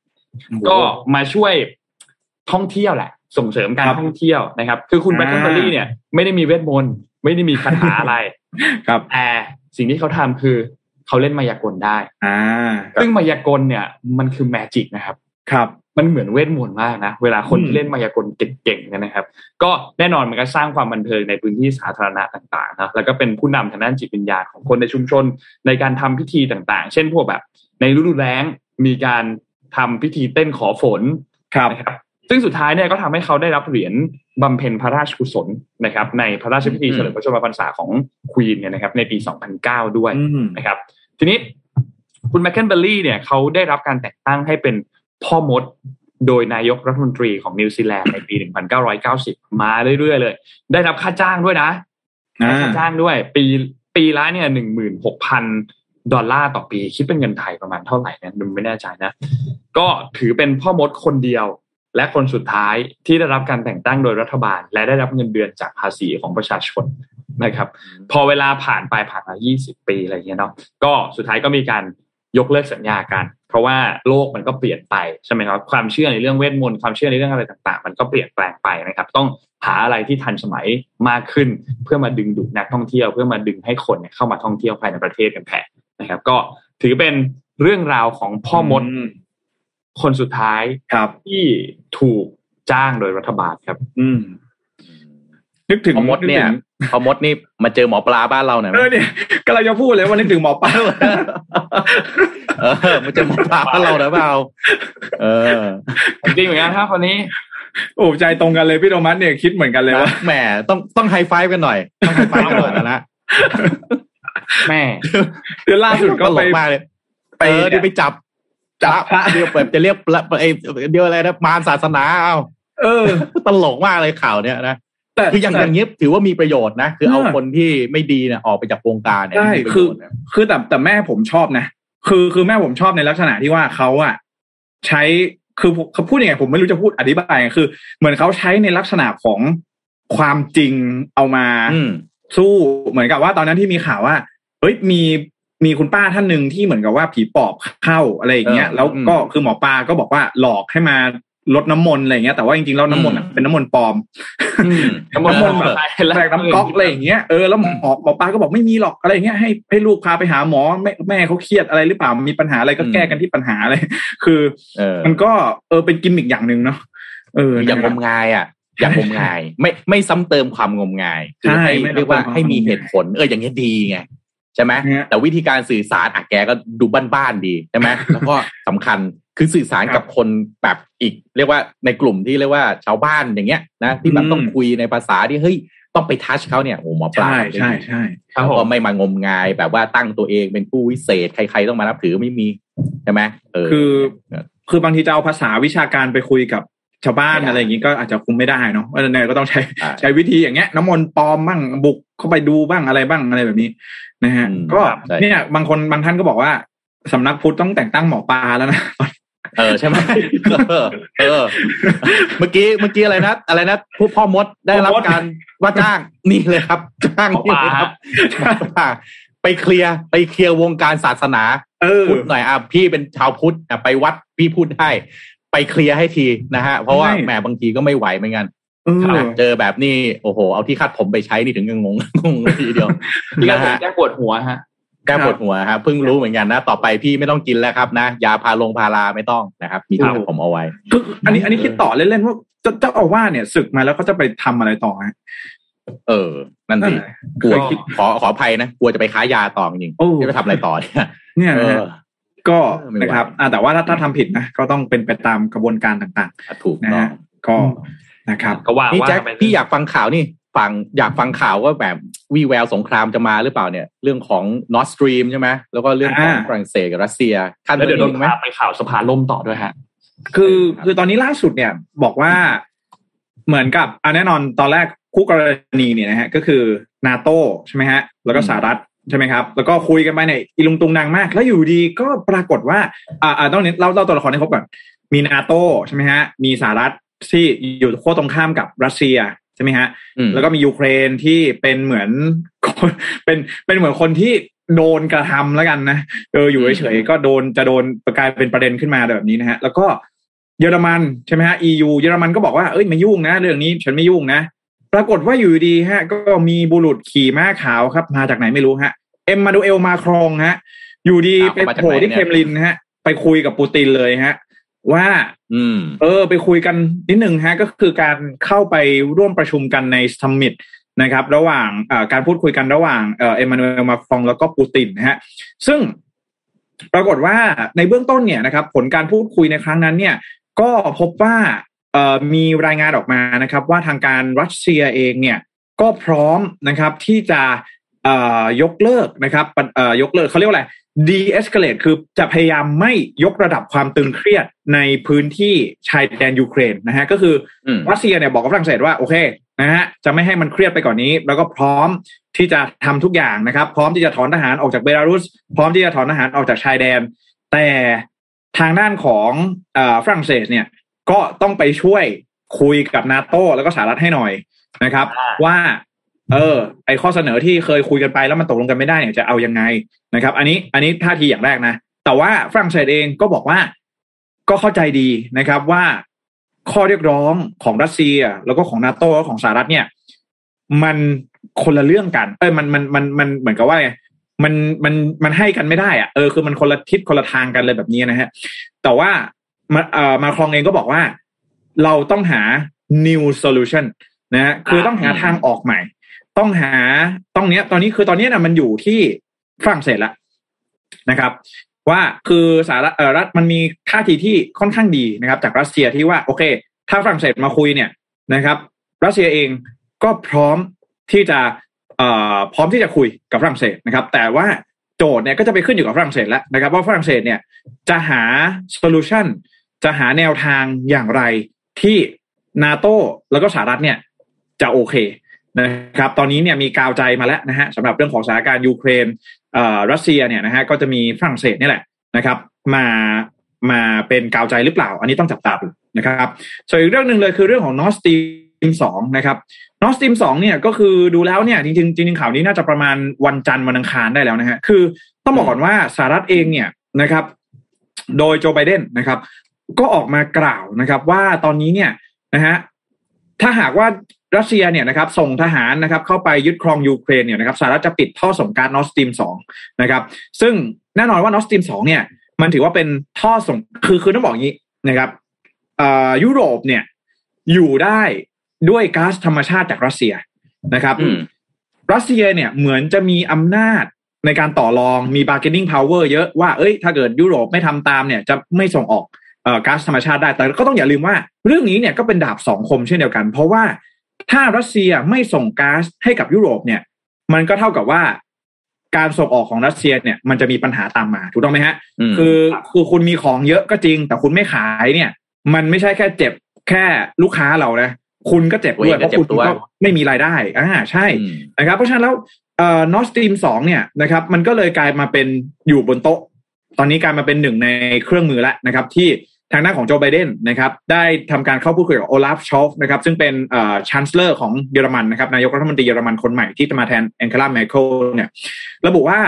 B: ก็มาช่วยท่องเที่ยวแหละ ส่งเสริมการ
D: ครับ
B: ท่องเที่ยวนะครับ คือคุณแบรคเคนเบอร์รี่เนี่ยไม่ได้มีเวทมนต์ไม่ได้มีคาถาอะไร
D: ครับ
B: แต่สิ่งที่เขาทำคือเขาเล่นมายากลได้
D: อ่า
B: ซึ่งมายากลเนี่ย มันคือแมจิกนะครับ
D: ครับ
B: มันเหมือนเวทมนต์มากนะเวลาคน
D: อืม
B: ที่เล่นมายากลเก่งๆเนยนะครับ ก็แน่นอนมันก็สร้างความบันเทิงในพื้นที่สาธารณะต่างๆนะแล้วก็เป็นผู้นำทางด้านจิตวิญญาณของคนในชุมชน ในการทำพิธีต่างๆ เช่นพวกแบบ ในฤดูแล้งมีการทำพิธีเต้นขอฝน
D: ครับ
B: นะครับ ซึ่งสุดท้ายเนี่ยก็ทำให้เขาได้รับเหรียญบำเพ็ญพระราชกุศลนะครับ ในพระราชพิธี
D: อืม
B: เฉลิมพระชนมพรรษาของควีนเนี่ยนะครับ ในปี 2009 ด้วย
D: อืม
B: นะครับ ทีนี้คุณแบรคเคนเบอร์รี่เนี่ยเขาได้รับการแต่งตั้งให้เป็น พ่อมดโดยนายกรัฐมนตรีของนิวซีแลนด์ในปี 1990 มาเรื่อยๆเลย ได้รับค่าจ้างด้วยนะ
D: อ่า
B: ค่าจ้างด้วย ปีปีละเนี่ยหนึ่งหมื่นหกพันดอลลาร์ต่อปีคิดเป็นเงินไทยประมาณเท่าไหร่เนี่ยดูไม่แน่ใจนะ ก็ถือเป็นพ่อมดคนเดียว และคนสุดท้ายที่ได้รับการแต่งตั้งโดยรัฐบาล และได้รับเงินเดือนจากภาษีของประชาชนนะครับ พอเวลาผ่านไปผ่านมา 20 ปีอะไรเงี้ยเนาะก็สุดท้ายก็มีการยกเลิกสัญญากัน เพราะว่าโลกมันก็เปลี่ยนไปใช่ไหมครับความเชื่อในเรื่องเวทมนต์ความเชื่อในเรื่องอะไรต่างๆ มันก็เปลี่ยนแปลงไปนะครับ ต้องหาอะไรที่ทันสมัยมากขึ้น เพื่อมาดึงดูดนักท่องเที่ยวเพื่อมาดึงให้คนเนี่ยเข้ามาท่องเที่ยวภายในประเทศกันแทนนะครับ ก็ถือเป็นเรื่องราวของพ่อมด
D: อื
B: คนสุดท้าย
D: ครับ
B: ที่ถูกจ้างโดยรัฐบาลครับ
D: อืมนึกถึง
C: พอมดเนี่ย
D: กถึง
C: พอมดนี่มาเจอหมอปลาบ้านเราหน่อยไหม
D: เออเนี่ยกำลังจะพูดเลยว่านึกถึงหมอปลา
C: เออมาเจอหมอปลาบ้านเราหน่อยเปล่า เออ
B: จริงเหมือนกันครับคนนี้
D: โอ้ใจตรงกันเลยพี่โทมัสเนี่ยคิดเหมือนกันเลยว่า
C: แหมต้องต้องไฮไฟว์กันหน่อย ต้องไฮไฟว์กันหน่อยนะนะ
B: แม่
D: เดือนล่าสุดก็
C: ตล
D: ไป
C: กมากเลย
D: ไป
C: เออเดี๋ยวไปจับ
D: จับพระ
C: เดี๋ยวแบบจะเรียกละไอ้เดี๋ยวอะไรนะมารศาสนาเอา
D: เออ
C: ตลกมากเลยข่าวเนี้ยนะ
D: แต่
C: คืออย่าง
D: แต่
C: อย่างนี้ถือว่ามีประโยชน์นะ คือเอา
D: เออ
C: คนที่ไม่ดีเนี่ยออกไปจากวงการเนี่ย
D: ใช่
C: มีประ
D: คื
C: โย
D: อ
C: ชน์นะ
D: คือแต่แต่แม่ผมชอบนะ คือคือแม่ผมชอบในลักษณะที่ว่าเขาอะใช้คือเขาพูดยังไงผมไม่รู้จะพูดอธิบายไงคือ เหมือนเขาใช้ในลักษณะของความจริงเอามา
C: อืม
D: สู้เหมือนกับว่าตอนนั้นที่มีข่าวว่าเฮ้ยมีมีคุณป้าท่านหนึ่งที่เหมือนกับว่าผีปอบเข้าอะไรอย่างเงี้ย
C: เออ
D: แล้วก็
C: อืม
D: คือหมอปลาก็บอกว่าหลอกให้มา ลดน้ำมนต์อะไรอย่างเงี้ยแต่ว่าจริงๆแล้วน้ำมนต์อะ
C: อืม
D: เป็นน้ำมนต์ปลอม
C: อืม
B: น้ำมัน
D: น้ำมนต์
B: แบ
D: แบบบ
B: แร
D: แตกน้ำก๊อกอะไรอย่างเงี้ยเออแล้วหมอหมอปลาก็บอกไม่มีหรอกอะไรอย่างเงี้ยให้ให้ลูกพาไปหาหมอแม่แม่เขาเครียดอะไรหรือเปล่ามีปัญหาอะไรก็แก้กันที่ปัญหาอะไรคือ
C: เออ
D: มันก็เออเป็นกิมมิกอย่างหนึ่งเนาะเออ
C: อย่าง
D: นะค
C: ง
D: รับ
C: มงายอะอย่างงมงาย ไม่ไม่ซ้ำเติมความงมงายคือ
D: ใช่
C: ให้
D: ไม่
C: เรียกว่า
D: ซ้ำเติมความ
C: ให้มี
D: งมงาย
C: เหตุผล เอออย่างเงี้ยดีไงใช่ไหม
D: ฮะ
C: แต่วิธีการสื่อสารอะแกก็ดูบ้านๆดีใช่ไหมแล้วก็สำคัญ คือสื่อสาร
D: ครับ
C: กับคนแบบอีก เรียกว่าในกลุ่มที่เรียกว่าชาวบ้านอย่างเงี้ยนะที่แบบ
D: อืม
C: ต้องคุยในภาษาที่เฮ้ยต้องไปทัชเขาเนี่ยโอ้หมอปลา
D: ใช่
C: ทำได้
D: ใช่
C: ดี
D: ใช่
B: ครับ
C: แล้ว
B: ผ
C: ก็
B: ม
C: ไม่มางมงายแบบว่าตั้งตัวเองเป็นผู้วิเศษใครๆต้องมานับถือไม่มีใช่ไหมเออ
D: คือ
C: เออ
D: คือบางทีจะเอาภาษาวิชาการไปคุยกับชาวบ้าน
C: ไม่ได้
D: อะไรอย่างนี้ก็อาจจะคุมไม่ได้เนาะว่าเนี่ยก็ต้องใช้
C: ใช่
D: ใช้วิธีอย่างเงี้ยน้ำมนต์ปลอมบ้างบุกเข้าไปดูบ้างอะไรบ้างอะไรแบบนี้นะฮะ
C: อืม
D: ก็
C: ใช่
D: เนี่ยบางคนบางท่านก็บอกว่าสำนักพุทธต้องแต่งตั้งหมอปลาแล้วนะ
C: เออใช่ไหมเออเออ เมื่อกี้เมื่อกี้อะไรนะอะไรนะผู้พ่อมดได้รับ
D: พ่อมด
C: การว่าจ้างนี่เลยครับ จ้างนี่เลยครับหมอปลาไปเคลียร์ไปเคลียร์วงการศาสนา
D: เออ
C: พุทธหน่อยอะพี่เป็นชาวพุทธอะไปวัดพี่พูดได้ไปเคลียร์ให้ทีนะฮะ เพราะว่า
D: ใช่
C: แหมบางทีก็ไม่ไหวเหมือนกัน
D: เออ
C: นะเจอแบบนี้โอ้โห เอาที่คาดผมไปใช้นี่ถึงกับงงงงเลยทีเดียว
B: ที่ก็
C: นะ
B: ผม
C: ฮะ
B: แก้ปวดหัวฮะ
C: แก้ปวดหัวฮะเพิ่งรู้เหมือนกันนะ ต่อไปพี่ไม่ต้องกินแล้วครับนะยาพาลงพาราไม่ต้องนะครับ มีที่
D: ครับ
C: ผมเอาไว้
D: คืออันนี้อันนี้คิดต่อเล่นๆว่าเจ้าเจ้าอาวาสเนี่ยศึกมาแล้วเขาจะไปทำอะไรต่อฮะ
C: เออ นั่นสิ
D: นั่นแหละ
C: กลัว
D: เคยคิด
C: ขอขออภัยนะกลัวจะไปค้ายาต่อจริง
D: โอ้
C: จะไปทำอะไรต่อเนี่ย
D: เนี่ย
C: เอ
D: นะ
C: อ
D: ฮะก็
C: ไม่ไหว
D: นะครับอ่าแต่ว่าถ้าถ้าทำผิดนะก็ต้องเป็นไปตามกระบวนการต่าง
C: ถูก
D: ๆนะ
C: ต้อง
D: ฮะก็นะครับ
B: ก็ว่า
C: นี่
B: ว่า
C: แจ็ค
B: ไป
C: พี่อยากฟังข่าวนี่ ฟังอยากฟังข่าวว่าแบบวีแววสงครามจะมาหรือเปล่าเนี่ย เรื่องของ Nord Stream ใช่ไหมแล้วก็เรื่องของ
D: อ่า
C: ฝรั่งเศสกับรัสเซียขั้น
B: แล้วเดี๋ยวโด
C: ตัวนงไหม
B: พาไปข่าวสภาล่มต่อด้วยฮะ
D: คือ
C: ครับ
D: คือตอนนี้ล่าสุดเนี่ย บอกว่าเหมือนกับอะแน่นอนตอนแรกคู่กรณีเนี่ยนะฮะ ก็คือนาโตใช่ไหมฮะ แล้วก็สหรัฐใช่ไหมครับ แล้วก็คุยกันไปเนี่ยอีลุงตุงนางมาก แล้วอยู่ดีก็ปรากฏว่า อ่าอ่าต้องเน้นเล่าเล่าตัวละครให้ครบก่อนมีนาโตใช่ไหมฮะ มีสหรัฐที่อยู่ขั้วตรงข้ามกับรัสเซีย ช่ไหมฮะ
C: อืม
D: แล้วก็มียูเครนที่เป็นเหมือนคนเป็นเป็นเหมือนคนที่โดนกระทำแล้วกันนะเอออยู่เฉยๆก็โดนจะโดนกลายเป็นประเด็นขึ้นมาแบบนี้นะฮะ แล้วก็เยอรมันใช่ไหมฮะ EU เยอรมันก็บอกว่าเอ้ยไม่ยุ่งนะ เรื่องนี้ฉันไม่ยุ่งนะ ปรากฏว่าอยู่ดีฮะ ก็มีบุรุษขี่ม้าขาวครับ มาจากไหนไม่รู้ฮะ เอ็มมาดูเอลมาครองฮะ อยู่ดี
C: อ้าว
D: ไป
C: มาจาก
D: โผล่
C: ไหน
D: ที่
C: เนี่ย
D: เคมลินฮะ ไปคุยกับปูตินเลยฮะ ว่า
C: อืม
D: เออ ไปคุยกันนิดหนึ่งฮะ ก็คือการเข้าไปร่วมประชุมกันในส m ม i t นะครับ ระหว่างเอ่อการพูดคุยกันระหว่างเอ่อเอ็มมานูเอลมาครองแล้วก็ปูตินนะฮะ ซึ่งปรากฏว่าในเบื้องต้นเนี่ยนะครับ ผลการพูดคุยในครั้งนั้น เนี่ย ก็พบว่าเอ่อมีรายงานออกมานะครับ ว่าทางการรัสเซียเองเนี่ย ก็พร้อมนะครับที่จะเอ่อ ยกเลิกนะครับปะเอ่อยกเลิกเขาเรียกว่าอะไร de-escalate คือจะพยายามไม่ยกระดับความตึงเครียดในพื้นที่ชายแดนยูเครนนะฮะก็คือ
C: อืม
D: รัสเซียเนี่ยบอกกับฝรั่งเศสว่าโอเคนะฮะจะไม่ให้มันเครียดไปกว่านนี้ แล้วก็พร้อมที่จะทำทุกอย่างนะครับ พร้อมที่จะถอนทหารออกจากเบลารุส พร้อมที่จะถอนทหารออกจากชายแดน แต่ทางด้านของเออฝรั่งเศสเนี่ยก็ต้องไปช่วยคุยกับนาโตแล้วก็สหรัฐให้หน่อยนะครับ ว่า เออไอข้อเสนอที่เคยคุยกันไปแล้วมันตกลงกันไม่ได้เนี่ยจะเอายังไงนะครับ อันนี้อันนี้ท่าทีอย่างแรกนะ แต่ว่าฝรั่งเศสเองก็บอกว่าก็เข้าใจดีนะครับว่าข้อเรียกร้องของรัสเซีย แล้วก็ของนาโต้และของสหรัฐเนี่ย มันคนละเรื่องกัน เออมันมันมันมันเหมือนกับว่าไงมันมันมันให้กันไม่ได้อะเออคือมันคนละทิศคนละทางกันเลยแบบนี้นะฮะแต่ว่ามาเอ่อมาครองเองก็บอกว่า เราต้องหา new solution นะฮะคือต้องหาทางออกใหม่ ต้องหาต้องเนี้ย ตอนนี้คือตอนนี้นะมันอยู่ที่ฝรั่งเศสแล้วนะครับ ว่าคือสหรัฐเออรัฐมันมีท่าทีที่ค่อนข้างดีนะครับ จากรัสเซียที่ว่าโอเค ถ้าฝรั่งเศสมาคุยเนี่ยนะครับ รัสเซียเองก็พร้อมที่จะเอ่อพร้อมที่จะคุยกับฝรั่งเศสนะครับ แต่ว่าโจทย์เนี่ยก็จะไปขึ้นอยู่กับฝรั่งเศสแล้วนะครับว่าฝรั่งเศสเนี่ยจะหาโซลูชันจะหาแนวทางอย่างไรที่นาโตแล้วก็สหรัฐเนี่ยจะโอเค นะครับตอนนี้เนี่ยมีกาวใจมาแล้วนะฮะสำหรับเรื่องของสถานการณ์ยูเครนอ่อรัสเซียเนี่ยนะฮะก็จะมีฝรั่งเศสนี่แหละนะครับ มามาเป็นกาวใจหรือเปล่า อันนี้ต้องจับตาดูนะครับส่วนอีกเรื่องหนึ่งเลยคือเรื่องของ Nord Stream 2นะครับ Nord Stream 2เนี่ยก็คือดูแล้วเนี่ยจริงจริงข่าวนี้น่าจะประมาณวันจันทร์วันอังคารได้แล้วนะฮะคือต้องบอกก่อนว่าสหรัฐเองเนี่ยนะครับ โดยโจไบเดนนะครับ ก็ออกมากล่าวนะครับ ว่าตอนนี้เนี่ยนะฮะถ้าหากว่า รัสเซียเนี่ยนะครับส่งทหารนะครับเข้าไปยึดครองยูเครนเนี่ยนะครับสหรัฐจะปิดท่อส่งก๊าซ Nord Stream 2นะครับซึ่งแน่นอนว่า Nord Stream 2เนี่ยมันถือว่าเป็นท่อส่งคือคือต้องบอกอย่างนี้นะครับเอ่อยุโรปเนี่ยอยู่ได้ด้วยก๊าซธรรมชาติจากรัสเซียนะครับ
C: อืม
D: รัสเซียเนี่ยเหมือนจะมีอำนาจในการต่อรองมี bargaining power เยอะว่าเอ้ยถ้าเกิดยุโรปไม่ทำตามเนี่ยจะไม่ส่งออกเอ่อก๊าซธรรมชาติได้แต่ก็ต้องอย่าลืมว่า เรื่องนี้เนี่ยก็เป็นดาบสองคมเช่นเดียวกัน เพราะว่า ถ้ารัสเซียไม่ส่งก๊าซให้กับยุโรปเนี่ย มันก็เท่ากับว่าการส่งออกของรัสเซียเนี่ยมันจะมีปัญหาตามมาถูกต้องไหมฮะ
C: ม
D: คือคือคุณมีของเยอะก็จริง แต่คุณไม่ขายเนี่ย มันไม่ใช่แค่เจ็บแค่ลูกค้าเรานะคุณก็เจ็บด้วยเพราะคุณก็ไม่มีรายได้อ่าใช่
C: อืม
D: นะครับ เพราะฉะนั้นแล้วเอ่อ Nord Stream 2เนี่ยนะครับ มันก็เลยกลายมาเป็นอยู่บนโต๊ะ ตอนนี้กลายมาเป็นหนึ่งในเครื่องมือแล้วนะครับ ที่ ทางด้านของโจไบเดนนะครับได้ทำการเข้าพูดคุยกับโอลาฟชอลซ์นะครับซึ่งเป็น chancellor ของเยอรมันนะครับนายกรัฐมนตรีเยอรมันคนใหม่ที่จะมาแทนแองเกลาเมเคิลเนี่ยระบุว่า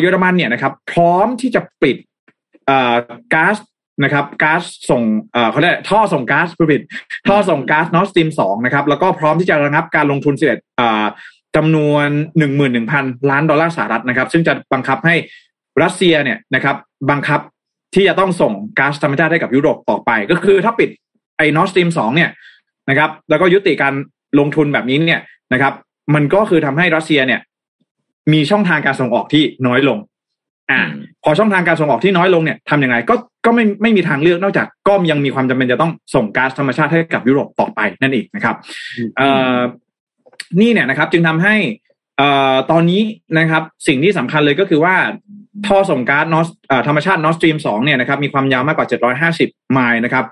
D: เยอรมันเนี่ยนะครับพร้อมที่จะปิดก๊าซนะครับก๊าซส่งเขาเรียกท่อส่งก๊าซผิดท่อส่งก๊าซ Nord Stream สองนะครับแล้วก็พร้อมที่จะระงับการลงทุนเสียเอ่อจำนวนหนึ่งหมื่นหนึ่งพันล้านดอลลาร์สหรัฐนะครับ ซึ่งจะบังคับให้รัสเซียเนี่ยนะครับบังคับ ที่จะต้องส่งก๊าซธรรมชาติให้กับยุโรปต่อไป ก็คือถ้าปิดไอ้ Nord Stream สองเนี่ยนะครับ แล้วก็ยุติการลงทุนแบบนี้เนี่ยนะครับ มันก็คือทำให้รัสเซียเนี่ย มีช่องทางการส่งออกที่น้อยลง อ่า พอช่องทางการส่งออกที่น้อยลงเนี่ยทำยังไงก็ก็ไม่ไม่มีทางเลือกนอกจากก็ยังมีความจำเป็นจะต้องส่งก๊าซธรรมชาติให้กับยุโรปต่อไปนั่นเองนะครับเอ่อนี่เนี่ยนะครับ จึงทำให้เอ่อตอนนี้นะครับ สิ่งที่สำคัญเลยก็คือว่า ท่อส่งก๊าซนอสธรรมชาติ Nord Stream 2เนี่ยนะครับมีความยาวมากกว่า 750 ไมล์นะครับ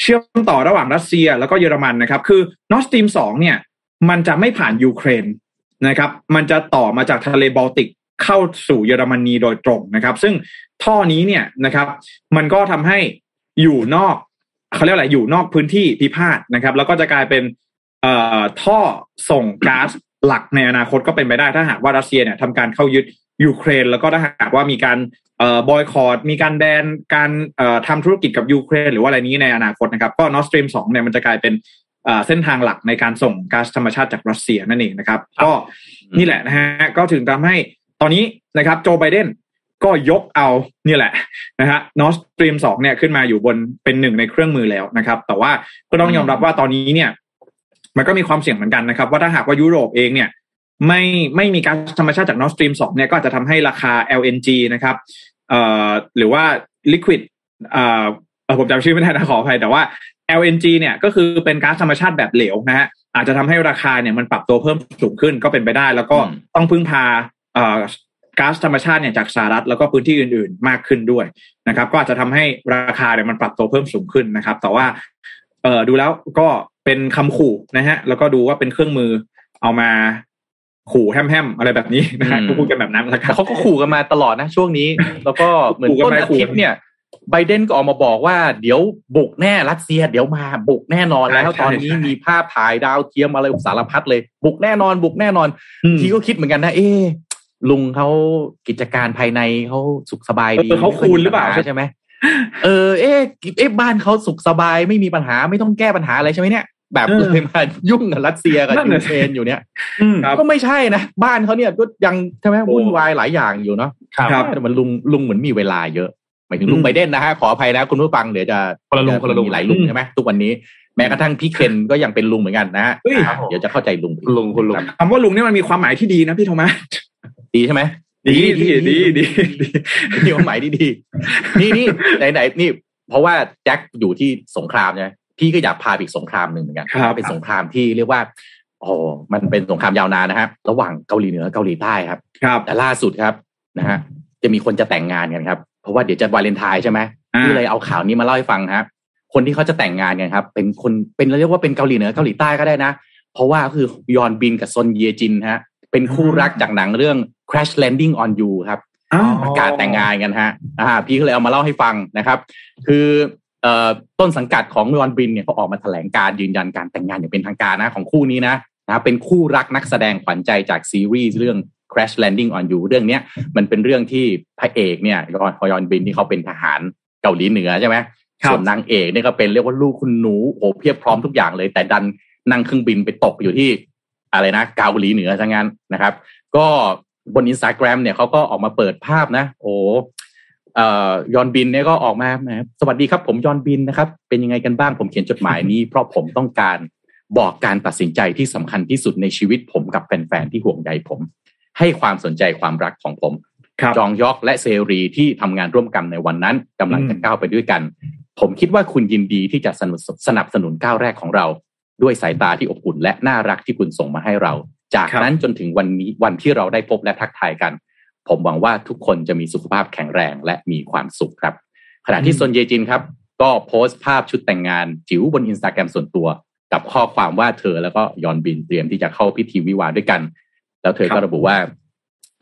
D: เชื่อมต่อระหว่างรัสเซียแล้วก็เยอรมันนะครับ คือ Nord Stream 2เนี่ยมันจะไม่ผ่านยูเครนนะครับ มันจะต่อมาจากทะเลบอลติกเข้าสู่เยอรมนีโดยตรงนะครับ ซึ่งท่อนี้เนี่ยนะครับ มันก็ทำให้อยู่นอกเขาเรียกอะไรอยู่นอกพื้นที่พิพาทนะครับ แล้วก็จะกลายเป็นเอ่อท่อส่งก๊าซหลักในอนาคตก็เป็นไปได้ถ้าหากว่ารัสเซียเนี่ยทำการเข้ายึด ยูเครน แล้วก็ถ้าหากว่ามีการเอ่อบอยคอตมีการแบนการเอ่อทำธุรกิจกับยูเครน หรือว่าอะไรนี้ในอนาคตนะครับ ก็ Nord Stream สองเนี่ยมันจะกลายเป็นเอ่อเส้นทางหลักในการส่งก๊าซธรรมชาติจากรัสเซียนั่นเองนะครับ ก็นี่แหละนะฮะก็ถึงทำให้ตอนนี้นะครับโจไบเดนก็ยกเอานี่แหละนะฮะ Nord Stream สองเนี่ยขึ้นมาอยู่บนเป็นหนึ่งในเครื่องมือแล้วนะครับ แต่ว่าก็ต้องยอมรับว่าตอนนี้เนี่ย มันก็มีความเสี่ยงเหมือนกันนะครับ ว่าถ้าหากว่ายุโรปเองเนี่ย ไม่ไม่มีก๊าซธรรมชาติจาก Nord Stream 2เนี่ยก็อาจจะทำให้ราคา LNG นะครับเอ่อหรือว่า liquid เอ่อเอ่อผมจำชื่อไม่ได้นะขออภัยแต่ว่า LNG เนี่ยก็คือเป็นก๊าซธรรมชาติแบบเหลวนะฮะอาจจะทำให้ราคาเนี่ยมันปรับตัวเพิ่มสูงขึ้นก็เป็นไปได้ แล้วก็
C: อืม
D: ต้องพึ่งพาเอ่อก๊าซธรรมชาติเนี่ยจากสหรัฐแล้วก็พื้นที่อื่นๆมากขึ้นด้วยนะครับ ก็อาจจะทำให้ราคาเนี่ยมันปรับตัวเพิ่มสูงขึ้นนะครับ แต่ว่าเออดูแล้วก็เป็นคำขู่นะฮะแล้วก็ดูว่าเป็นเครื่องมือเอามา ขู่แฮมๆอะไรแบบนี้นะฮะ
C: อืม
D: ก็พูดกันแบบนั้นแล้วกั
C: แต่
D: น
C: เขาก็ขู่กันมาตลอดนะช่วงนี้ แล้วก็เหมือน
D: ขู่กัน
C: ต้น
D: ไป
C: อา
D: ขู่
C: ทิตย์เนี่ยไบเดนก็ออกมาบอกว่าเดี๋ยวบุกแน่รัสเซีย เดี๋ยวมาบุกแน่นอนแล้ว
D: ใช่
C: ตอนนี้
D: ใช่
C: มีภาพถ่ายดาวเทียมอะไรสารพัดเลย บุกแน่นอนบุกแน่นอน
D: อืม
C: ทีก็คิดเหมือนกันนะ เอ๊ะลุงเขากิจการภายในเขาสุขสบายดี
D: เออเขาคูณหรือเปล่า
C: ไม่ค่ยมีปัญใช่ไหมเออเอ๊ะเอ๊ะบ้านเขาสุขสบายไม่มีปัญหาไม่ต้องแก้ปัญหาอะไรใช่ไหมเนี่ย แบบ
D: เออ
C: เลยมายุ่งกับรัสเซียกับ
D: นั่น
C: ยู
D: น่ะ
C: เครนอยู่เนี่ย
D: อืมครับ
C: ก็ไม่ใช่นะ บ้านเขาเนี่ยก็ยังใช่ไหม
D: โอ้
C: วุ่นวายหลายอย่างอยู่เนาะ
D: ครับ
C: แต่มันลุงลุงเหมือนมีเวลาเยอะหมายถึงลุง
D: อืม
C: ไบเดนนะฮะขออภัยนะคุณผู้ฟังเดี๋ยวจะ
B: คนละลุง
C: จ
B: คนละลุง
C: มีหลายลุง
D: อืม
C: ใช่ไหมทุกวันนี้แม้กระทั่งพี่เคนก็ยังเป็นลุงเหมือนกันนะฮะ
D: เฮ้ย
C: อะเดี๋ยวจะเข้าใจลุงผิด
B: ลุงคุณลุง
D: คำว่าลุงนี่มันมีความหมายที่ดีนะพี่โทมัส
C: ดีใช่ไหม
D: ดีดีดีดีดี
C: มีความหมายที่ดีนี่นี่ไหนไหนนี่ เพราะว่าแจ็คอยู่ที่สงครามใช่ไหม พี่ก็อยากพาไปอีกสงครามหนึ่งเหมือนกัน
D: ครับ
C: เป็นสงครามที่เรียกว่าโอ้มันเป็นสงครามยาวนานนะฮะระหว่างเกาหลีเหนือเกาหลีใต้ครับ
D: ครับ
C: แต่ล่าสุดครับนะฮะจะมีคนจะแต่งงานกันครับ เพราะว่าเดี๋ยวจะวาเลนไทน์ใช่ไหม
D: อ่า
C: พี่เลยเอาข่าวนี้มาเล่าให้ฟังครับคนที่เขาจะแต่งงานกันครับ เป็นคนเป็นเรียกว่าเป็นเกาหลีเหนือเกาหลีใต้ก็ได้นะ เพราะว่าคือยอนบินกับซนเยจินฮะ เป็นคู่รักจากหนังเรื่อง Crash Landing on You ครับ
D: อ้าว
C: ประกาศแต่งงานกันฮะอ่าพี่ก็เลยเอามาเล่าให้ฟังนะครับ คือเอ่อ ต้นสังกัดของยอนบินเนี่ยเขาออกมาแถลงการยืนยันการแต่งงานอย่างเป็นทางการนะของคู่นี้นะนะเป็นคู่รักนักแสดงขวัญใจจากซีรีส์เรื่อง Crash Landing on You เรื่องเนี้ยมันเป็นเรื่องที่พระเอกเนี่ยยอนยอนบินที่เขาเป็นทหารเกาหลีเหนือใช่ไหม
D: ครับ
C: ส่วนนางเอกเนี่ยก็เป็นเรียกว่าลูกคุณหนูโอ้เพียบพร้อมทุกอย่างเลย แต่ดันนั่งเครื่องบินไปตกอยู่ที่อะไรนะเกาหลีเหนือซะงั้นนะครับ ก็บนอินสตาแกรมเนี่ยเขาก็ออกมาเปิดภาพนะ โอ้เอ่อ ฮยอนบินเนี่ยก็ออกมานะสวัสดีครับผมฮยอนบินนะครับ เป็นยังไงกันบ้างผมเขียนจดหมายนี้ เพราะผมต้องการบอกการตัดสินใจที่สำคัญที่สุดในชีวิตผมกับแฟนๆที่ห่วงใยผม ให้ความสนใจความรักของผม
D: ครับ
C: จองฮยอกและเซรีที่ทำงานร่วมกันในวันนั้นกำลังจะ
D: อืม
C: ก้าวไปด้วยกัน ผมคิดว่าคุณยินดีที่จะสนับสนับสนุนก้าวแรกของเรา ด้วยสายตาที่อบอุ่นและน่ารักที่คุณส่งมาให้เรา จากนั้นจนถึงวันนี้วันที่เราได้พบและทักทายกัน ผมหวังว่าทุกคนจะมีสุขภาพแข็งแรงและมีความสุขครับ ขณะที่
D: อืม
C: ซนเยจินครับ ก็โพสต์ภาพชุดแต่งงานจิ๋วบนอินสตาแกรมส่วนตัว กับข้อความว่าเธอแล้วก็ยอนบินเตรียมที่จะเข้าพิธีวิวาห์ด้วยกัน แล้วเธอก็ระบุว่า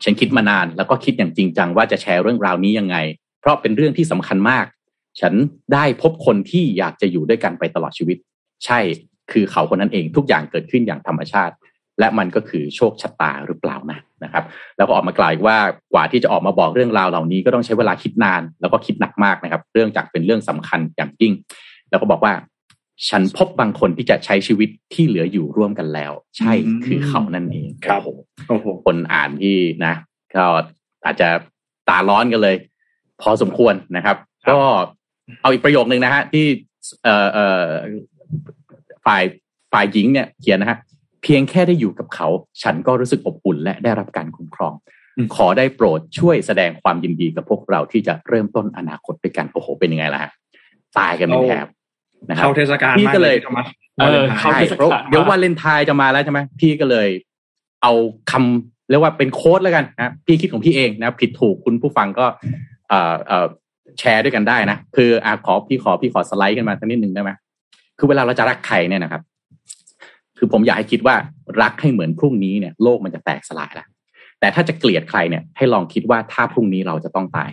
C: ฉันคิดมานานแล้วก็คิดอย่างจริงจังว่าจะแชร์เรื่องราวนี้ยังไง เพราะเป็นเรื่องที่สำคัญมาก ฉันได้พบคนที่อยากจะอยู่ด้วยกันไปตลอดชีวิต ใช่คือเขาคนนั้นเองทุกอย่างเกิดขึ้นอย่างธรรมชาติ และมันก็คือโชคชะตาหรือเปล่านะ นะครับ แล้วก็ออกมากล่าวอีกว่ากว่าที่จะออกมาบอกเรื่องราวเหล่านี้ก็ต้องใช้เวลาคิดนาน แล้วก็คิดหนักมากนะครับ เรื่องจากเป็นเรื่องสำคัญอย่างยิ่ง แล้วก็บอกว่า ฉันพบบางคนที่จะใช้ชีวิตที่เหลืออยู่ร่วมกันแล้ว ใช่
D: อืม
C: คือเขานั่นเอง
D: ครับ
C: โอ้โห
D: โอ้โห
C: คนอ่านที่นะ ก็อาจจะตาร้อนกันเลย พอสมควรนะครับ
D: ครับ
C: ก็เอาอีกประโยคนึงนะฮะที่เอ่อเอ่อฝ่ายฝ่ายหญิงเนี่ยเขียนนะฮะ เพียงแค่ได้อยู่กับเขา ฉันก็รู้สึกอบอุ่นและได้รับการคุ้มครอง
D: อืม
C: ขอได้โปรดช่วยแสดงความยินดีกับพวกเราที่จะเริ่มต้นอนาคตด้วยกันโอ้โหเป็นยังไงล่ะฮะตายกันเป็นแถบนะครับ
D: เข้าเทศกาล
C: พี่
D: มาก
C: ก็เลย
D: พี่โทมัส
B: เออ
D: วาลนไทน์
B: เข้า
C: ใช่
B: เทศกาล
C: เพราะเดี๋ยว
B: มาก
C: วาเลนไทน์จะมาแล้วใช่ไหมพี่ก็เลย เอาคำเรียกว่าเป็นโค้ดแล้วกันนะพี่คิดของพี่เองนะผิดถูกคุณผู้ฟังก็เอ่อเอ่อแชร์ด้วยกันได้นะคืออะขอพี่ขอพี่ขอสไลด์กันมาสักนิดหนึ่งได้ไหมคือเวลาเราจะรักใครเนี่ยนะครับ คือผมอยากให้คิดว่ารักให้เหมือนพรุ่งนี้เนี่ยโลกมันจะแตกสลายแล้วแต่ถ้าจะเกลียดใครเนี่ยให้ลองคิดว่าถ้าพรุ่งนี้เราจะต้องตาย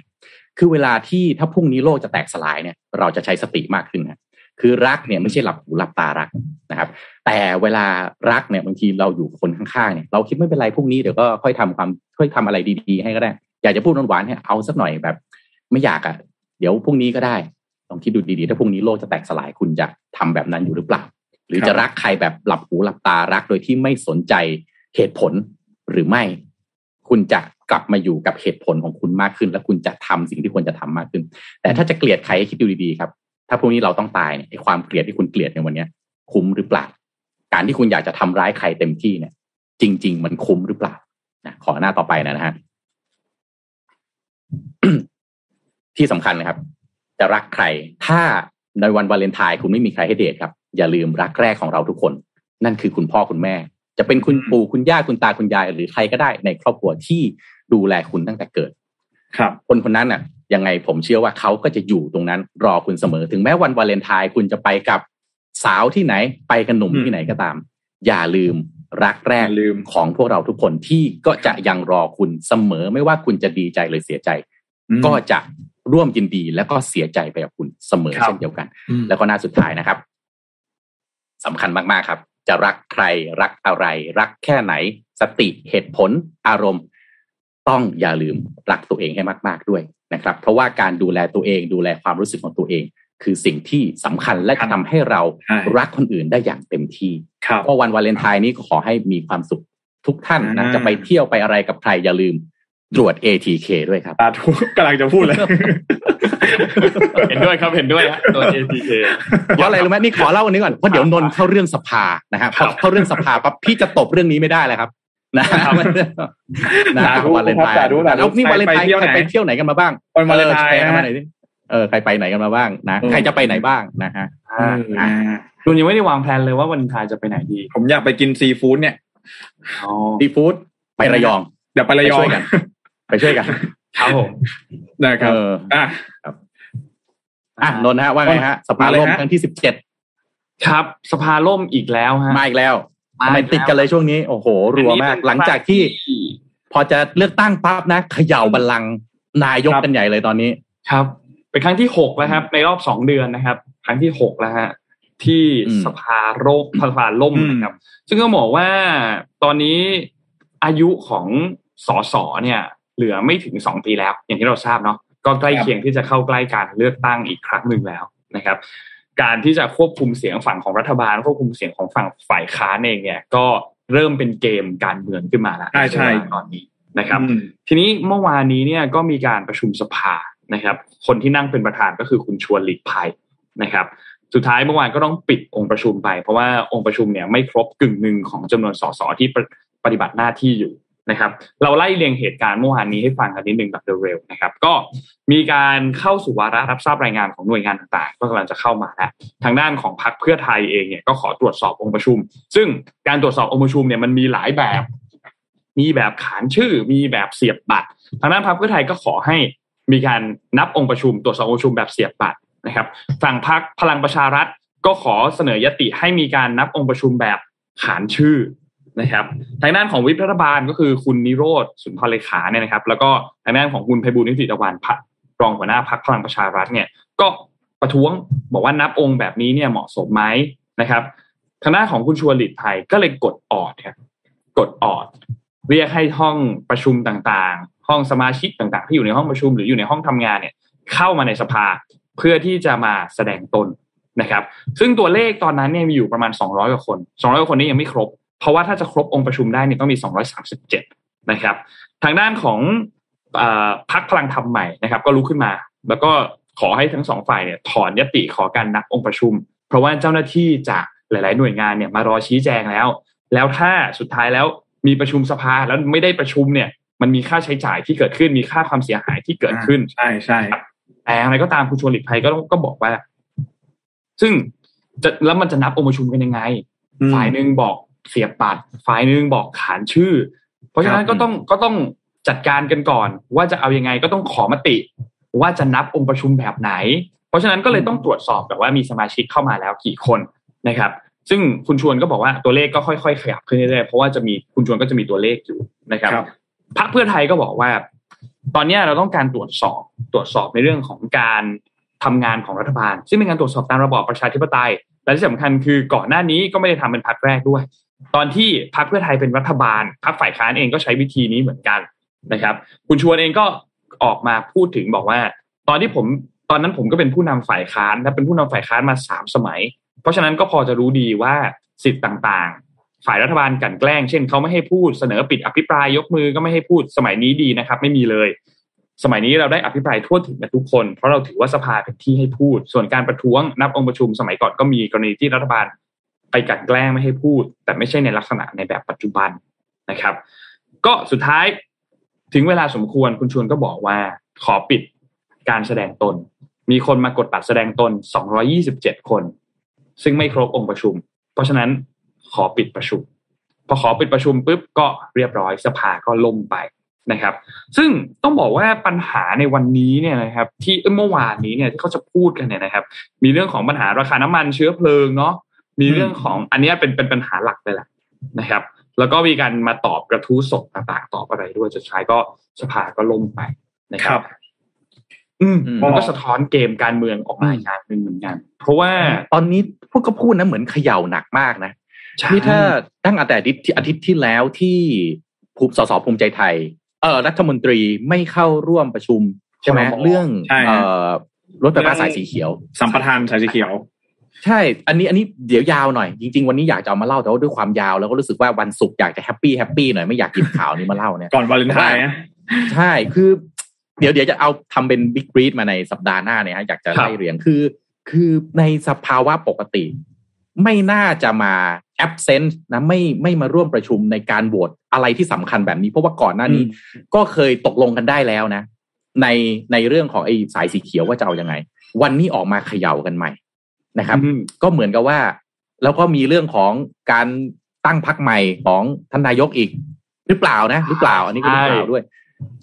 C: คือเวลาที่ถ้าพรุ่งนี้โลกจะแตกสลายเนี่ย เราจะใช้สติมากขึ้นนะคือรักเนี่ยไม่ใช่หลับหูหลับตารักนะครับ แต่เวลารักเนี่ยบางทีเราอยู่กับคนข้างๆเนี่ยเราคิดไม่เป็นไรพรุ่งนี้เดี๋ยวก็ค่อยทำความค่อยทำอะไรดีๆ ให้ก็ได้ อยากจะพูดหวานๆให้เอาสักหน่อยแบบ ไม่อยากอะ เดี๋ยวพรุ่งนี้ก็ได้ลองคิดดูดีๆ ถ้าพรุ่งนี้โลกจะแตกสลายคุณจะทำแบบนั้นอยู่หรือเปล่า หรือจะรักใครแบบหลับหูหลับตารักโดยที่ไม่สนใจเหตุผลหรือไม่ คุณจะกลับมาอยู่กับเหตุผลของคุณมากขึ้น และคุณจะทำสิ่งที่ควรจะทำมากขึ้น แต่ถ้าจะเกลียดใครคิดดูดีๆครับ ถ้าพรุ่งนี้เราต้องตายเนี่ยความเกลียดที่คุณเกลียดในวันเนี้ย คุ้มหรือเปล่า การที่คุณอยากจะทำร้ายใครเต็มที่เนี่ย จริง ๆ มันคุ้มหรือเปล่านะขอหน้าต่อไปนะฮะที่สำคัญนะครับ จะรักใคร ถ้าในวันวาเลนไทน์คุณไม่มีใครให้เดทครับ อย่าลืมรักแรกของเราทุกคน นั่นคือคุณพ่อคุณแม่ จะเป็นคุณปู่คุณย่าคุณตาคุณยาย หรือใครก็ได้ในครอบครัวที่ดูแลคุณตั้งแต่เกิด
D: ครับ
C: คนคนนั้นน่ะ ยังไงผมเชื่อว่าเขาก็จะอยู่ตรงนั้น รอคุณเสมอถึงแม้วันวาเลนไทน์คุณจะไปกับสาวที่ไหน ไปกับหนุ่ม
D: อืม
C: ที่ไหนก็ตาม อย่าลืมรักแรก
D: อย่าลืม
C: ของพวกเราทุกคนที่ก็จะยังรอคุณเสมอไม่ว่าคุณจะดีใจหรือเสียใจ
D: อืม
C: ก็จะร่วมยินดีแล้วก็เสียใจไปกับคุณเสมอ
D: ครับ
C: เช่นเดียวกัน
D: อืม
C: แล้วก็หน้าสุดท้ายนะครับ สำคัญมากๆครับ จะรักใครรักอะไร รักแค่ไหน สติเหตุผลอารมณ์ ต้องอย่าลืมรักตัวเองให้มาก ๆด้วยนะครับ เพราะว่าการดูแลตัวเองดูแลความรู้สึกของตัวเอง คือสิ่งที่สำคัญและจะทำให้เรา
D: ใช่
C: รักคนอื่นได้อย่างเต็มที่
D: ครับ
C: ก็วันวาเลนไทน์นี้ก็ขอให้มีความสุขทุกท่านนะ
D: อ่า
C: จะไปเที่ยวไปอะไรกับใครอย่าลืม ตรวจ ATK ด้วยครับ
D: ตาทุกำลังจะพูดเลย
B: เห็นด้วยครับเห็นด้วยฮะตัว ATK
C: เพราะอะไรรู้ไหมนี่ขอเล่าอันนี้ก่อนเพราะเดี๋ยวนนท์เข้าเรื่องสภานะฮะพอเข้าเรื่องสภาปั๊บพี่จะตบเรื่องนี้ไม่ได้เลยครับนะนะ
D: สาธุ
C: วาเลนไทน์
D: สาธุสาธุ
C: แล้วนี่วาเลนไทน์
D: ไปเที่ยวไหน
C: ใครไปเที่ยวไหนกันมาบ้าง
D: วันวาเลนไทน์
C: ออแชร์กันมา
D: นะ
C: หน่อยดิเออใครไปไหนกันมาบ้างนะ
D: เออ
C: ใครจะไปไหนบ้างนะฮะ
B: อ่า
D: อ่า
B: คุณยังไม่ได้วางแผนเลยว่าวันไทายจะไปไหนดี
D: ผมอยากไปกินซีฟู้ดเนี่ย
B: อ๋อ
C: ดีฟู้ดไประยอง
D: เดี๋ยวไประยอง
C: ไปช่วยกัน ไปช่วยกัน
B: ครับผม
D: นะครับ
C: เออ
D: อะ
C: อะนนท์ฮะว่าไงฮะ สภาล่ม
D: มาเลยฮะ
C: ครั้งที่สิบเจ็ด
B: ครับ สภาล่มอีกแล้วฮะ
C: มาอีกแล้ว
B: มา
C: ทำไม
B: อีกแล้ว
C: ติดกันเลยช่วงนี้ โอ้โห รัวมาก หลังจากที่ พอจะเลือกตั้งปั๊บนะเขย่าบัลลังก์นายกกันใหญ่เลยตอนนี้
B: ครับ เป็นครั้งที่หกแล้วครับ ในรอบสองเดือนนะครับ ครั้งที่หกแล้วฮะที่
C: อืม
B: สภาโรคสภาล่ม
D: อืม
B: นะครับ ซึ่งก็บอกว่าตอนนี้อายุของสสเนี่ย เหลือไม่ถึงสองปีแล้ว อย่างที่เราทราบเนาะก็ใกล้เคียงที่จะเข้าใกล้การเลือกตั้งอีกครั้งหนึ่งแล้วนะครับ การที่จะควบคุมเสียงฝั่งของรัฐบาลควบคุมเสียงของฝั่งฝ่ายค้านเองเนี่ย ก็เริ่มเป็นเกมการเมืองขึ้นมาแล้ว
D: ใช่ใช่
B: ตอนนี้นะครับ
D: อืม
B: ทีนี้เมื่อวานนี้เนี่ยก็มีการประชุมสภานะครับ คนที่นั่งเป็นประธานก็คือคุณชวนหลีกภัยนะครับ สุดท้ายเมื่อวานก็ต้องปิดองค์ประชุมไป เพราะว่าองค์ประชุมเนี่ยไม่ครบกึ่งหนึ่งของจำนวนสสที่ปฏิปฏิบัติหน้าที่อยู่ นะครับ เราไล่เรียงเหตุการณ์เมื่อวานนี้ให้ฟังกันนิดนึงแบบเร็วๆนะครับ ก็มีการเข้าสู่วาระรับทราบรายงานของหน่วยงานต่างๆ ก็กำลังจะเข้ามาแล้วทางด้านของพรรคเพื่อไทยเองเนี่ยก็ขอตรวจสอบองค์ประชุม ซึ่งการตรวจสอบองค์ประชุมเนี่ยมันมีหลายแบบ มีแบบขานชื่อ มีแบบเสียบบัตร ทางด้านพรรคเพื่อไทยก็ขอให้มีการนับองค์ประชุม ตรวจสอบองค์ประชุมแบบเสียบบัตรนะครับ ฝั่งพรรคพลังประชารัฐก็ขอเสนอยติให้มีการนับองค์ประชุมแบบขานชื่อ นะครับทางด้านของวิปรัฐบาลก็คือคุณนิโรธสุนทรเลขาเนี่ยนะครับ แล้วก็ทางด้านของคุณไพบูลนิติตะวันพรรครองหัวหน้าพรรคพลังประชารัฐเนี่ย ก็ประท้วงบอกว่านับองค์แบบนี้เนี่ยเหมาะสมไหมนะครับทางด้านของคุณชวนหลีกภัยก็เลยกดออดครับกดออด เรียกให้ห้องประชุมต่างๆ ห้องสมาชิกต่างๆ ที่อยู่ในห้องประชุมหรืออยู่ในห้องทำงานเนี่ย เข้ามาในสภาเพื่อที่จะมาแสดงตนนะครับ ซึ่งตัวเลขตอนนั้นเนี่ยมีอยู่ประมาณ 200กว่าคน 200กว่าคนนี้ยังไม่ครบ เพราะว่าถ้าจะครบองค์ประชุมได้เนี่ยต้องมี 237 นะครับ ทางด้านของเออพักพลังธรรมใหม่นะครับ ก็ลุกขึ้นมา แล้วก็ขอให้ทั้งสองฝ่ายเนี่ยถอนยติขอการนับองค์ประชุม เพราะว่าเจ้าหน้าที่จากหลาย ๆ หน่วยงานเนี่ยมารอชี้แจงแล้ว แล้วถ้าสุดท้ายแล้วมีประชุมสภาแล้วไม่ได้ประชุมเนี่ย มันมีค่าใช้จ่ายที่เกิดขึ้นมีค่าความเสียหายที่เกิดขึ้น
D: ใช่ใช่
B: แต่อย่างไรก็ตามคุณชวนหลีกภัยก็ต้องก็บอกว่า ซึ่งจะแล้วมันจะนับองค์ประชุมกันยังไง
D: อืม
B: ฝ่ายหนึ่งบอก เสียบบัตรฝ่ายหนึ่งบอกขานชื่อ เพราะฉะนั้น
D: ครับ
B: ก็ต้องก็ต้องจัดการกันก่อน ว่าจะเอายังไงก็ต้องขอมติ ว่าจะนับองค์ประชุมแบบไหน เพราะฉะนั้นก็เลยต้องตรวจสอบแบบว่ามีสมาชิกเข้ามาแล้วกี่คนนะครับ ซึ่งคุณชวนก็บอกว่าตัวเลขก็ค่อยๆขยับขึ้นเรื่อยๆเพราะว่าจะมีคุณชวนก็จะมีตัวเลขอยู่นะครับ
D: ครับ
B: พรรคเพื่อไทยก็บอกว่า ตอนเนี้ยเราต้องการตรวจสอบตรวจสอบในเรื่องของการทำงานของรัฐบาล ซึ่งเป็นการตรวจสอบตามระบอบประชาธิปไตยและที่สำคัญคือก่อนหน้านี้ก็ไม่ได้ทำเป็นพรรคแรกด้วย ตอนที่พรรคเพื่อไทยเป็นรัฐบาลพรรคฝ่ายค้านเองก็ใช้วิธีนี้เหมือนกันนะครับ คุณชวนเองก็ออกมาพูดถึงบอกว่า ตอนที่ผมตอนนั้นผมก็เป็นผู้นำฝ่ายค้านและเป็นผู้นำฝ่ายค้านมาสามสมัย เพราะฉะนั้นก็พอจะรู้ดีว่าสิทธิ์ต่างๆ ฝ่ายรัฐบาลกันแกล้ง เช่นเขาไม่ให้พูดเสนอปิดอภิปรายยกมือก็ไม่ให้พูดสมัยนี้ดีนะครับ ไม่มีเลย สมัยนี้เราได้อภิปรายทั่วถึงกันทุกคน เพราะเราถือว่าสภาเป็นที่ให้พูด ส่วนการประท้วงนับองค์ประชุมสมัยก่อนก็มีกรณีที่รัฐบาล ไปกลั่นแกล้งไม่ให้พูด แต่ไม่ใช่ในลักษณะในแบบปัจจุบันนะครับ ก็สุดท้ายถึงเวลาสมควรคุณชวนก็บอกว่าขอปิดการแสดงตน มีคนมากดบัตรแสดงตน 227 คน ซึ่งไม่ครบองค์ประชุม เพราะฉะนั้นขอปิดประชุม พอขอปิดประชุมปุ๊บก็เรียบร้อยสภาก็ล่มไปนะครับ ซึ่งต้องบอกว่าปัญหาในวันนี้เนี่ยนะครับ ที่เมื่อวานนี้เนี่ยที่เขาจะพูดกันเนี่ยนะครับ มีเรื่องของปัญหาราคาน้ำมันเชื้อเพลิงเนาะ มีเรื่องของอันนี้เป็นเป็นปัญหาหลักเลยแหละนะครับ แล้วก็มีการมาตอบกระทู้สดต่างๆ ตอบอะไรด้วยสุดท้ายก็สภาก็ล่มไปนะครับ อืมมันก็สะท้อนเกมการเมืองออกมาอย่างหนึ่งเหมือนกัน เพราะว่า
C: ตอนนี้พวกก็พูดนะเหมือนเขย่าหนักมากนะนี่ถ้าตั้งแต่อาทิตย์อาทิตย์ที่แล้วที่ภูสสภูมิใจไทย เออรัฐมนตรีไม่เข้าร่วมประชุม ใช่ไหมเรื่องเอ่อรถไฟฟ้าสายสีเขียว
D: สัมปทานสายสีเขียว
C: ใช่ อันนี้อันนี้เดี๋ยวยาวหน่อย จริง ๆ วันนี้อยากจะเอามาเล่าแต่ว่าด้วยความยาวแล้วก็รู้สึกว่าวันศุกร์อยากจะ happy happy หน่อยไม่อยากกินข่าวนี้มาเล่าเนี่ย
D: ก่อนวาเลนไทน์นะ
C: ใช่คือ เดี๋ยวเดี๋ยวจะเอาทำเป็นบิ๊กบรีดมาในสัปดาห์หน้าเนี่ยฮะอยากจะไล่เรียงคือ คือในสภาวะปกติ ไม่น่าจะมา absent นะไม่ไม่มาร่วมประชุมในการโหวตอะไรที่สำคัญแบบนี้ เพราะว่าก่อนหน้านี้ ก็เคยตกลงกันได้แล้วนะ ในในเรื่องของไอ้สายสีเขียวว่าจะเอาอยัางไง วันนี้ออกมาเขย่ากันใหม่ นะครับ ก็เหมือนกับว่า แล้วก็มีเรื่องของการตั้งพรรคใหม่ของท่านนายกอีก หรือเปล่านะ หรือเปล่า อันนี้ก็หรือเปล่าด้วย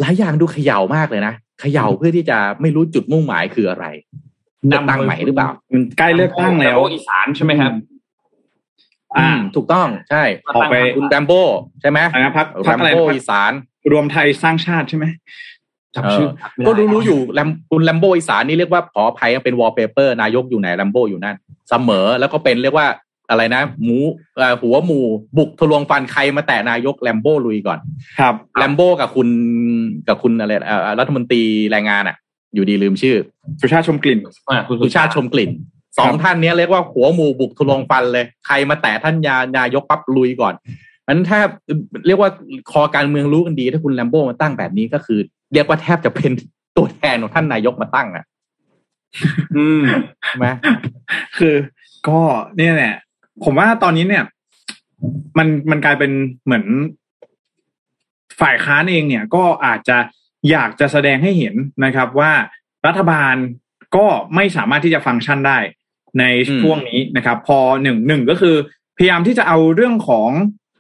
C: หลายอย่างดูเขย่ามากเลยนะเขย่าเพื่อที่จะไม่รู้จุดมุ่งหมายคืออะไรเลือกตั้งใหม่หรือเปล่า
D: ใกล้เลือกตั้งแล้ว
B: อีสานใช่ไหมครับ
C: อ่า ถูกต้องใช่
D: ออกไป
C: คุณแรมโบ้ใช่ไหม
D: นะพัก
C: แร
D: พัก
C: ม
D: อะไร
C: โบ้
D: นะ
C: อีสาน
D: รวมไทยสร้างชาติใช่ไหม
B: จำชื่อ
C: ก็รู้รู้อยู่แรมคุณแรมโบ้อีสานนี่เรียกว่าขออภัยเป็นวอลเปเปอร์นายกอยู่ไหนแรมโบ้อยู่นั่นเสมอแล้วก็เป็นเรียกว่าอะไรนะ หมูหัวหมูบุกทะลวงฟันใครมาแตะนายกแรมโบ้ลุยก่อน
D: ครับ
C: แรมโบ้กับคุณกับคุณอะไรรัฐมนตรีแรงงานอะ อยู่ดีลืมชื่อ
D: สุชาติชมกลิ่น
B: คุณ
C: สุชาติชมกลิ่นสองท่านนี้เรียกว่าหัวหมูบุกทะลวงฟันเลย ใครมาแตะท่านยานายกปั๊บลุยก่อนนั้นถ้าเรียกว่าคอการเมืองรู้กันดี ถ้าคุณแรมโบ้มาตั้งแบบนี้ก็คือ เรียกว่าแทบจะเป็นตัวแทนของท่านนายกมาตั้งอะ
B: อืม
C: ใช่ไหม
D: คือ ก็เนี่ยแหละผมว่าตอนนี้เนี่ย มันมันกลายเป็นเหมือนฝ่ายค้านเองเนี่ย ก็อาจจะอยากจะแสดงให้เห็นนะครับ ว่ารัฐบาลก็ไม่สามารถที่จะฟังก์ชันได้ในช่วงนี้นะครับ พอหนึ่งหนึ่งก็คือ พยายามที่จะเอาเรื่องของ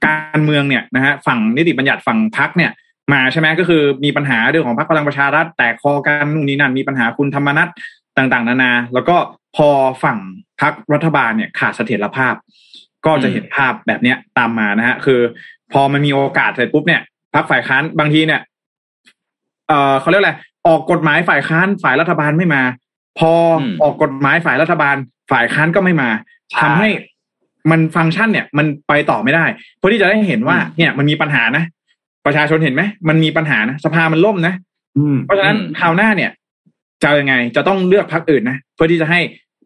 D: การเมืองเนี่ยนะฮะฝั่งนิติบัญญัติฝั่งพักเนี่ย มาใช่ไหมก็คือมีปัญหาเรื่องของพรรคพลังประชารัฐแตกคอกันนู่นนี่นั่นมีปัญหาคุณธรรมนัฐต่างๆ นานา แล้วก็พอฝั่งพรรครัฐบาลเนี่ยขาดเสถียรภาพ ก็จะเห็นภาพแบบเนี้ยตามมานะฮะคือ พอมันมีโอกาสเสร็จปุ๊บเนี่ยพรรคฝ่ายค้านบางทีเนี่ยเออเขาเรียกอะไรออกกฎหมายฝ่ายค้านฝ่ายรัฐบาลไม่มา พอออกกฎหมายฝ่ายรัฐบาลฝ่ายค้านก็ไม่มาทำให้มันฟังก์ชันเนี่ย มันไปต่อไม่ได้ เพื่อที่จะได้เห็นว่าเนี่ยมันมีปัญหานะ ประชาชนเห็นไหมมันมีปัญหานะสภามันล่มนะเพราะฉะนั้นคราวหน้าเนี่ยจะยังไงจะต้องเลือกพักอื่นนะเพื่อที่จะให้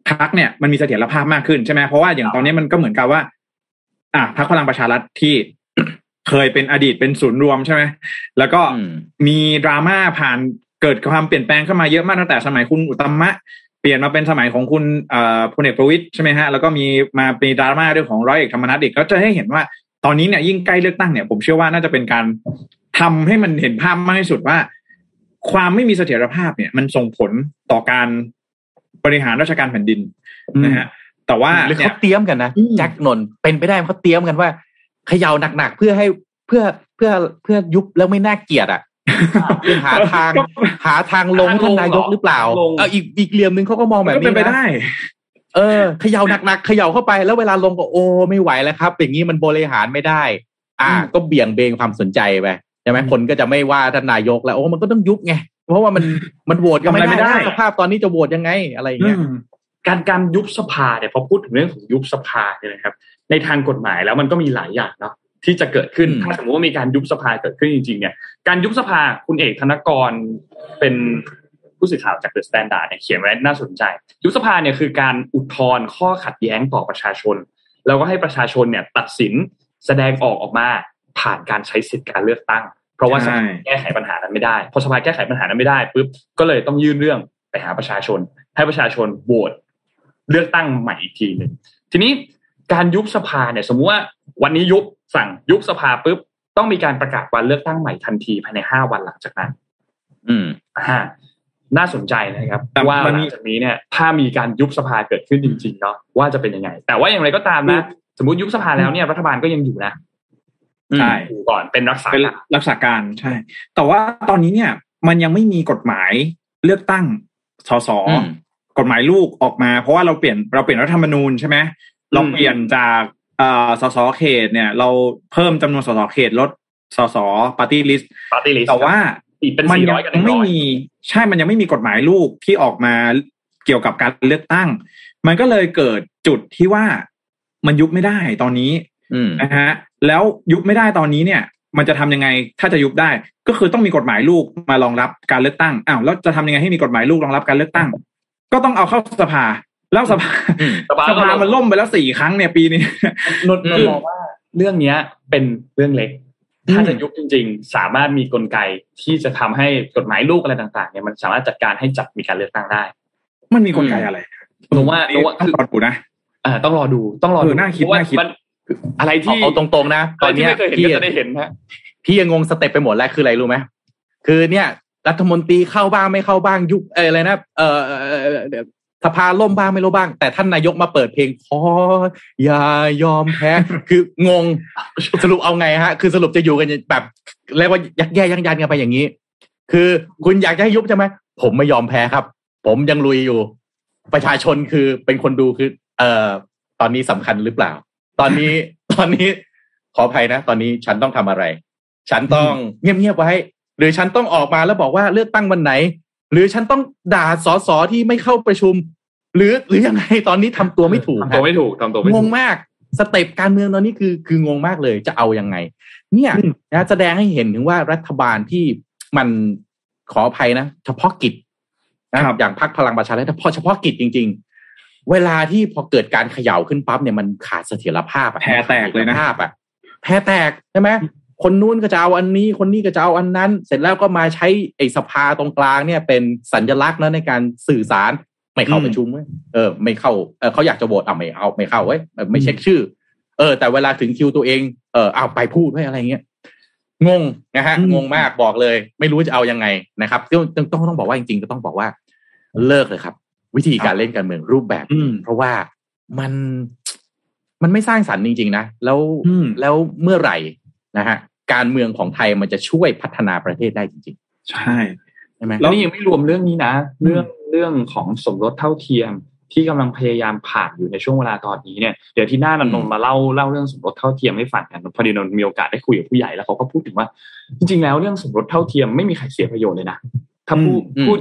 D: พักเนี่ยมันมีเสถียรภาพมากขึ้นใช่ไหมเพราะว่าอย่างตอนนี้มันก็เหมือนกับว่า อะพักพลังประชารัฐที่เคยเป็นอดีตเป็นศูนย์รวมใช่ไหมแล้วก็มีดราม่าผ่านเกิดความเปลี่ยนแปลงเข้ามาเยอะมากตั้งแต่สมัยคุณอุตมะเปลี่ยนมาเป็นสมัยของคุณพลเอกประวิตยใช่ไหมฮะแล้วก็มีมาเป็นดราม่าเรื่องของร้อยเอกธรรมนัฐอีกก็จะให้เห็นว่า ตอนนี้เนี่ยยิ่งใกล้เลือกตั้งเนี่ยผมเชื่อว่าน่าจะเป็นการทำให้มันเห็นภาพมากที่สุดว่า ความไม่มีเสถียรภาพเนี่ย มันส่งผลต่อการบริหารราชการแผ่นดินนะฮะแต่ว่า
C: หรือเขาเตรียมกันนะแจ็คนนเป็นไปได้เขาเตรียมกันว่าเขย่าหนักๆเพื่อให้เพื่อเพื่อเพื่อยุบแล้วไม่น่าเกลียดอะคือหาทางหาทางลงท่านนายกหรือเปล่า เอออีกอีกเหลี่ยมหนึ่งเขาก็มองแบบนี้
D: เป็นไปได้
C: เออเขย่าหนักๆเขย่าเข้าไปแล้วเวลาลงก็โอ้ไม่ไหวแล้วครับ อย่างนี้มันบริหารไม่ได้ อ่า ก็เบี่ยงเบนความสนใจไปใช่ไหมคนก็จะไม่ว่าท่านนายกแล้วโอ้มันก็ต้องยุบไงเพราะว่ามันมันโหวตกันไม่
D: ทำอะไรไม่
C: ได้
D: ได้
C: นะสภาพตอนนี้จะโหวตยังไงอะไรอย่างเงี้ย
B: อืมการการยุบสภาเนี่ยพอพูดถึงเรื่องของยุบสภาเนี่ยนะครับ ในทางกฎหมายแล้วมันก็มีหลายอย่างเนาะที่จะเกิดขึ้น
C: อืม
B: ถ้าสมมติว่ามีการยุบสภาเกิดขึ้นจริงๆเนี่ยการยุบสภาคุณเอกธนกรเป็น ผู้สื่อข่าวจาก THE STANDARD เนี่ยเขียนไว้น่าสนใจ ยุบสภาเนี่ยคือการอุทธรณ์ข้อขัดแย้งต่อประชาชน แล้วก็ให้ประชาชนเนี่ยตัดสินแสดงออกออกมาผ่านการใช้สิทธิการเลือกตั้ง เพราะว่าส
D: ใช่
B: ภาแก้ไขปัญหานั้นไม่ได้พอสภาแก้ไขปัญหานั้นไม่ได้ปุ๊บก็เลยต้องยื่นเรื่องไปหาประชาชน ให้ประชาชนโหวตเลือกตั้งใหม่อีกทีหนึ่งทีนี้การยุบสภาเนี่ย สมมุติว่าวันนี้ยุบสั่งยุบสภาปุ๊บต้องมีการประกาศวันเลือกตั้งใหม่ทันทีภายในห้าวันหลังจากนั้น
C: อืม
B: อ่า น่าสนใจนะครับ
D: แต่
B: ว่า
D: มัน
B: ห
D: มี
B: ลังจากนี้เนี่ย ถ้ามีการยุบสภาเกิดขึ้นจริง ๆ เนาะว่าจะเป็นยังไง แต่ว่าอย่างไรก็ตามนะ สมมติยุบสภาแล้วเนี่ยรัฐบาลก็ยังอยู่นะ
D: ใช่
B: อยู่ก่อนเป็นรักษา
D: เป็น
B: การ
D: รักษาการใช่ แต่ว่าตอนนี้เนี่ย มันยังไม่มีกฎหมายเลือกตั้งสส
C: อืม
D: กฎหมายลูกออกมา เพราะว่าเราเปลี่ยนเราเปลี่ยนรัฐธรรมนูญใช่ไหมเราเปลี่ยนจากเอ่อสสเขตเนี่ย เราเพิ่มจำนวนสสเขตลดสส
B: party list party list
D: แต่ว่า
B: อีกเป็น
D: มัน
B: สี่
D: ยั
B: ร้อยกับหนึ่
D: ง
B: ง
D: ไม่
B: ร้อย
D: มีใช่มันยังไม่มีกฎหมายลูกที่ออกมาเกี่ยวกับการเลือกตั้ง มันก็เลยเกิดจุดที่ว่ามันยุบไม่ได้ตอนนี้
C: อืม
D: นะฮะ แล้วยุบไม่ได้ตอนนี้เนี่ย มันจะทำยังไงถ้าจะยุบได้ ก็คือต้องมีกฎหมายลูกมารองรับการเลือกตั้งอ้าวแล้วจะทำยังไงให้มีกฎหมายลูกรองรับการเลือกตั้ง ก็ต้องเอาเข้าสภา แล้วสภา
C: อืม
B: สภา
D: สภามันล่มไปแล้วสี่ครั้งเนี่ยปีนี้
B: นนท์
C: อืม
B: นนท์มองว่าเรื่องเนี้ย เป็นเรื่องเล็ก ถ้าจะยุบจริง ๆ สามารถมีกลไกที่จะทำให้กฎหมายลูกอะไรต่าง ๆ เนี่ยมันสามารถจัดการให้จัดมีการเลือกตั้งได้
D: มันมีกลไกอะไร
B: นนว่า
D: นี่
B: นนว่า
D: ต้อง
B: คือ
D: รอดูนะ
B: อ่าต้องรอดูต้องรอ
D: เอ
B: ดู
D: อน่าคิด
B: เพระว่
D: น่าคิด
B: มันอะไร
C: เอา
B: ที่
C: เอาตรงๆนะต
B: อะ
C: อ
B: ไร
C: น
B: ที่
C: เนี้ย
B: ไม่เคยเห็น
C: พี่
B: ก็จะได้เห็นฮะ
C: พี่ยังงงสเต็ปไปหมดแล้วคืออะไรรู้ไหมคือเนี่ย รัฐมนตรีเข้าบ้างไม่เข้าบ้างยุบเอออะไรนะเออ สภาล่มบ้างไม่ล่มบ้าง แต่ท่านนายกมาเปิดเพลงขออย่ายอมแพ้ คืองงสรุปเอาไงฮะ คือสรุปจะอยู่กันแบบเรียกว่ายักแย่ยักยันกันไปอย่างนี้ คือคุณอยากจะให้ยุบใช่ไหมผมไม่ยอมแพ้ครับ ผมยังลุยอยู่ ประชาชนคือเป็นคนดูคือ เอ่อ ตอนนี้สำคัญหรือเปล่า ตอนนี้ตอนนี้ขออภัยนะ ตอนนี้ฉันต้องทำอะไร ฉันต้องเงียบๆไว้ หรือฉันต้องออกมาแล้วบอกว่าเลือกตั้งวันไหน หรือฉันต้องด่าสสที่ไม่เข้าประชุม หรือหรือยังไงตอนนี้ทำตัวไม่ถูก
B: ทำตัวไม่ถูกทำตัวไม่
C: ง
B: ถู
C: ง
B: ก
C: มากสเต็ปการเมืองตอนนี้คือคืองงมากเลยจะเอายังไง เนี่ยนะแสดงให้เห็นถึงว่ารัฐบาลที่มันขออภัยนะเฉพาะกิจนะครับอย่างพรรคพลังประชารัฐเฉพาะเฉพาะกิจจริง ๆ เวลาที่พอเกิดการเขย่าขึ้นปั๊บเนี่ยมันขาดเสถียรภาพอะ
D: แพ้แตกเลยนะ
C: ภาพอะแพ้แตกใช่ไหม คนนู้นก็จะเอาอันนี้ คนนี้ก็จะเอาอันนั้น เสร็จแล้วก็มาใช้ไอ้สภาตรงกลางเนี่ยเป็นสัญลักษณ์นะในการสื่อสารไม่เข้า
D: อืม
C: ประชุมเว้ยเออ ไม่เข้าเออเขาอยากจะโหวตอะไม่เอาไม่เข้าเว้ยเออไม่เช็คชื่อ เออ แต่เวลาถึงคิวตัวเองเออเอาไปพูดไว้อะไรเงี้ยงงนะฮะ
D: อืม
C: งงมากบอกเลย ไม่รู้จะเอายังไงนะครับต้องต้องต้องบอกว่าจริงๆก็ต้องบอกว่า เลิกเลยครับ วิธีการเล่นการเมืองรูปแบบ
D: อืม
C: เพราะว่ามันมันไม่สร้างสรรค์จริงๆนะแล้ว
D: อืม
C: แล้วเมื่อไหร่ นะฮะการเมืองของไทยมันจะช่วยพัฒนาประเทศได้จริง
D: ใช่
C: ๆใช่ไหม
B: แล้วนี่ยังไม่รวมเรื่องนี้นะ เรื่องเรื่องของสมรสเท่าเทียมที่กำลังพยายามผ่านอยู่ในช่วงเวลาตอนนี้เนี่ยเดี๋ยวที่หน้านนท์มาเล่าเล่าเรื่องสมรสเท่าเทียมให้ฟังกันพอดีนนท์มีโอกาสได้คุยกับผู้ใหญ่แล้วเขาก็พูดถึงว่า จริง ๆ แล้วเรื่องสมรสเท่าเทียมไม่มีใครเสียประโยชน์เลยนะถ้าพูด
C: อืม
B: พูด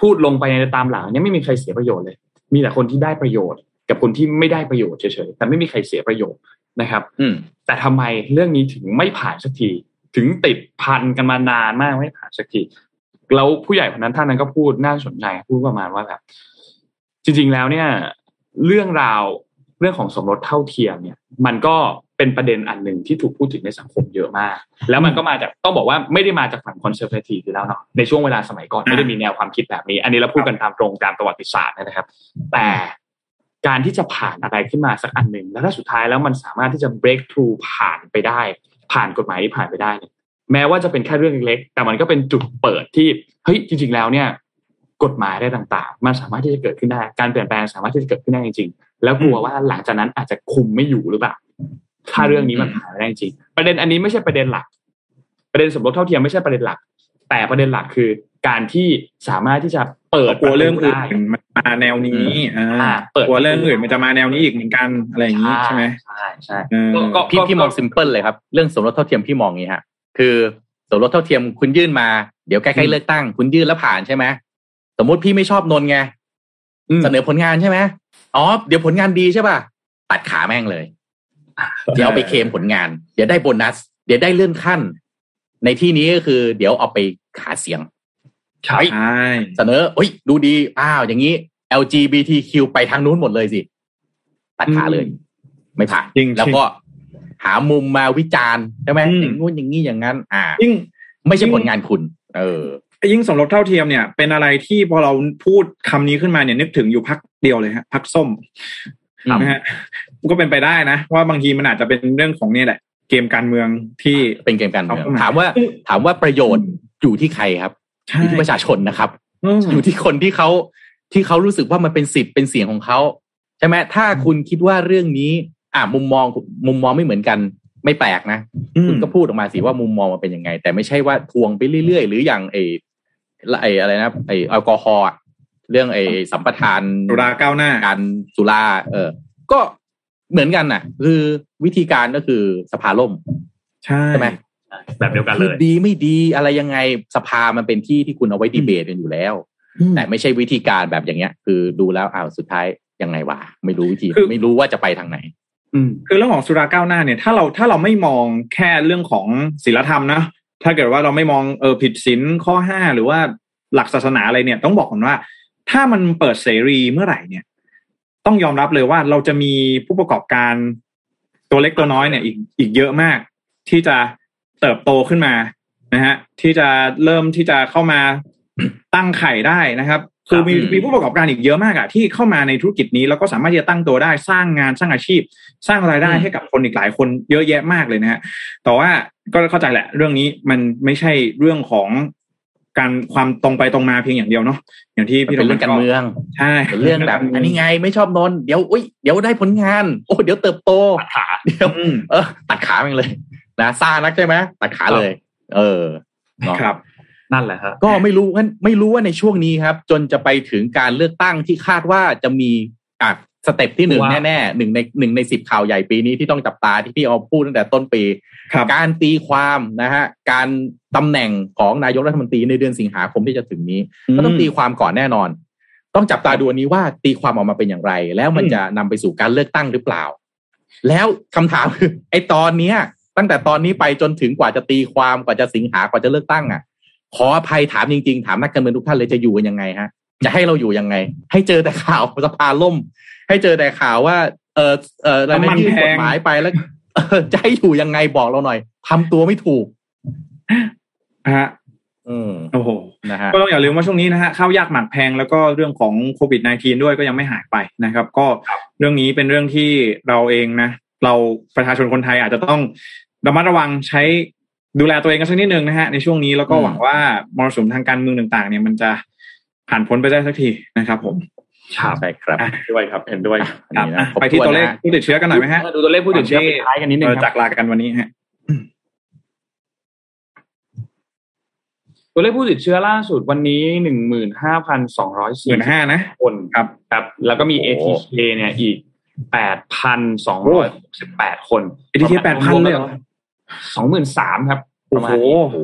B: พูดลงไปในตามหลังเนี่ยไม่มีใครเสียประโยชน์เลย มีแต่คนที่ได้ประโยชน์ กับคนที่ไม่ได้ประโยชน์เฉยๆแต่ไม่มีใครเสียประโยชน์นะครับ
C: อืม
B: แต่ทำไมเรื่องนี้ถึงไม่ผ่านสักที ถึงติดพันกันมานานมากไม่ผ่านสักทีแล้วผู้ใหญ่คนนั้นท่านนั้นก็พูดน่าสนใจพูดประมาณว่าแบบจริง ๆแล้วเนี่ย เรื่องราวเรื่องของสมรสเท่าเทียมเนี่ย มันก็เป็นประเด็นอันหนึ่งที่ถูกพูดถึงในสังคมเยอะมาก แล้วมันก็มาจากต้องบอกว่าไม่ได้มาจากฝั่งคอนเซอร์เวทีฟอยู่แล้วเนาะในช่วงเวลาสมัยก่อนไม่ได้มีแนวความคิดแบบนี้ อันนี้เราพูดกันตามตรงตามประวัติศาสตร์นะครับ แต่ การที่จะผ่านอะไรขึ้นมาสักอันหนึ่งแล้วถ้าสุดท้ายแล้วมันสามารถที่จะ break through ผ่านไปได้ ผ่านกฎหมายที่ผ่านไปได้เนี่ยแม้ว่าจะเป็นแค่เรื่องเล็กๆแต่มันก็เป็นจุดเปิดที่เฮ้ยจริง ๆ แล้วเนี่ย กฎหมายอะไรต่างๆ มันสามารถที่จะเกิดขึ้นได้ การเปลี่ยนแปลงสามารถที่จะเกิดขึ้นได้จริงๆแล้วกลัวว่าหลังจากนั้นอาจจะคุมไม่อยู่หรือเปล่าถ้าเรื่องนี้มันผ่านไม่ได้จริงประเด็นอันนี้ไม่ใช่ประเด็นหลัก ประเด็นสมรสเท่าเทียมไม่ใช่ประเด็นหลัก แต่ประเด็นหลักคือ การที่สามารถที่จะเปิด
D: กลัวเรื่องอื่น
B: ได้
D: มันมาแนวนี้อ่า
B: อ่าเปิด
D: กลัวเรื่องอื่นมันจะมาแนวนี้อีกเหมือนกันอะไรอย่างนี้ใช่ไหม
B: ใช่ใช่
D: เออ
B: ก็
C: พี่พี่มองซิมเพิลเลยครับ เรื่องสมรสเท่าเทียมพี่มองอย่างนี้ฮะคือสมรสเท่าเทียมคุณยื่นมาเดี๋ยวใกล้ๆเลือกตั้ง คุณยื่นแล้วผ่านใช่ไหมสมมติพี่ไม่ชอบนนท์ไง
B: อืม
C: เสนอผลงานใช่ไหมอ๋อเดี๋ยวผลงานดีใช่ป่ะตัดขาแม่งเลย เดี๋ยวเอาไปเคลมผลงาน เดี๋ยวได้โบนัส เดี๋ยวได้เลื่อนขั้น ในที่นี้ก็คือ เดี๋ยวเอาไปหาเสียง
B: ใช่
D: ใช่
C: เสนอเฮ้ย ดูดี อ้าว อย่างนี้ LGBTQ ไปทางนู้นหมดเลยสิ ตัดขาเลย ไม่ผ่าน
D: จริง
C: แล้วก็หามุมมาวิจารณ์ใช่ไหม
D: อืม
C: อย่างงู้นอย่างนี้อย่างนั้น อ่า
D: ยิ่ง
C: ไม่ใช่ผลงานคุณ เออ
D: ยิ่งสมรสเท่าเทียมเนี่ย เป็นอะไรที่พอเราพูดคำนี้ขึ้นมาเนี่ยนึกถึงอยู่พักเดียวเลยฮะพักส้ม
C: ครับ
D: นะฮะก็เป็นไปได้นะ ว่าบางทีมันอาจจะเป็นเรื่องของเนี่ยแหละ เกมการเมืองที่
C: เป็นเกมการเมือง
D: เอาเข้ามา
C: ถามว่า ถามว่าประโยชน์อยู่ที่ใครครับ
D: ใช่
C: อยู่ที่ประชาชนนะครับ
D: อืม
C: อยู่ที่คนที่เขาที่เขารู้สึกว่ามันเป็นสิทธิ์เป็นเสียงของเขาใช่ไหมถ้าคุณคิดว่าเรื่องนี้ อะมุมมองมุมมองไม่เหมือนกัน ไม่แปลกนะ
D: อืม
C: คุณก็พูดออกมาสิว่ามุมมองมันเป็นยังไง แต่ไม่ใช่ว่าทวงไปเรื่อยๆ หรืออย่างไอ้ไอ้อะไรนะไอ้แอลกอฮอล์อะเรื่องไอ้สัมปทาน
D: สุราก้าวหน้า
C: การสุราเออ ก็เหมือนกันน่ะ คือวิธีการก็คือสภาล่ม
D: ใช่
C: ใช่ไหม
B: แบบเดียวกัน
C: คื
B: เล
C: อยดีไม่ดีอะไรยังไงสภามันเป็นที่ที่คุณเอาไว้ดีเบตกันอยู่แล้ว
D: อืม
C: แต่ไม่ใช่วิธีการแบบอย่างเงี้ย คือดูแล้วอ้าวสุดท้ายยังไงวะไม่รู้วิธี
D: คือ
C: ไม่รู้ว่าจะไปทางไหน
B: อืม
D: คือเรื่องของสุราก้าวหน้าเนี่ย ถ้าเราถ้าเราไม่มองแค่เรื่องของศีลธรรมนะถ้าเกิดว่าเราไม่มองเออผิดศีลข้อห้าหรือว่าหลักศาสนาอะไรเนี่ย ต้องบอกก่อนว่า ถ้ามันเปิดเสรีเมื่อไหร่เนี่ย ต้องยอมรับเลยว่าเราจะมีผู้ประกอบการตัวเล็กตัวน้อยเนี่ย อีกอีกเยอะมาก ที่จะ เติบโตขึ้นมานะฮะที่จะเริ่มที่จะเข้ามาตั้งไข่ได้นะครับ คือมี
C: ครับ
D: มีผู้ประกอบการอีกเยอะมากอะที่เข้ามาในธุรกิจนี้แล้วก็สามารถที่จะตั้งตัวได้สร้างงานสร้างอาชีพ สร้างรายได้ให้กับคนอีกหลายคนเยอะแยะมากเลยนะฮะแต่ว่าก็เข้าใจแหละ เรื่องนี้มันไม่ใช่เรื่องของการความตรงไปตรงมาเพียงอย่างเดียวเนาะอย่างที่
C: มัน
D: พี่
C: เป็นเรื่องการเมือง
D: ใช่
C: เป็นเรื่องแบบ อันนี้ไงไม่ชอบนนท์เดี๋ยวอุ้ยเดี๋ยวได้ผลงาน โอ้เดี๋ยวเติบโต
B: ตัดขา
C: เดี๋ยว
D: อืม
C: เออตัดขาไปเลย นะซ่านักใช่ไหมตัดขาเลย เออเนาะ
D: ครับ
B: นั่นแหละฮะ
C: ก็ไม่รู้งั้นไม่รู้ว่าในช่วงนี้ครับ จนจะไปถึงการเลือกตั้งที่คาดว่าจะมีอะสเต็ปที่หนึ่ง
B: ว่า
C: แน่ๆหนึ่งในหนึ่งในสิบข่าวใหญ่ปีนี้ที่ต้องจับตาที่พี่เอาพูดตั้งแต่ต้นปี
D: ครับ
C: การตีความนะฮะ การตำแหน่งของนายกรัฐมนตรีในเดือนสิงหาคมที่จะถึงนี้ ก็ต้องตีความก่อนแน่นอน ต้องจับตาดูอันนี้ว่าตีความออกมาเป็นอย่างไร แล้วมัน
D: อืม
C: จะนำไปสู่การเลือกตั้งหรือเปล่า แล้วคำถามคือไอ้ตอนเนี้ย ตั้งแต่ตอนนี้ไปจนถึงกว่าจะตีความกว่าจะสิงหากว่าจะเลือกตั้งอะ ขออภัยถามจริงๆ ถามนักการเมืองทุกท่านเลยจะอยู่กันยังไงฮะ จะให้เราอยู่ยังไง ให้เจอแต่ข่าวสภาล่ม ให้เจอแต่ข่าวว่า เออเออแล้ว
D: น้ำมัน
C: ยื่น
D: แพ
C: ก
D: ง
C: ฎหมายไปแล้วเออจะให้อยู่ยังไงบอกเราหน่อยทำตัวไม่ถูก
D: ฮะ
C: อืม
D: โอ้โห
C: นะฮะ
D: ก็ต้องอย่าลืมว่าช่วงนี้นะฮะข้าวยากหมากแพงแล้วก็เรื่องของโควิด -19 ด้วยก็ยังไม่หายไปนะครับ ก็เรื่องนี้เป็นเรื่องที่เราเองนะ เราประชาชนคนไทยอาจจะต้อง ระมัดระวังใช้ดูแลตัวเองกันสักนิดนึงนะฮะในช่วงนี้แล้วก็
C: อืม
D: หวังว่ามรสุมทางการเมืองต่างๆ เนี่ยมันจะผ่านพ้นไปได้สักทีนะครับ ผม
B: ครับ
C: ใช่ครับ
D: อะ
B: ด้วยครับเห็นด้วย
C: อันนี้นะ
D: ไปที่ตัวเลข
C: ครบถ้นนะ
D: ผู้ติดเชื้อกันหน่อยไหมฮะ
B: ดูตัวเลขผู้ติดเชื้อปิดท้ายกันนิดนึง
D: เออ
B: ค
D: จา
B: รับ
D: กลากันวันนี้ฮะ
B: ตัวเลขผู้ติดเชื้อล่าสุดวันนี้หนึ่งหมื่นห้าพันสองร้อย
D: ห
B: สี่
D: มื่นห้านะ
B: คน
D: ครับ
B: ครับ แล้วก็มี
C: โอ้โห
B: ATK เนี่ยอีกแปดพันสองร้อยสิบแปดคน
D: ATK 8,000เลยเหรอ
B: สองหมื่นสามครับ
D: โอ้โห
C: โอ้โห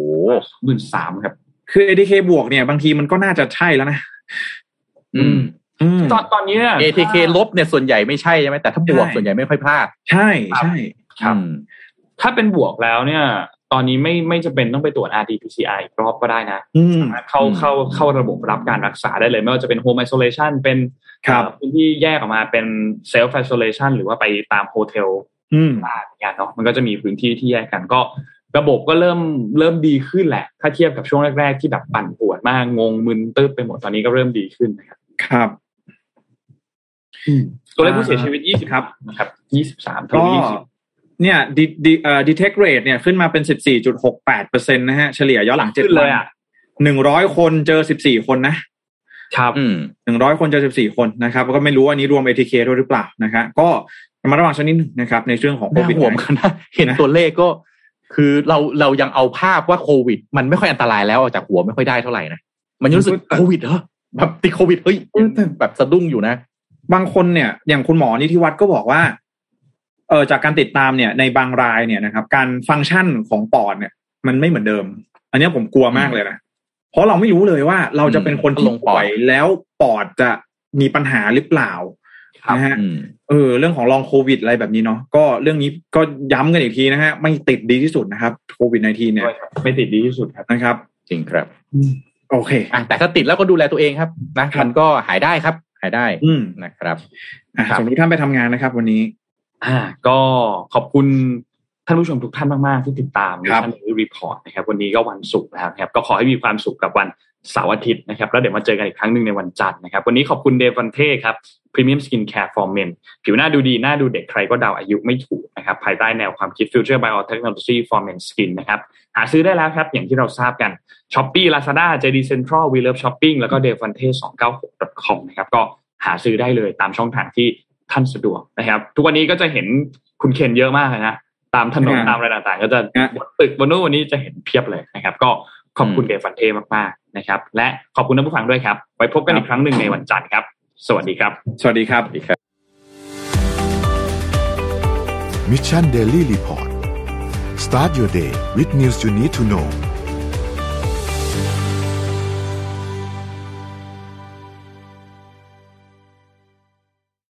B: สองหมื่นสามครับ
D: คือ ADK บวกเนี่ย บางทีมันก็น่าจะใช่แล้วนะ
C: อืม
D: อืม
B: ตอนตอนนี้เนี่ย
C: ATK ลบเนี่ยส่วนใหญ่ไม่ใช่ใช่ไหมแต่ถ้าบวก
D: ใช่
C: ส่วนใหญ่ไม่ค่อยพลาด
D: ใช่ใช่
B: ครับ
C: อืม
B: ถ้าเป็นบวกแล้วเนี่ย ตอนนี้ไม่ไม่จะเป็นต้องไปตรวจ RT-PCR อีกรอบก็ได้นะ
D: อืม
B: เข้า
C: อืม
B: เข้าเข้าระบบรับการรักษาได้เลย ไม่ว่าจะเป็น home isolation เป็น
D: ครับ
B: เอ่อพื้นที่แยกออกมาเป็น self isolation หรือว่าไปตามโฮเทล
D: อืม
B: ได้เหมือนกันเนาะมันก็จะมีพื้นที่ที่แยกกันก็ ระบบก็เริ่มเริ่มดีขึ้นแหละ ถ้าเทียบกับช่วงแรก ๆ ที่แบบปั่นปวดมากงงมึนตึ๊บไปหมดตอนนี้ก็เริ่มดีขึ้นนะครับ
D: ครับ
B: ตัวเลขผู้เสียชีวิต20
D: ครับ
B: นะครับ23ถึ
D: ก็
B: ง20
D: เนี่ยดีดีเอ่อ detect rate เนี่ยขึ้นมาเป็นสิบสี่จุดหกแปดเปอร์เซ็นต์นะฮะเฉลี่ยย้อนหลังเจ็ด
B: ขึ้นเล
D: วัน
B: ยอะ
D: หนึ่งร้อยคนเจอสิบสี่คนนะ ครับ
C: อืม
D: หนึ่งร้อยคนเจอสิบสี่คนนะครับแล้วก็ไม่รู้ว่านี้รวม ATK ด้วยหรือเปล่านะครับก็ระมัดระวังชนิดนึงนะครับในเรื่องของโค
C: น่า
D: วิด
C: ห่วงกันนะเห็นตัวเลขก็ คือเราเรายังเอาภาพว่าโควิด มันไม่ค่อยอันตรายแล้วออกจากหัวไม่ค่อยได้เท่าไหร่นะมันยังรู้สึกโควิดเหรอแบบติดโควิดเฮ้ยแบบสะดุ้งอยู่นะ
D: บางคนเนี่ย อย่างคุณหมอนิธิวัฒน์ก็บอกว่าเออจากการติดตามเนี่ย ในบางรายเนี่ยนะครับ การฟังก์ชันของปอดเนี่ย มันไม่เหมือนเดิม อันเนี้ยผมกลัวมากเลยนะ เพราะเราไม่รู้เลยว่าเราจะเป็นคนที่
C: ลงปอด
D: ป่วยแล้วปอดจะมีปัญหาหรือเปล่า
B: ครับ
D: นะฮะ
C: อืม
D: เออเรื่องของลองโควิดอะไรแบบนี้เนาะก็เรื่องนี้ก็ย้ำกันอีกทีนะฮะไม่ติดดีที่สุดนะครับโควิด -19 เนี่ย
B: ด้วยครับไม่ติดดีที่สุดครับ
D: นะครับ
C: จริงครับ
D: โอเค
C: อะแต่ถ้าติดแล้วก็ดูแลตัวเองครับนะครับมันก็หายได้ครับ หายได้
D: อืม
C: นะครับ
D: อะ
B: ครับ
D: สมมติท่านไปทำงานนะครับ วันนี้
B: อ่า ก็ขอบคุณ ท่านผู้ชมทุกท่านมาก ๆ ที่ติดตาม
D: ครับ
B: ท่าน report นะครับ วันนี้ก็วันศุกร์แล้วนะครับ ก็ขอให้มีความสุขกับวันเสาร์อาทิตย์นะครับ แล้วเดี๋ยวมาเจอกันอีกครั้งหนึ่งในวันจันทร์นะครับ วันนี้ขอบคุณ Devante ครับ Premium Skin Care for Men ผิวหน้าดูดีหน้าดูเด็กใครก็เดาอายุไม่ถูกนะครับ ภายใต้แนวความคิด Future Biotechnology for Men Skin นะครับ หาซื้อได้แล้วครับ อย่างที่เราทราบกัน Shopee Lazada JD Central We Love Shopping แล้วก็ d e v a n t e 296 com นะครับ ก็หาซื้อได้เลยตามช่องทางที่ท่านสะดวกนะครับ ทุกวันนี้ก็จะเห็นคุณเคนเยอะมากเลยนะ ตามถนน
D: อ่า
B: ตามอะไรต่างๆ ก็จะ
D: อะ
B: บนตึกบนนู้นวันนี้จะเห็นเพียบเลยนะครับ ก็ขอบคุณ Devante มากๆนะครับ และขอบคุณท่านผู้ฟังด้วยครับ ไว้พบกันอีกครั้งหนึ่งในวันจันทร์ครับ สวัสดีครับ
D: สวัสดีครับ
E: Mission Daily Report start your day with news you need to know